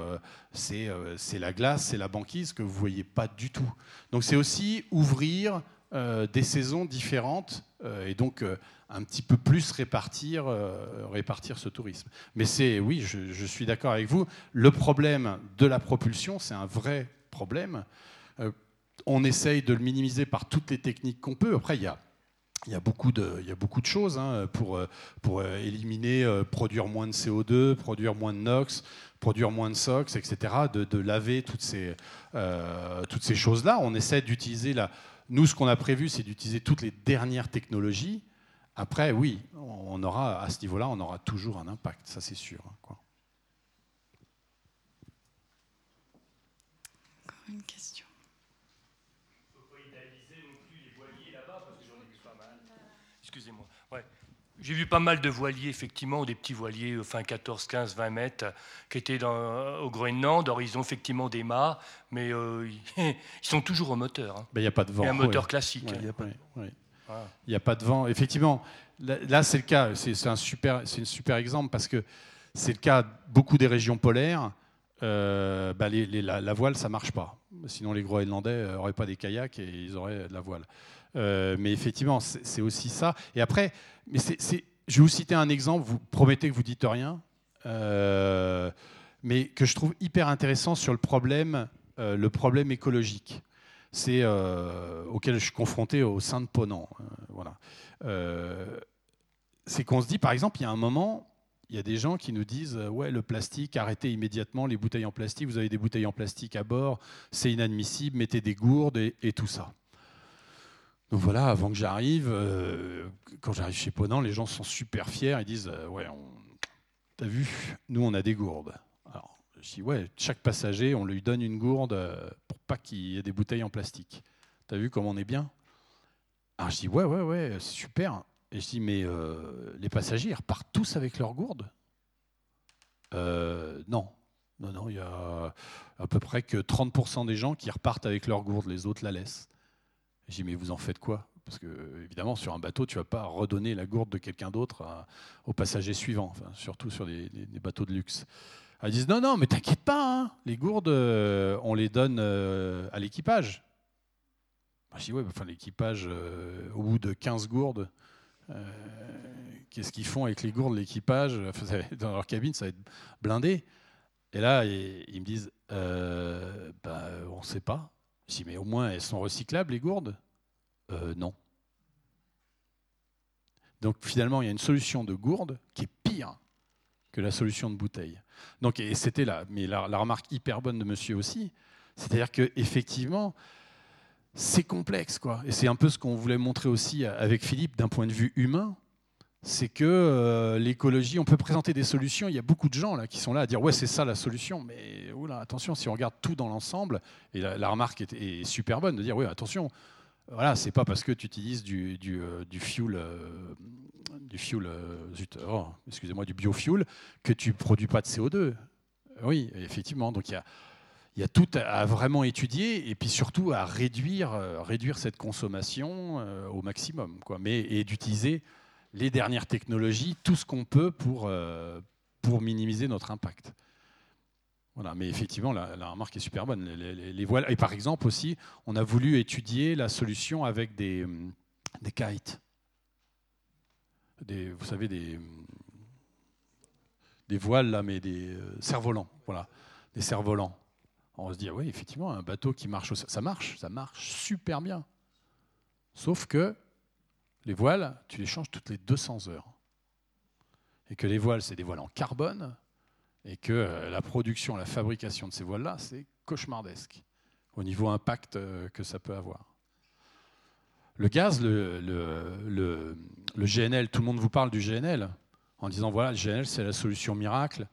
la glace, c'est la banquise que vous ne voyez pas du tout. Donc c'est aussi ouvrir des saisons différentes euh, et donc euh, un petit peu plus répartir, répartir ce tourisme. Mais c'est, oui, je, suis d'accord avec vous, le problème de la propulsion, c'est un vrai problème. on essaye de le minimiser par toutes les techniques qu'on peut. Après, il y a il y, a beaucoup de, il y a beaucoup de choses hein, pour, pour éliminer, produire moins de CO2, produire moins de NOx, produire moins de SOx, etc., de, de laver toutes ces, toutes ces choses-là. On essaie d'utiliser la, nous, ce qu'on a prévu, c'est d'utiliser toutes les dernières technologies. Après, oui, on aura, à ce niveau-là, on aura toujours un impact, ça c'est sûr. Hein. Encore une question. Excusez-moi. Ouais. J'ai vu pas mal de voiliers, effectivement, des petits voiliers, enfin 14, 15, 20 mètres, qui étaient dans, au Groenland. Alors, ils ont effectivement des mâts, mais euh, ils sont toujours au moteur. Hein. Ben, il n'y a pas de vent. un moteur classique. Il n'y a, a, pas de vent. Effectivement, là, c'est le cas. C'est un super, un super exemple parce que c'est le cas beaucoup des régions polaires. Euh, ben, la, voile, ça marche pas. Sinon, les Groenlandais n'auraient pas des kayaks et ils auraient de la voile. Euh, mais effectivement, c'est aussi ça. Et après, mais je vais vous citer un exemple, vous promettez que vous dites rien, euh, mais que je trouve hyper intéressant sur le problème, euh, le problème écologique. C'est auquel je suis confronté au sein de Ponant. voilà. c'est qu'on se dit, par exemple, il y a un moment, il y a des gens qui nous disent ouais le plastique arrêtez immédiatement les bouteilles en plastique vous avez des bouteilles en plastique à bord c'est inadmissible mettez des gourdes et tout ça donc voilà, avant que j'arrive, euh, quand j'arrive chez Ponant, les gens sont super fiers. Ils disent euh, Ouais, t'as vu, nous on a des gourdes. Alors je dis Ouais, chaque passager, on lui donne une gourde euh, pour pas qu'il y ait des bouteilles en plastique. T'as vu comme on est bien? Alors je dis Ouais, ouais, ouais, super. Et je dis Mais les passagers, ils repartent tous avec leurs gourdes? Non. Non, non, il y a à peu près que 30% des gens qui repartent avec leurs gourdes, les autres la laissent. J'ai dit, mais vous en faites quoi? Parce que, évidemment, sur un bateau, tu ne vas pas redonner la gourde de quelqu'un d'autre aux passagers suivants, enfin, surtout sur des, bateaux de luxe. Ils disent, non, non, mais t'inquiète pas, hein, les gourdes, euh, on les donne euh, à l'équipage. Je dis, ouais, enfin, l'équipage, euh, au bout de 15 gourdes, qu'est-ce qu'ils font avec les gourdes, l'équipage? Dans leur cabine, ça va être blindé. Et là, ils, me disent, bah, on ne sait pas. Je dis, mais au moins, elles sont recyclables, les gourdes? Euh, Non. Donc finalement, il y a une solution de gourde qui est pire que la solution de bouteille. Donc, et c'était là, mais la, remarque hyper bonne de monsieur aussi, c'est-à-dire que effectivement, c'est complexe, quoi. Et c'est un peu ce qu'on voulait montrer aussi avec Philippe d'un point de vue humain c'est que euh, l'écologie, on peut présenter des solutions. Il y a beaucoup de gens là qui sont là à dire ouais c'est ça la solution, mais oula, attention si on regarde tout dans l'ensemble. Et la, remarque est, super bonne de dire oui attention, voilà c'est pas parce que tu utilises du, du, euh, du fuel, euh, fuel, oh, excusez-moi du biofuel que tu produis pas de CO2. Oui effectivement donc il y a il y a tout à vraiment étudier et puis surtout à réduire, réduire cette consommation au maximum. Quoi. Mais, et d'utiliser les dernières technologies, tout ce qu'on peut pour, euh, pour minimiser notre impact. Voilà, mais effectivement, la, remarque est super bonne. Les, voiles, et par exemple aussi, on a voulu étudier la solution avec des, des kites. Des, vous savez, des, des voiles, là, mais des euh, cerfs-volants. Voilà, des cerfs-volants. On se dit, oui, effectivement, un bateau qui marche, ça marche, ça marche super bien. Sauf que les voiles, tu les changes toutes les 200 heures. Et que les voiles, c'est des voiles en carbone, et que euh, la production, la fabrication de ces voiles-là, c'est cauchemardesque au niveau impact euh, que ça peut avoir. Le gaz, le, GNL, tout le monde vous parle du GNL en disant voilà, le GNL, c'est la solution miracle,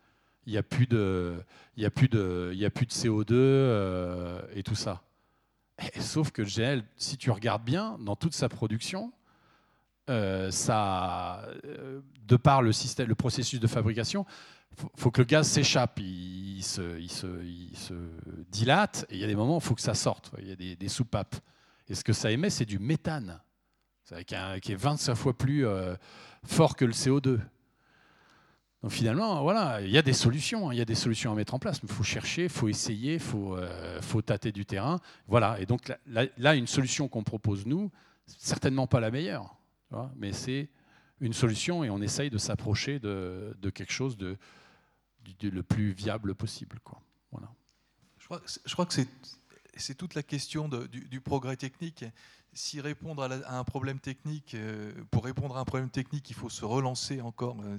il n'y a, plus de, y a, plus de, a plus de CO2 euh, et tout ça. sauf que le GNL, si tu regardes bien, dans toute sa production, euh, euh, de par le, système, le processus de fabrication, il faut, que le gaz s'échappe, il, se, il, se, il, se, dilate, et il y a des moments où il faut que ça sorte, il y a des, soupapes. Et ce que ça émet, c'est du méthane, qui est 25 fois plus euh, fort que le CO2. Donc finalement, voilà, il y a des solutions, hein, il y a des solutions à mettre en place, mais il faut chercher, il faut essayer, il faut, faut, tâter du terrain. Voilà, et donc là, là une solution qu'on propose nous, certainement pas la meilleure mais c'est une solution et on essaye de s'approcher de, quelque chose de, le plus viable possible. Voilà. Je, crois, je crois que c'est toute la question du, progrès technique. Si répondre à, un problème technique, euh, pour répondre à un problème technique, il faut se relancer encore euh,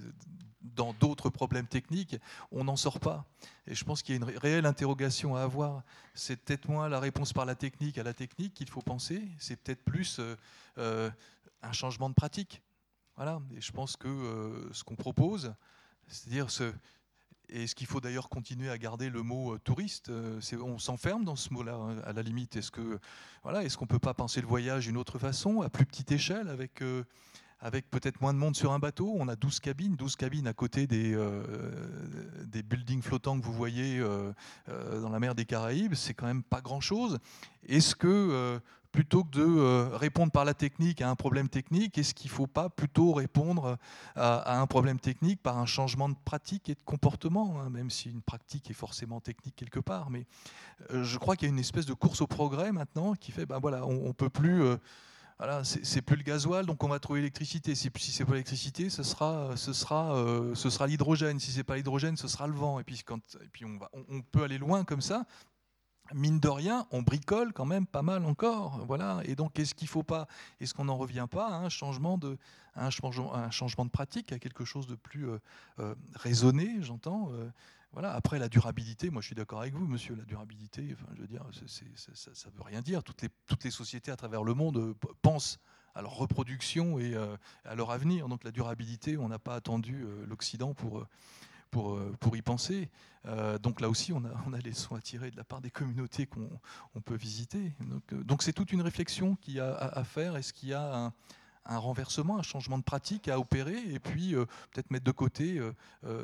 dans d'autres problèmes techniques, on n'en sort pas. Et je pense qu'il y a une réelle interrogation à avoir. C'est peut-être moins la réponse par la technique à la technique qu'il faut penser, c'est peut-être plus euh, un changement de pratique. Voilà. Et je pense que euh, ce qu'on propose, c'est-à-dire ce, et ce qu'il faut d'ailleurs continuer à garder le mot euh, touriste, euh, on s'enferme dans ce mot-là hein, à la limite. Est-ce que voilà, est-ce qu'on peut pas penser le voyage d'une autre façon, à plus petite échelle, avec avec peut-être moins de monde sur un bateau? On a 12 cabines, 12 cabines à côté des, des buildings flottants que vous voyez dans la mer des Caraïbes. C'est quand même pas grand-chose. Est-ce que plutôt que de euh, répondre par la technique à un problème technique, est-ce qu'il ne faut pas plutôt répondre à, un problème technique par un changement de pratique et de comportement, hein, même si une pratique est forcément technique quelque part. Mais euh, je crois qu'il y a une espèce de course au progrès maintenant qui fait, ben voilà, on, ne peut plus... Euh, voilà, c'est plus le gasoil, donc on va trouver l'électricité. Si, si c'est pas l'électricité, ce sera, ce sera, ce sera l'hydrogène. Si c'est pas l'hydrogène, ce sera le vent. Et puis, quand, et puis on, va, on, peut aller loin comme ça mine de rien, on bricole quand même pas mal encore. Voilà. Et donc, est-ce qu'il faut pas, est-ce qu'on n'en revient pas à un changement de, un changement, un changement de pratique, à quelque chose de plus euh, euh, raisonné, j'entends euh, voilà. Après, la durabilité, moi je suis d'accord avec vous, monsieur, la durabilité, je veux dire, ça ne veut rien dire. Toutes les, toutes les sociétés à travers le monde pensent à leur reproduction et à leur avenir. Donc la durabilité, on n'a pas attendu l'Occident pour pour, euh, pour y penser. Euh, donc là aussi, on a, on a les soins à tirer de la part des communautés qu'on on peut visiter. Donc euh, c'est toute une réflexion qu'il y a à, faire. Est-ce qu'il y a un, un, renversement, un changement de pratique à opérer, et puis peut-être mettre de côté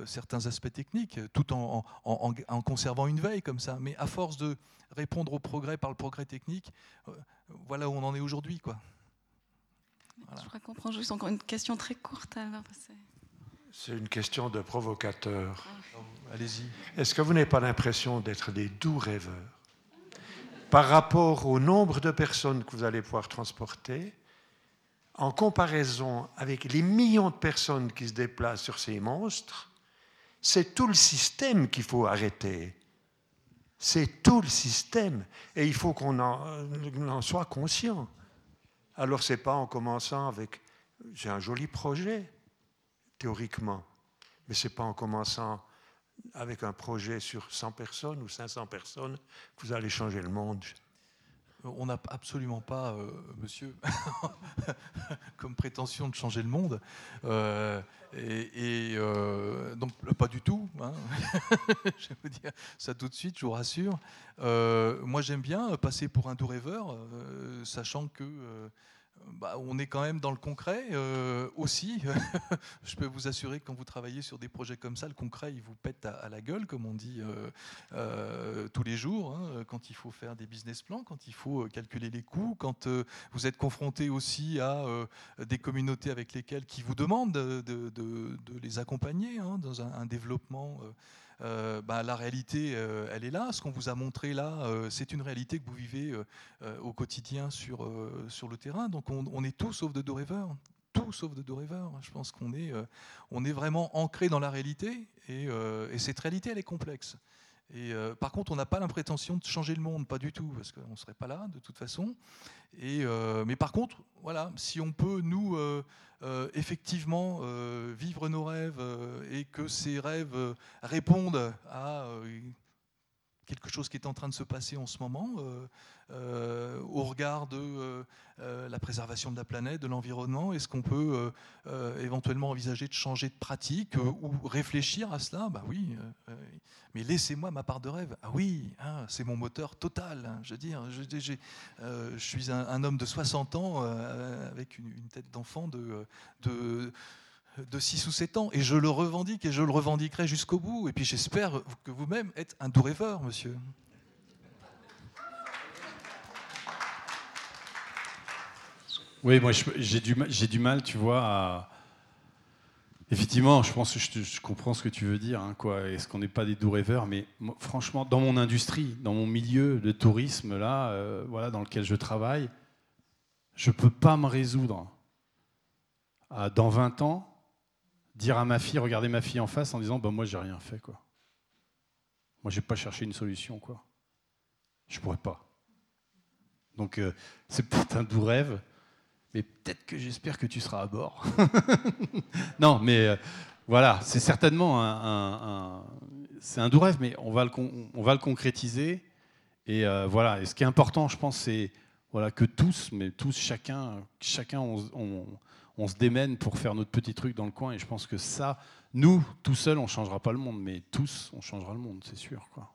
certains aspects techniques, tout en, en, en, conservant une veille comme ça. Mais à force de répondre au progrès par le progrès technique, voilà où on en est aujourd'hui. quoi. Je crois qu'on prend juste encore une question très courte alors. C'est une question de provocateur. Allez-y. Est-ce que vous n'avez pas l'impression d'être des doux rêveurs? Par rapport au nombre de personnes que vous allez pouvoir transporter, en comparaison avec les millions de personnes qui se déplacent sur ces monstres, c'est tout le système qu'il faut arrêter. C'est tout le système. Et il faut qu'on en, en, soit conscient. Alors, ce n'est pas en commençant avec j'ai un joli projet, théoriquement. Mais ce n'est pas en commençant avec un projet sur 100 personnes ou 500 personnes que vous allez changer le monde. On n'a absolument pas, euh, monsieur, comme prétention de changer le monde. Euh, et, euh, donc, pas du tout. Hein. je vais vous dire ça tout de suite, je vous rassure. moi, j'aime bien passer pour un doux rêveur, sachant que bah, on est quand même dans le concret euh, aussi. je peux vous assurer que quand vous travaillez sur des projets comme ça, le concret, il vous pète à, la gueule, comme on dit euh, euh, tous les jours, hein, quand il faut faire des business plans, quand il faut calculer les coûts, quand vous êtes confronté aussi à des communautés avec lesquelles qui vous demandent de, les accompagner hein, dans un développement. Euh, bah, la réalité, euh, elle est là. Ce qu'on vous a montré là, euh, c'est une réalité que vous vivez au quotidien sur, sur le terrain. Donc on, est tous sauf de deux rêveurs. Tout sauf de deux rêveurs. Je pense qu'on est, est vraiment ancré dans la réalité et cette réalité, elle est complexe. Et par contre, on n'a pas l'impression de changer le monde, pas du tout, parce qu'on ne serait pas là de toute façon. Et, mais par contre, voilà, si on peut nous euh, effectivement euh, vivre nos rêves euh, et que ces rêves répondent à quelque chose qui est en train de se passer en ce moment au regard de la préservation de la planète, de l'environnement Est-ce qu'on peut éventuellement envisager de changer de pratique ou réfléchir à cela? Bah oui, mais laissez-moi ma part de rêve. Ah oui, hein, c'est mon moteur total. Hein, je veux dire, je, suis un, homme de 60 ans avec une, tête d'enfant de, de de 6 ou 7 ans. Et je le revendique et je le revendiquerai jusqu'au bout. Et puis j'espère que vous-même êtes un doux rêveur, monsieur. Oui, moi j'ai du, mal, tu vois, à... Effectivement, je pense que je, comprends ce que tu veux dire, hein, quoi. Est-ce qu'on n'est pas des doux rêveurs Mais franchement, dans mon industrie, dans mon milieu de tourisme, là, euh, voilà, dans lequel je travaille, je ne peux pas me résoudre à, dans 20 ans, dire à ma fille, regarder ma fille en face en disant bah, Moi, j'ai rien fait. Quoi. Moi, j'ai pas cherché une solution. Quoi. Je pourrais pas. Donc, euh, c'est peut-être un doux rêve, mais peut-être que j'espère que tu seras à bord. non, mais euh, voilà, c'est certainement un, c'est un doux rêve, mais on va le, on va le concrétiser. Et euh, voilà, et ce qui est important, je pense, c'est voilà, que tous, mais tous, chacun, chacun on se démène pour faire notre petit truc dans le coin. Et je pense que ça, nous, tout seuls, on ne changera pas le monde, mais tous, on changera le monde, c'est sûr. Quoi.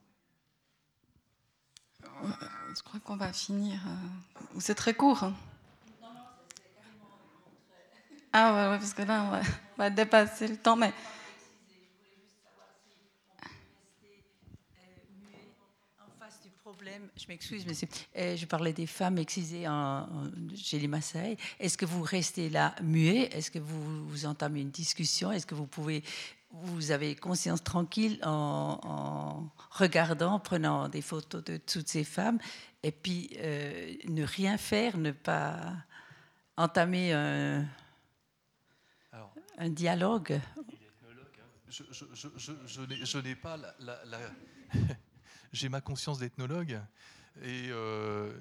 Je crois qu'on va finir. Euh, c'est très court. Hein. Ah ouais, ouais, parce que là, on va, on va dépasser le temps. Mais je m'excuse, mais euh, je parlais des femmes excisées en, chez les Maasai. Est-ce que vous restez là muet? Est-ce que vous, vous entamez une discussion? Est-ce que vous pouvez, vous avez conscience tranquille en, regardant, en prenant des photos de toutes ces femmes, et puis euh, ne rien faire, ne pas entamer un, un dialogue? je, je, n'ai pas la j'ai ma conscience d'ethnologue. Et euh,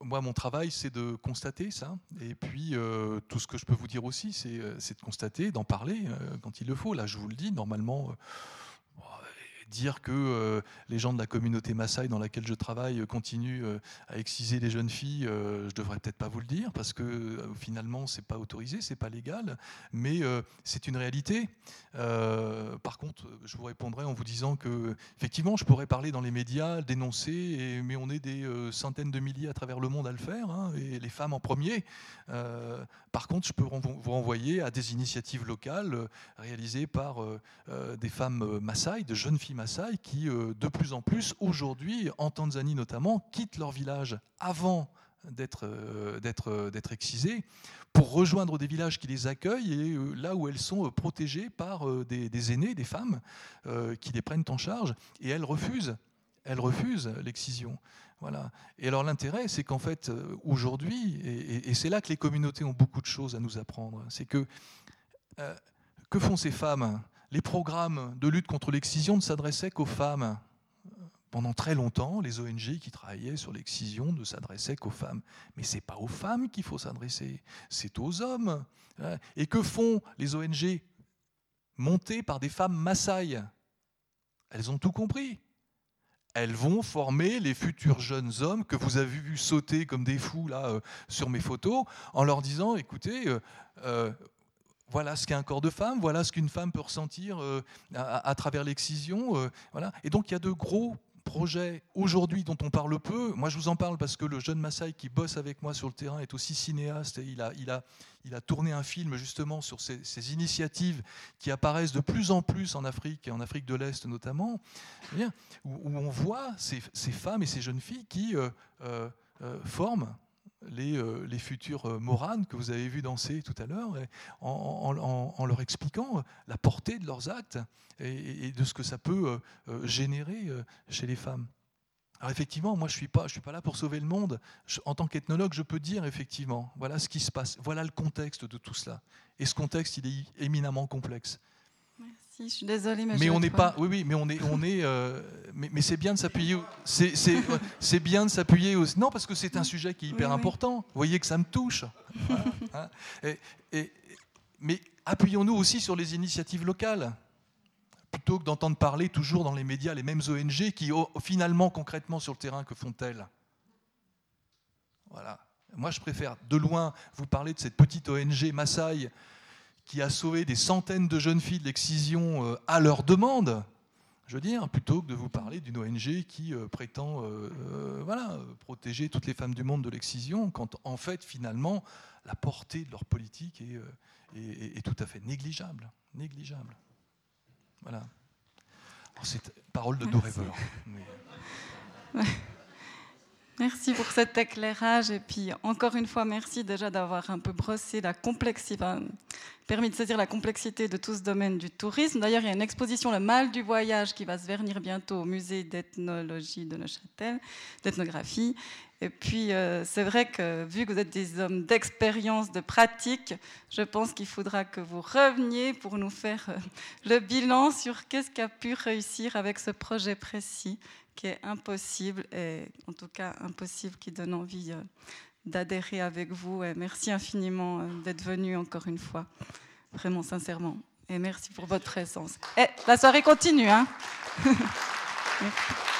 moi, mon travail, c'est de constater ça. Et puis, euh, tout ce que je peux vous dire aussi, c'est euh, de constater, d'en parler quand il le faut. Là, je vous le dis, normalement, dire que euh, les gens de la communauté Maasai dans laquelle je travaille continuent euh, à exciser les jeunes filles, euh, je devrais peut-être pas vous le dire parce que finalement c'est pas autorisé, c'est pas légal, mais c'est une réalité. par contre, je vous répondrai en vous disant que effectivement, je pourrais parler dans les médias, dénoncer, mais on est des centaines de milliers à travers le monde à le faire, hein, et les femmes en premier. par contre, je peux vous renvoyer à des initiatives locales réalisées par des femmes Maasai, de jeunes filles Maasai qui, euh, de plus en plus, aujourd'hui, en Tanzanie notamment, quittent leur village avant d'être euh, euh, d'être excisées pour rejoindre des villages qui les accueillent et là où elles sont protégées par des, des aînés, des femmes qui les prennent en charge et elles refusent elles refusent l'excision. Voilà. Et alors l'intérêt, c'est qu'en fait, aujourd'hui, et, c'est là que les communautés ont beaucoup de choses à nous apprendre, c'est que que font ces femmes les programmes de lutte contre l'excision ne s'adressaient qu'aux femmes. Pendant très longtemps, les ONG qui travaillaient sur l'excision ne s'adressaient qu'aux femmes. Mais ce n'est pas aux femmes qu'il faut s'adresser, c'est aux hommes. Et que font les ONG montées par des femmes Maasai? Elles ont tout compris. Elles vont former les futurs jeunes hommes que vous avez vus sauter comme des fous là euh, sur mes photos, en leur disant écoutez, euh, euh, voilà ce qu'est un corps de femme, voilà ce qu'une femme peut ressentir à, à, travers l'excision. voilà. Et donc il y a de gros projet aujourd'hui dont on parle peu. Moi, je vous en parle parce que le jeune Maasai qui bosse avec moi sur le terrain est aussi cinéaste et il a, il a, il a tourné un film justement sur ces, initiatives qui apparaissent de plus en plus en Afrique et en Afrique de l'Est notamment, eh où, on voit ces, femmes et ces jeunes filles qui euh, euh, euh, forment les, euh, futurs euh, Moranes que vous avez vu danser tout à l'heure, en, leur expliquant la portée de leurs actes et, de ce que ça peut euh, générer chez les femmes. Alors effectivement, moi je suis, pas, je suis pas là pour sauver le monde. en tant qu'ethnologue, je peux dire effectivement, voilà ce qui se passe, voilà le contexte de tout cela. Et ce contexte, il est éminemment complexe je suis désolée, mais, mais on n'est pas. Oui, oui, mais on est, on est. Euh, mais, mais c'est bien de s'appuyer. C'est, c'est, bien de s'appuyer. Aussi. Non, parce que c'est un sujet qui est hyper important. Vous voyez que ça me touche. Hein. et, mais appuyons-nous aussi sur les initiatives locales, plutôt que d'entendre parler toujours dans les médias les mêmes ONG qui, finalement, concrètement sur le terrain, que font-elles? Voilà. Moi, je préfère de loin vous parler de cette petite ONG Maasai qui a sauvé des centaines de jeunes filles de l'excision euh, à leur demande, je veux dire, plutôt que de vous parler d'une ONG qui euh, prétend euh, voilà, protéger toutes les femmes du monde de l'excision, quand en fait, finalement, la portée de leur politique est, est, tout à fait négligeable. Négligeable. Voilà. C'est parole de doux rêveur. Merci pour cet éclairage et puis encore une fois merci déjà d'avoir un peu brossé la complexité, permis de saisir la complexité de tout ce domaine du tourisme. D'ailleurs, il y a une exposition Le mal du voyage qui va se vernir bientôt au musée d'ethnologie de Neuchâtel, d'ethnographie. Et puis euh, c'est vrai que vu que vous êtes des hommes d'expérience, de pratique, je pense qu'il faudra que vous reveniez pour nous faire euh, le bilan sur qu'est-ce qu'a pu réussir avec ce projet précis qui est impossible, et en tout cas impossible, qui donne envie euh, d'adhérer avec vous. Et merci infiniment euh, d'être venu encore une fois, vraiment sincèrement. Et merci pour votre présence. Et la soirée continue. Hein